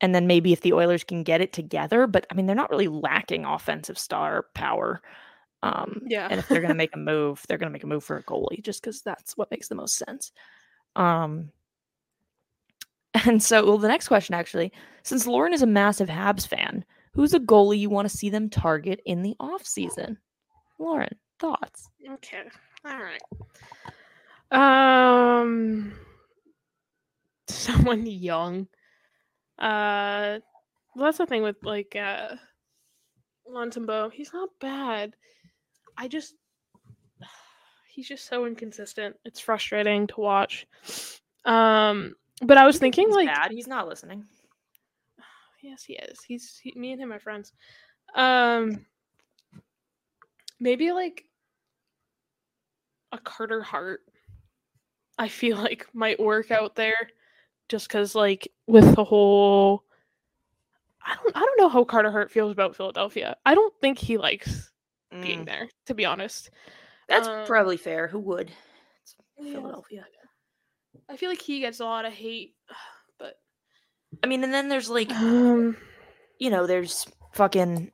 Speaker 2: and then maybe if the Oilers can get it together, but I mean they're not really lacking offensive star power. Um,
Speaker 1: Yeah.
Speaker 2: and if they're gonna make a move, they're gonna make a move for a goalie just because that's what makes the most sense. Um, and so well, the next question actually, since Lauren is a massive Habs fan, who's a goalie you want to see them target in the off season? Lauren, thoughts?
Speaker 1: Okay. All right. Um someone young. Uh well, that's the thing with like uh Montembeault. He's not bad. I just he's just so inconsistent. It's frustrating to watch. Um, but I was thinking
Speaker 2: He's
Speaker 1: like,
Speaker 2: bad. He's not listening.
Speaker 1: yes, he is. He's he, me and him are friends. Um, maybe like a Carter Hart. I feel like might work out there, just because like with the whole. I don't. I don't know how Carter Hart feels about Philadelphia. I don't think he likes being
Speaker 2: Mm,
Speaker 1: there. To be honest,
Speaker 2: That's
Speaker 1: um,
Speaker 2: probably fair. Who would?
Speaker 1: Yeah.
Speaker 2: Philadelphia.
Speaker 1: I feel like he gets a lot of hate, but
Speaker 2: I mean, and then there's like,
Speaker 1: um,
Speaker 2: you know, there's fucking.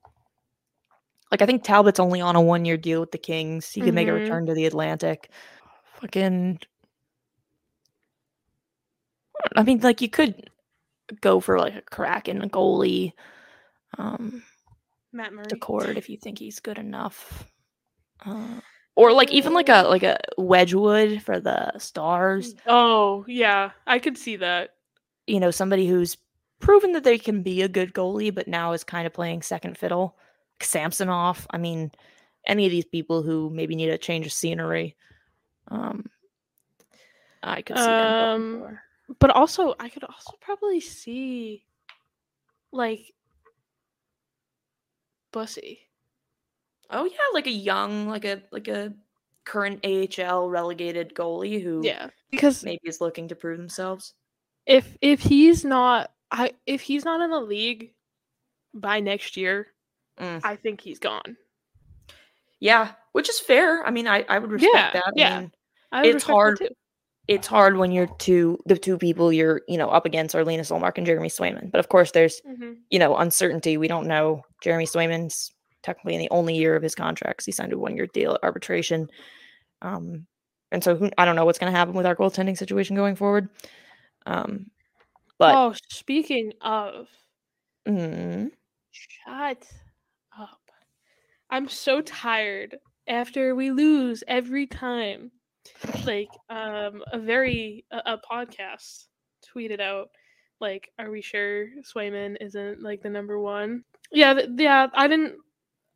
Speaker 2: Like I think Talbot's only on a one year deal with the Kings. He could make a
Speaker 1: Mhm.
Speaker 2: return to the Atlantic. Fucking. I mean, like you could go for like a Kraken goalie, um,
Speaker 1: Matt Murray.
Speaker 2: Daccord if you think he's good enough, uh, or like even like a like a Wedgewood for the Stars.
Speaker 1: Oh yeah, I could see that.
Speaker 2: You know, somebody who's proven that they can be a good goalie, but now is kind of playing second fiddle. Like Samsonov. I mean, any of these people who maybe need a change of scenery. Um, I could see them
Speaker 1: Um,
Speaker 2: for.
Speaker 1: But also, I could also probably see like Bussi.
Speaker 2: Oh yeah, like a young, like a like a current AHL relegated goalie who
Speaker 1: Yeah, because
Speaker 2: maybe is looking to prove themselves.
Speaker 1: if if he's not, I if he's not in the league by next year,
Speaker 2: Mm.
Speaker 1: I think he's gone.
Speaker 2: Yeah, which is fair. I mean, I I would respect
Speaker 1: Yeah,
Speaker 2: that. I
Speaker 1: yeah.
Speaker 2: mean,
Speaker 1: I would
Speaker 2: It's
Speaker 1: respect that
Speaker 2: hard
Speaker 1: too.
Speaker 2: It's hard when you're two the two people you're you know up against are Linus Ullmark and Jeremy Swayman. But of course, there's
Speaker 1: Mhm.
Speaker 2: you know uncertainty. We don't know. Jeremy Swayman's technically in the only year of his contract 'cause he signed a one year deal at arbitration. Um, and so who, I don't know what's going to happen with our goaltending situation going forward. Um, but
Speaker 1: oh, speaking of,
Speaker 2: mm,
Speaker 1: shut up. I'm so tired after we lose every time. Like, um, a very a, a podcast tweeted out, like, "Are we sure Swayman isn't like the number one?" Yeah, th- yeah. I didn't.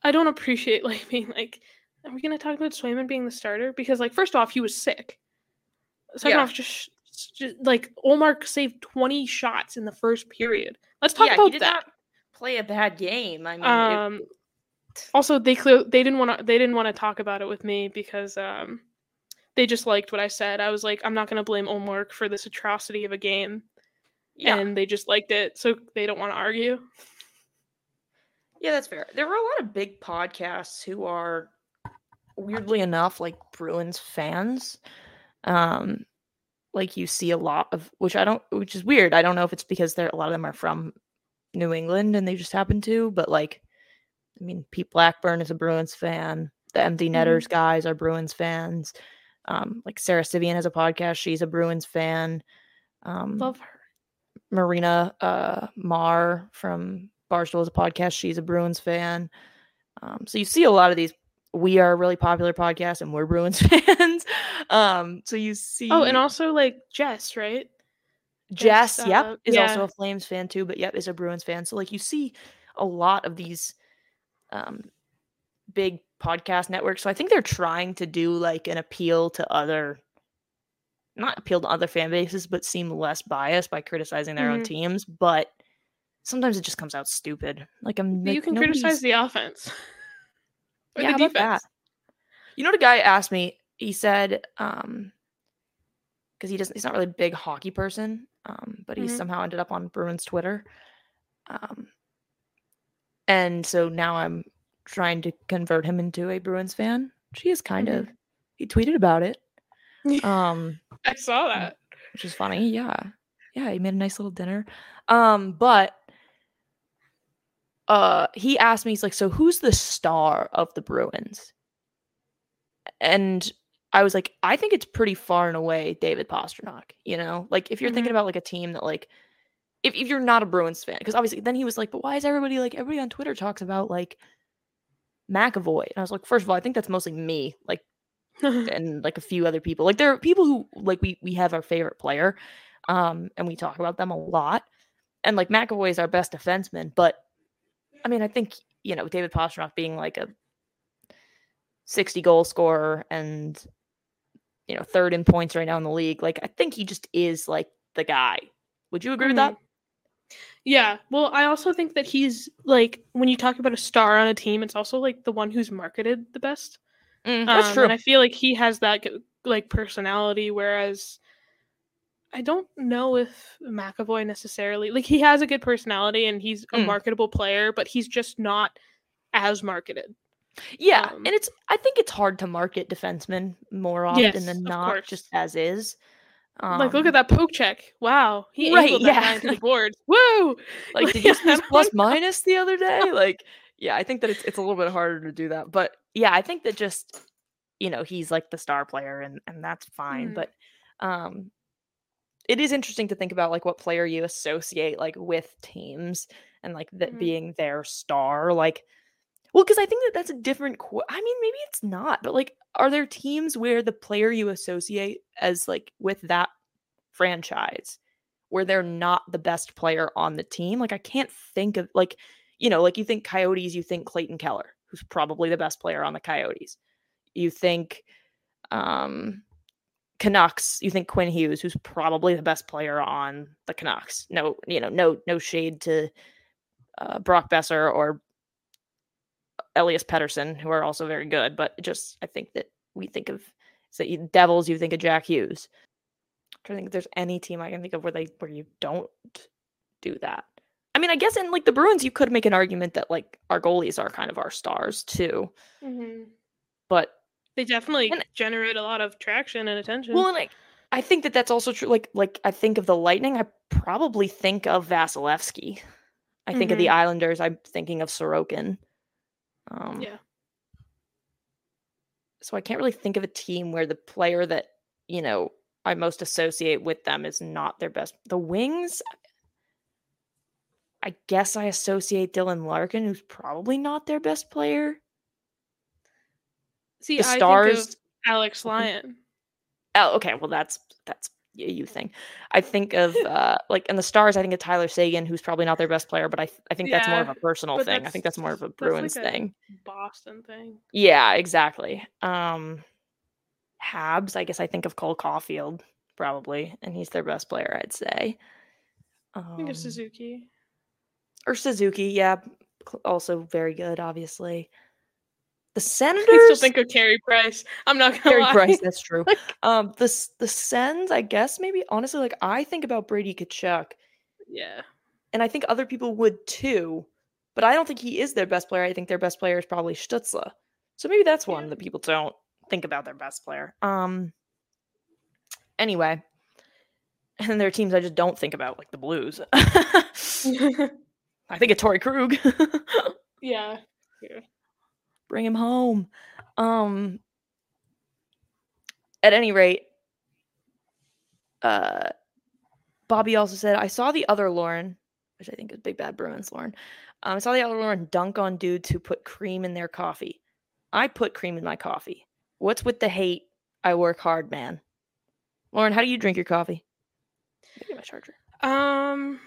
Speaker 1: I don't appreciate like being like, "Are we gonna talk about Swayman being the starter?" Because like, first off, he was sick. Second
Speaker 2: Yeah.
Speaker 1: off, just, just like Ullmark saved 20 shots in the first period. Let's talk
Speaker 2: yeah,
Speaker 1: about
Speaker 2: he did
Speaker 1: that.
Speaker 2: play a bad game. I mean, it-
Speaker 1: Um, also, they clear they didn't want to they didn't want to talk about it with me because um, they just liked what I said. I was like, I'm not going to blame Ullmark for this atrocity of a game,
Speaker 2: yeah,
Speaker 1: and they just liked it, so they don't want to argue.
Speaker 2: Yeah, that's fair. There were a lot of big podcasts who are weirdly enough like Bruins fans. Um like you see a lot of which I don't which is weird. I don't know if it's because they're a lot of them are from New England and they just happen to, but like I mean Pete Blackburn is a Bruins fan. The Empty Netters guys are Bruins fans. Um like Sarah Civian has a podcast, she's a Bruins fan. Um
Speaker 1: Love her.
Speaker 2: Marina uh, Marr from Barstool has a podcast. She's a Bruins fan. Um, so you see a lot of these. We are a really popular podcast, and we're Bruins fans. um, so you see.
Speaker 1: Oh, and also like Jess, right?
Speaker 2: Jess,
Speaker 1: Jess,
Speaker 2: yep,
Speaker 1: uh,
Speaker 2: is also a Flames fan too, but yep, is a Bruins fan. So like you see a lot of these um, big podcast network. So I think they're trying to do like an appeal to other, not appeal to other fan bases, but seem less biased by criticizing their own
Speaker 1: Mhm.
Speaker 2: teams. But sometimes it just comes out stupid. Like I'm,
Speaker 1: But you
Speaker 2: like,
Speaker 1: can criticize the offense. or
Speaker 2: yeah,
Speaker 1: the
Speaker 2: how about
Speaker 1: defense.
Speaker 2: that? You know what a guy asked me? He said, um, because he doesn't, he's not really a big hockey person, um, but he
Speaker 1: Mhm.
Speaker 2: somehow ended up on Bruins Twitter. Um, and so now I'm trying to convert him into a Bruins fan. She is kind
Speaker 1: Mhm.
Speaker 2: of, he tweeted about it, um,
Speaker 1: I saw that.
Speaker 2: which is funny. Yeah. Yeah. He made a nice little dinner. Um, but uh he asked me, he's like, so who's the star of the Bruins? And I was like, I think it's pretty far and away David Pastrnak, you know? Like if you're thinking about like a team that like if, if you're not a Bruins fan, because obviously then he was like, but why is everybody like everybody on Twitter talks about like McAvoy? And I was like, first of all, I think that's mostly me, like and like a few other people. Like there are people who like we we have our favorite player, um, and we talk about them a lot. And like McAvoy is our best defenseman, but I mean, I think you know David Pastrnak being like a sixty goal scorer and you know, third in points right now in the league. Like I think he just is like the guy. Would you agree with that?
Speaker 1: Yeah. Well, I also think that he's like when you talk about a star on a team, it's also like the one who's marketed the best.
Speaker 2: Mm, that's
Speaker 1: Um,
Speaker 2: true.
Speaker 1: And I feel like he has that like personality, whereas I don't know if McAvoy necessarily like he has a good personality and he's a
Speaker 2: Mm.
Speaker 1: marketable player, but he's just not as marketed.
Speaker 2: Yeah,
Speaker 1: Um,
Speaker 2: and it's I think it's hard to market defensemen more often
Speaker 1: Yes,
Speaker 2: than not, just as is.
Speaker 1: Like, look
Speaker 2: Um,
Speaker 1: at that poke check! Wow, he
Speaker 2: Right,
Speaker 1: angled that
Speaker 2: yeah.
Speaker 1: the board. Woo!
Speaker 2: Like, did you see plus minus the other day? Like, yeah, I think that it's it's a little bit harder to do that, but yeah, I think that just you know he's like the star player, and and that's fine.
Speaker 1: Mhm.
Speaker 2: But um, it is interesting to think about like what player you associate like with teams and like that
Speaker 1: Mhm.
Speaker 2: being their star, like. Well, because I think that that's a different. Qu- I mean, maybe it's not, but like, are there teams where the player you associate as like with that franchise, where they're not the best player on the team? Like, I can't think of like, you know, like you think Coyotes, you think Clayton Keller, who's probably the best player on the Coyotes. You think um Canucks, you think Quinn Hughes, who's probably the best player on the Canucks. No, you know, no, no shade to uh, Brock Boeser or Elias Pettersson, who are also very good, but just I think that we think of so you, Devils, you think of Jack Hughes. I'm trying to think if there's any team I can think of where they where you don't do that. I mean, I guess in like the Bruins, you could make an argument that like our goalies are kind of our stars too,
Speaker 1: Mhm.
Speaker 2: but
Speaker 1: They definitely
Speaker 2: And-
Speaker 1: generate a lot of traction and attention.
Speaker 2: well, and like I think that that's also true. Like like I think of the Lightning, I probably think of Vasilevskiy. I think of the
Speaker 1: Mhm.
Speaker 2: Islanders, I'm thinking of Sorokin. Um,
Speaker 1: yeah.
Speaker 2: so I can't really think of a team where the player that you know I most associate with them is not their best. The Wings, I guess I associate Dylan Larkin, who's probably not their best player.
Speaker 1: See,
Speaker 2: The
Speaker 1: I
Speaker 2: Stars,
Speaker 1: Alex Lyon.
Speaker 2: oh, okay, well that's that's you thing. I think of uh like in the Stars, I think of Tyler Seguin, who's probably not their best player, but I I think that's more of a personal thing. I think that's more of a
Speaker 1: that's like
Speaker 2: Bruins
Speaker 1: a-
Speaker 2: thing.
Speaker 1: Boston thing.
Speaker 2: Yeah, exactly. Um Habs, I guess I think of Cole Caufield probably, and he's their best player, I'd say. Um,
Speaker 1: I think of Suzuki.
Speaker 2: or Suzuki, yeah, also very good, obviously. The Senators.
Speaker 1: I still think of Carey Price. I'm not gonna
Speaker 2: Carey
Speaker 1: lie.
Speaker 2: Price, that's true.
Speaker 1: Like-
Speaker 2: Um, the the Sens, I guess maybe honestly, like I think about Brady Tkachuk,
Speaker 1: yeah.
Speaker 2: and I think other people would too, but I don't think he is their best player. I think their best player is probably Stützle. So maybe that's one
Speaker 1: Yeah.
Speaker 2: that people don't think about their best player. Um. Anyway, and then there are teams I just don't think about, like the Blues. I think of Torey Krug.
Speaker 1: yeah. Yeah.
Speaker 2: Bring him home. Um. At any rate, uh, Bobby also said, "I saw the other Lauren, which I think is Big Bad Bruins Lauren. Um, I saw the other Lauren dunk on dudes who put cream in their coffee. I put cream in my coffee. What's with the hate? I work hard, man. Lauren, how do you drink your coffee? Get my charger.
Speaker 1: Um,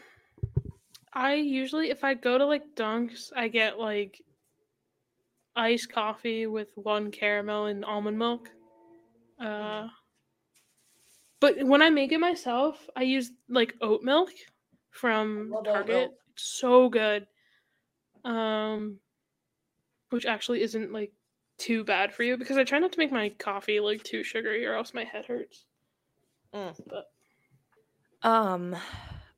Speaker 1: I usually, if I go to like Dunks, I get like iced coffee with one caramel and almond milk. Uh, but when I make it myself, I use like oat milk from Target. It's so good. Um, which actually isn't like too bad for you because I try not to make my coffee like too sugary or else my head hurts.
Speaker 2: But um,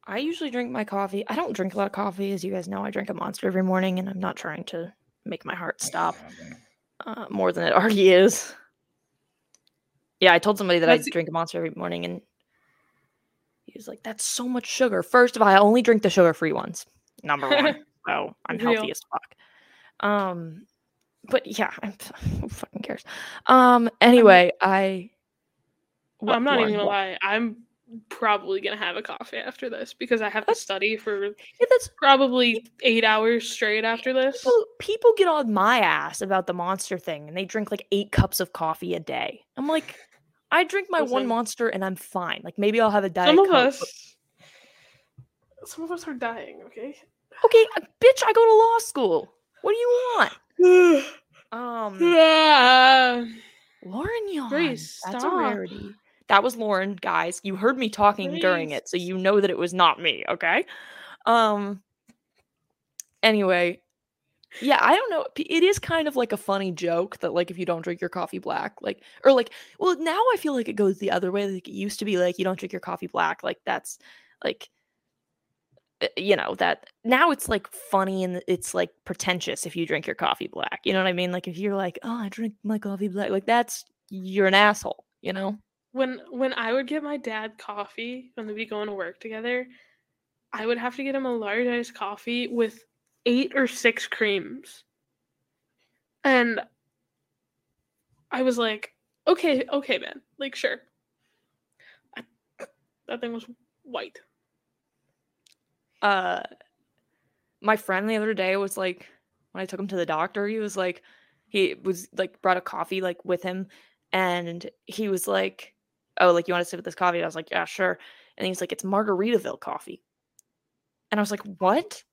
Speaker 2: I usually drink my coffee. I don't drink a lot of coffee, as you guys know. I drink a monster every morning, and I'm not trying to make my heart stop uh, more than it already is. Yeah, I told somebody that I drink a monster every morning, and he was like, "That's so much sugar." First of all, I only drink the sugar-free ones. Number one, so I'm
Speaker 1: Real.
Speaker 2: healthy as fuck. Um, but yeah, I'm, who fucking cares? Um, anyway, I. what-
Speaker 1: I'm not
Speaker 2: Lauren,
Speaker 1: even gonna
Speaker 2: what?
Speaker 1: lie. I'm probably gonna have a coffee after this because I have to study for
Speaker 2: Yeah, that's
Speaker 1: probably eight hours straight after this.
Speaker 2: people, people get on my ass about the monster thing and they drink like eight cups of coffee a day. I'm like, I drink my one monster and I'm fine. Like maybe I'll have a diet.
Speaker 1: Some of
Speaker 2: Coke, but-
Speaker 1: us, some of us are dying. Okay.
Speaker 2: Okay, uh, bitch, I go to law school. What do you want? Um,
Speaker 1: Ah.
Speaker 2: Lauren yawn.
Speaker 1: Grace,
Speaker 2: That's a rarity. That was Lauren, guys. You heard me talking during it, so you know that it was not me, okay? Um anyway, yeah, I don't know. It is kind of like a funny joke that like if you don't drink your coffee black, like or like well, now I feel like it goes the other way. Like it used to be like you don't drink your coffee black, like that's like uh, you know that now it's like funny and it's like pretentious if you drink your coffee black. You know what I mean? Like if you're like, "Oh, I drink my coffee black." Like that's you're an asshole, you know?
Speaker 1: When when I would get my dad coffee when we'd be going to work together, I would have to get him a large iced coffee with eight or six creams. And I was like, okay, okay, man. Like, sure. I, that thing was white.
Speaker 2: uh my friend the other day was like when I took him to the doctor, he was like he was like brought a coffee like with him and he was like, Oh, like you want to sit with this coffee? I was like, Yeah, sure. And he's like, It's Margaritaville coffee. And I was like, What?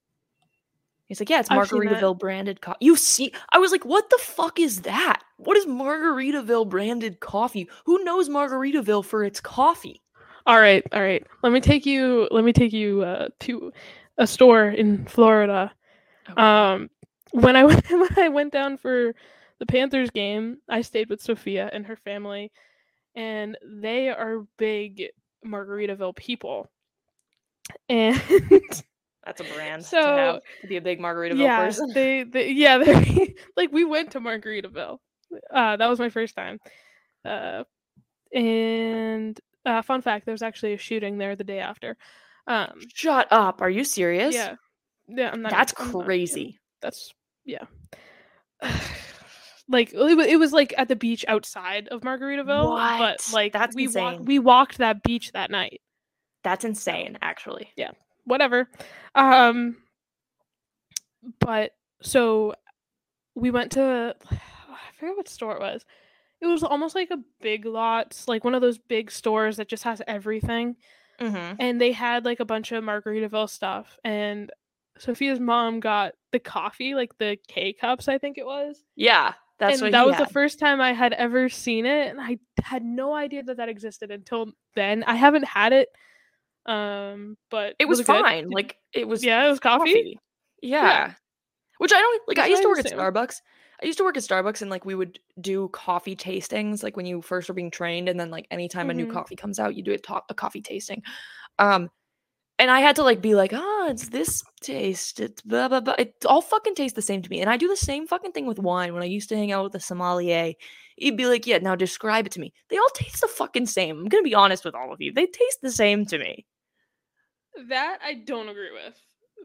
Speaker 2: He's like, Yeah, it's
Speaker 1: I've seen that.
Speaker 2: Margaritaville branded coffee. You see I was like, What the fuck is that? What is Margaritaville branded coffee? Who knows Margaritaville for its coffee?
Speaker 1: All right, all right. Let me take you. Let me take you uh, to a store in Florida.
Speaker 2: Okay.
Speaker 1: Um, when I went when I went down for the Panthers game, I stayed with Sophia and her family, and they are big Margaritaville people. And
Speaker 2: That's a brand to
Speaker 1: so
Speaker 2: have to be a big Margaritaville
Speaker 1: yeah,
Speaker 2: person.
Speaker 1: they, they yeah, they like we went to Margaritaville. Uh, that was my first time. Uh, and uh, fun fact, there was actually a shooting there the day after. Um,
Speaker 2: Shut up. Are you serious?
Speaker 1: yeah, yeah, I'm not.
Speaker 2: That's
Speaker 1: I'm not-
Speaker 2: crazy.
Speaker 1: that's yeah. like it was, it was like at the beach outside of Margaritaville,
Speaker 2: What?
Speaker 1: but like
Speaker 2: That's
Speaker 1: we walked we walked that beach that night.
Speaker 2: That's insane, actually.
Speaker 1: Yeah, whatever. Um, but so we went to I forget what store it was. It was almost like a big lots, like one of those big stores that just has everything.
Speaker 2: Mm-hmm.
Speaker 1: and they had like a bunch of Margaritaville stuff. And Sophia's mom got the coffee, like the K cups, I think it was.
Speaker 2: Yeah, that's
Speaker 1: and that was
Speaker 2: had.
Speaker 1: the first time I had ever seen it, and I had no idea that that existed until then. I haven't had it, um, but
Speaker 2: It was
Speaker 1: good?
Speaker 2: fine.
Speaker 1: Did-
Speaker 2: Like it was.
Speaker 1: yeah, it was coffee.
Speaker 2: Yeah. Which I don't like.
Speaker 1: That's
Speaker 2: I used to work at. Starbucks. I used to work at Starbucks, and like we would do coffee tastings, like when you first are being trained, and then like anytime a new
Speaker 1: Mhm.
Speaker 2: coffee comes out, you do a, to- a coffee tasting. Um, and I had to like be like, oh, it's this taste. It's blah blah blah. It all fucking tastes the same to me. And I do the same fucking thing with wine. When I used to hang out with the sommelier, he'd be like, yeah, now describe it to me. They all taste the fucking same. I'm gonna be honest with all of you. They taste the same to me.
Speaker 1: That I don't agree with.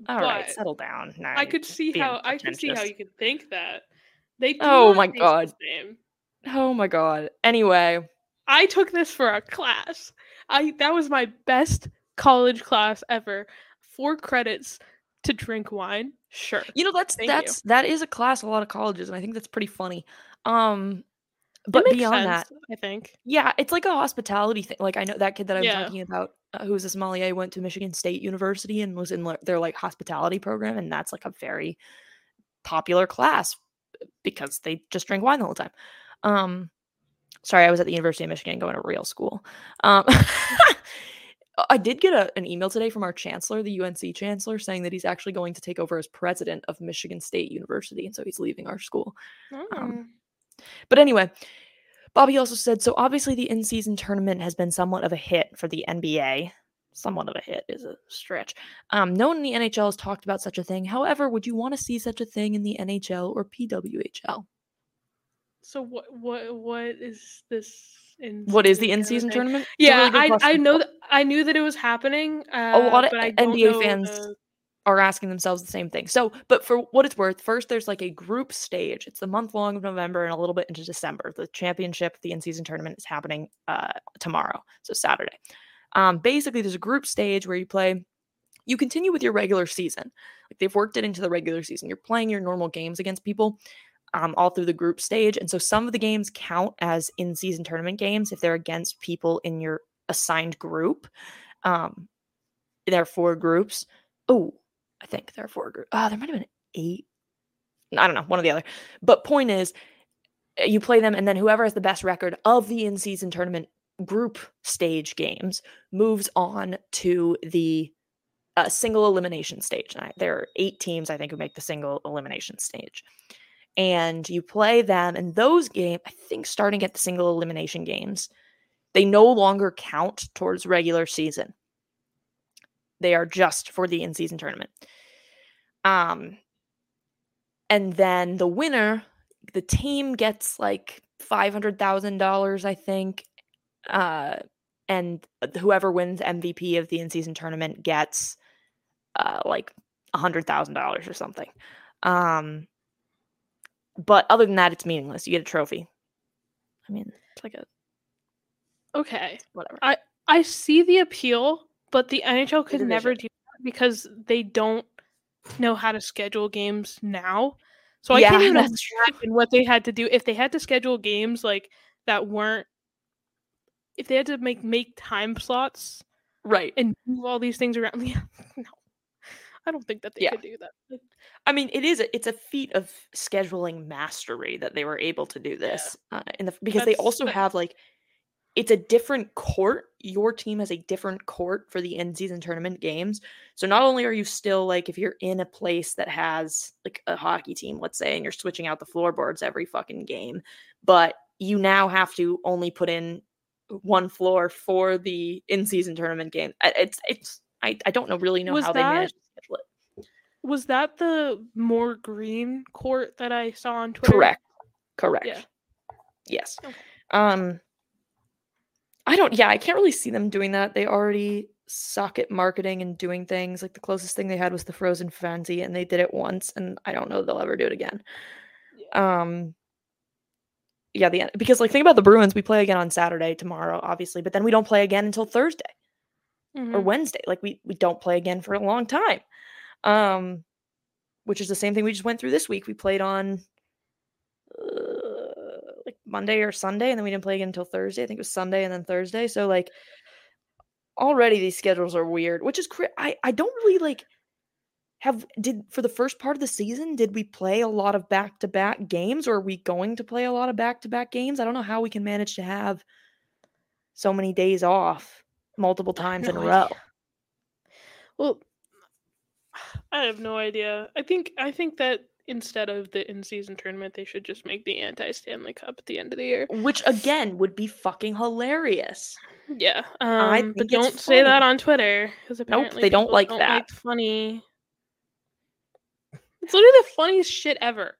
Speaker 2: All right, settle down. Now
Speaker 1: I could see how I could see how you could think that. They
Speaker 2: Oh my
Speaker 1: taste the
Speaker 2: God.
Speaker 1: same.
Speaker 2: Oh my god. Anyway,
Speaker 1: I took this for a class. I that was my best college class ever. Four credits to drink wine. Sure.
Speaker 2: you know that's
Speaker 1: Thank you.
Speaker 2: that's that is a class a lot of colleges, and I think that's pretty funny. Um, but beyond
Speaker 1: sense,
Speaker 2: that,
Speaker 1: I think.
Speaker 2: yeah, it's like a hospitality thing. Like I know that kid that I was
Speaker 1: Yeah.
Speaker 2: talking about, uh, who's a sommelier, went to Michigan State University and was in their like hospitality program, and that's like a very popular class because they just drink wine the whole time. Um, sorry, I was at the University of Michigan going to real school. Um, I did get a, an email today from our chancellor, the UNC chancellor, saying that he's actually going to take over as president of Michigan State University, and so he's leaving our school. Um,
Speaker 1: Oh.
Speaker 2: But anyway, Bobby also said so obviously the in season tournament has been somewhat of a hit for the NBA. Somewhat of a hit is a stretch. Um, no one in the NHL has talked about such a thing. However, would you want to see such a thing in the NHL or PWHL?
Speaker 1: So what what what is this in
Speaker 2: What is the
Speaker 1: in-season
Speaker 2: tournament?
Speaker 1: Yeah,
Speaker 2: really
Speaker 1: I I know that I knew that it was happening. Uh,
Speaker 2: a lot of
Speaker 1: but I don't
Speaker 2: NBA fans
Speaker 1: the-
Speaker 2: are asking themselves the same thing. So, but for what it's worth, first there's like a group stage. It's the month long of November and a little bit into December. The championship, the in-season tournament is happening uh tomorrow, so Saturday. Um, basically, there's a group stage where you play. You continue with your regular season. Like they've worked it into the regular season. You're playing your normal games against people. Um, all through the group stage. And so some of the games count as in season tournament games if they're against people in your assigned group. Um, there are four groups. Oh, I think there are four groups. Ah, there might have been eight. I don't know, one or the other. But point is, uh, you play them, and then whoever has the best record of the in season tournament group stage games moves on to the uh, single elimination stage. And I, there are eight teams, I think, who make the single elimination stage. And you play them, and those games, I think, starting at the single elimination games, they no longer count towards regular season. They are just for the in season tournament. Um, and then the winner, the team gets like five hundred thousand dollars, I think, uh, and whoever wins MVP of the in season tournament gets uh, like a hundred thousand dollars or something. Um, but other than that, it's meaningless. You get a trophy. I mean, it's like a
Speaker 1: Okay.
Speaker 2: whatever.
Speaker 1: I I see the appeal, but the NHL could never do that because they don't know how to schedule games now. So I
Speaker 2: Yeah,
Speaker 1: can't even imagine what they had to do if they had to schedule games like that weren't if they had to make make time slots
Speaker 2: Right.
Speaker 1: and move all these things around. Yeah, no. I don't think that they
Speaker 2: Yeah.
Speaker 1: could do that.
Speaker 2: I mean, it is a, it's a feat of scheduling mastery that they were able to do this uh, in the because they also
Speaker 1: that-
Speaker 2: have like it's a different court. Your team has a different court for the in season tournament games. So not only are you still like if you're in a place that has like a hockey team, let's say, and you're switching out the floorboards every fucking game, but you now have to only put in one floor for the in season tournament game. It's it's I, I don't know really know
Speaker 1: Was
Speaker 2: how they
Speaker 1: that-
Speaker 2: managed schedule it.
Speaker 1: Was that the more green court that I saw on Twitter?
Speaker 2: Correct. Correct.
Speaker 1: Yeah.
Speaker 2: Yes.
Speaker 1: Okay.
Speaker 2: Um I don't yeah, I can't really see them doing that. They already suck at marketing and doing things. Like the closest thing they had was the Frozen Frenzy and they did it once and I don't know they'll ever do it again. Um yeah, the end because like think about the Bruins, we play again on Saturday tomorrow obviously, but then we don't play again until Thursday or
Speaker 1: Mhm.
Speaker 2: Wednesday. Like we we don't play again for a long time. Um which is the same thing we just went through this week. We played on uh, like Monday or Sunday and then we didn't play again until Thursday. I think it was Sunday and then Thursday. So like already these schedules are weird, which is cra- I I don't really like have did for the first part of the season did we play a lot of back-to-back games or are we going to play a lot of back-to-back games? I don't know how we can manage to have so many days off multiple times in a row.
Speaker 1: Well, I have no idea. I think I think that instead of the in-season tournament, they should just make the anti-Stanley Cup at the end of the year.
Speaker 2: which again would be fucking hilarious.
Speaker 1: Yeah,
Speaker 2: I
Speaker 1: um, but don't say that on Twitter because apparently
Speaker 2: they don't like
Speaker 1: don't
Speaker 2: that.
Speaker 1: Like funny. It's literally the funniest shit ever.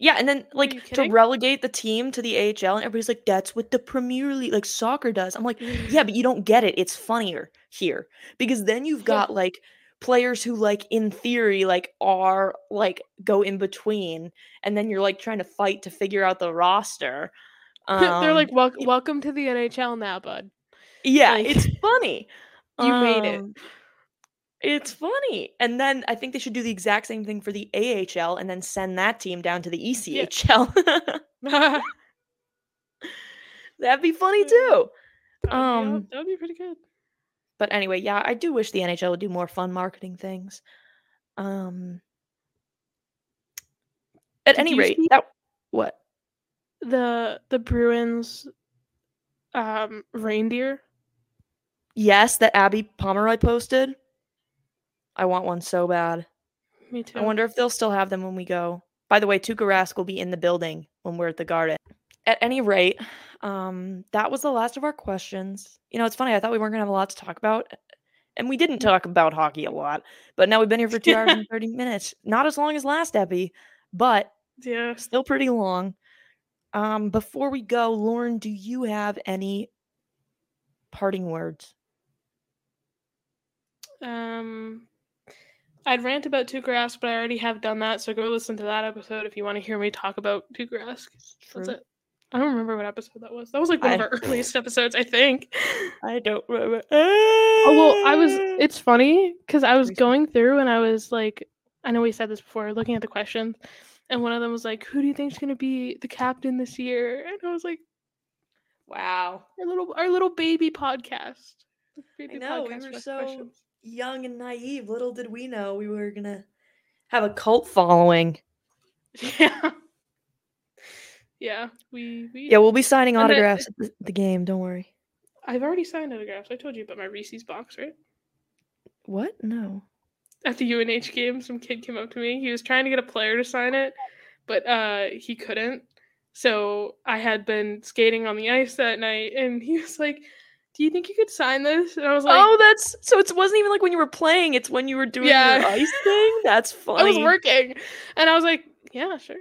Speaker 2: Yeah, and then like to relegate the team to the AHL, and everybody's like, "That's what the Premier League, like soccer, does." I'm like, "Yeah, but you don't get it. It's funnier here because then you've
Speaker 1: Yeah.
Speaker 2: got like players who, like in theory, like are like go in between, and then you're like trying to fight to figure out the roster."
Speaker 1: They're like,
Speaker 2: Um,
Speaker 1: Wel- "Welcome to the NHL now, bud."
Speaker 2: Yeah,
Speaker 1: like-
Speaker 2: it's funny.
Speaker 1: You made it.
Speaker 2: It's funny. And then I think they should do the exact same thing for the AHL and then send that team down to the ECHL. That'd be funny too.
Speaker 1: That would be-
Speaker 2: Um,
Speaker 1: that would be pretty good.
Speaker 2: But anyway, yeah, I do wish the NHL would do more fun marketing things. Um At
Speaker 1: Did
Speaker 2: any rate, that what?
Speaker 1: The the Bruins um reindeer.
Speaker 2: Yes, that Abby Pomeroy posted. I want one so bad.
Speaker 1: Me too.
Speaker 2: I wonder if they'll still have them when we go. By the way, Tuukka Rask will be in the building when we're at the garden. At any rate, um, that was the last of our questions. You know, it's funny. I thought we weren't gonna have a lot to talk about, and we didn't talk about hockey a lot. But now we've been here for two hours and thirty minutes. Not as long as last epi, but
Speaker 1: Yeah.
Speaker 2: still pretty long. Um, before we go, Lauren, do you have any parting words?
Speaker 1: Um, I'd rant about Tuukka but I already have done that. So go listen to that episode if you want to hear me talk about Tuukka. That's it. I don't remember what episode that was. That was like one of our earliest episodes, I think.
Speaker 2: I don't remember.
Speaker 1: Oh well, I was. It's funny because I was going through and I was like, I know we said this before, looking at the questions, and one of them was like, "Who do you think's gonna be the captain this year?" And I was like,
Speaker 2: wow.
Speaker 1: "Our little, our little baby podcast." Baby
Speaker 2: know, we were so-
Speaker 1: questions.
Speaker 2: Young and naive. Little did we know we were gonna have a cult following.
Speaker 1: Yeah. Yeah, we, we
Speaker 2: Yeah, we'll be signing
Speaker 1: And then-
Speaker 2: autographs at the, the game. Don't worry.
Speaker 1: I've already signed autographs. I told you about my Reese's box, right?
Speaker 2: What? No.
Speaker 1: At the UNH game, some kid came up to me. He was trying to get a player to sign it, but uh he couldn't. So I had been skating on the ice that night and he was like, Do you think you could sign this? And I was like,
Speaker 2: oh, that's so. It wasn't even like when you were playing. It's when you were doing
Speaker 1: Yeah.
Speaker 2: your ice thing. That's funny.
Speaker 1: I was working. And I was like, Yeah, sure.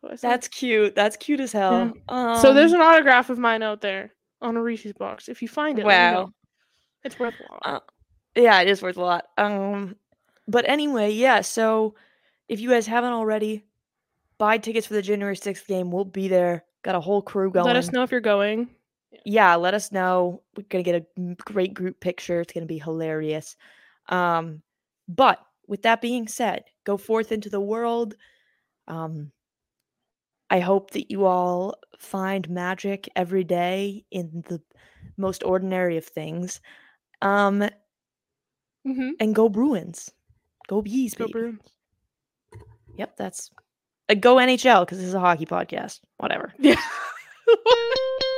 Speaker 1: So I signed
Speaker 2: That's cute. That's cute as hell. Um,
Speaker 1: So there's an autograph of mine out there on a Reese's box. If you find it, let me know.
Speaker 2: wow.
Speaker 1: it's worth a lot.
Speaker 2: Uh, Yeah, it is worth a lot. Um, but anyway, yeah. So if you guys haven't already, buy tickets for the January sixth game. We'll be there. Got a whole crew going.
Speaker 1: Let us know if you're going.
Speaker 2: Yeah, let us know. We're gonna get a great group picture. It's gonna be hilarious. Um, but with that being said, go forth into the world. Um, I hope that you all find magic every day in the most ordinary of things. Um,
Speaker 1: Mm-hmm.
Speaker 2: and go Bruins. Go Bees,
Speaker 1: Go
Speaker 2: baby.
Speaker 1: Bruins.
Speaker 2: Yep, that's uh, go NHL because this is a hockey podcast. Whatever.
Speaker 1: Yeah.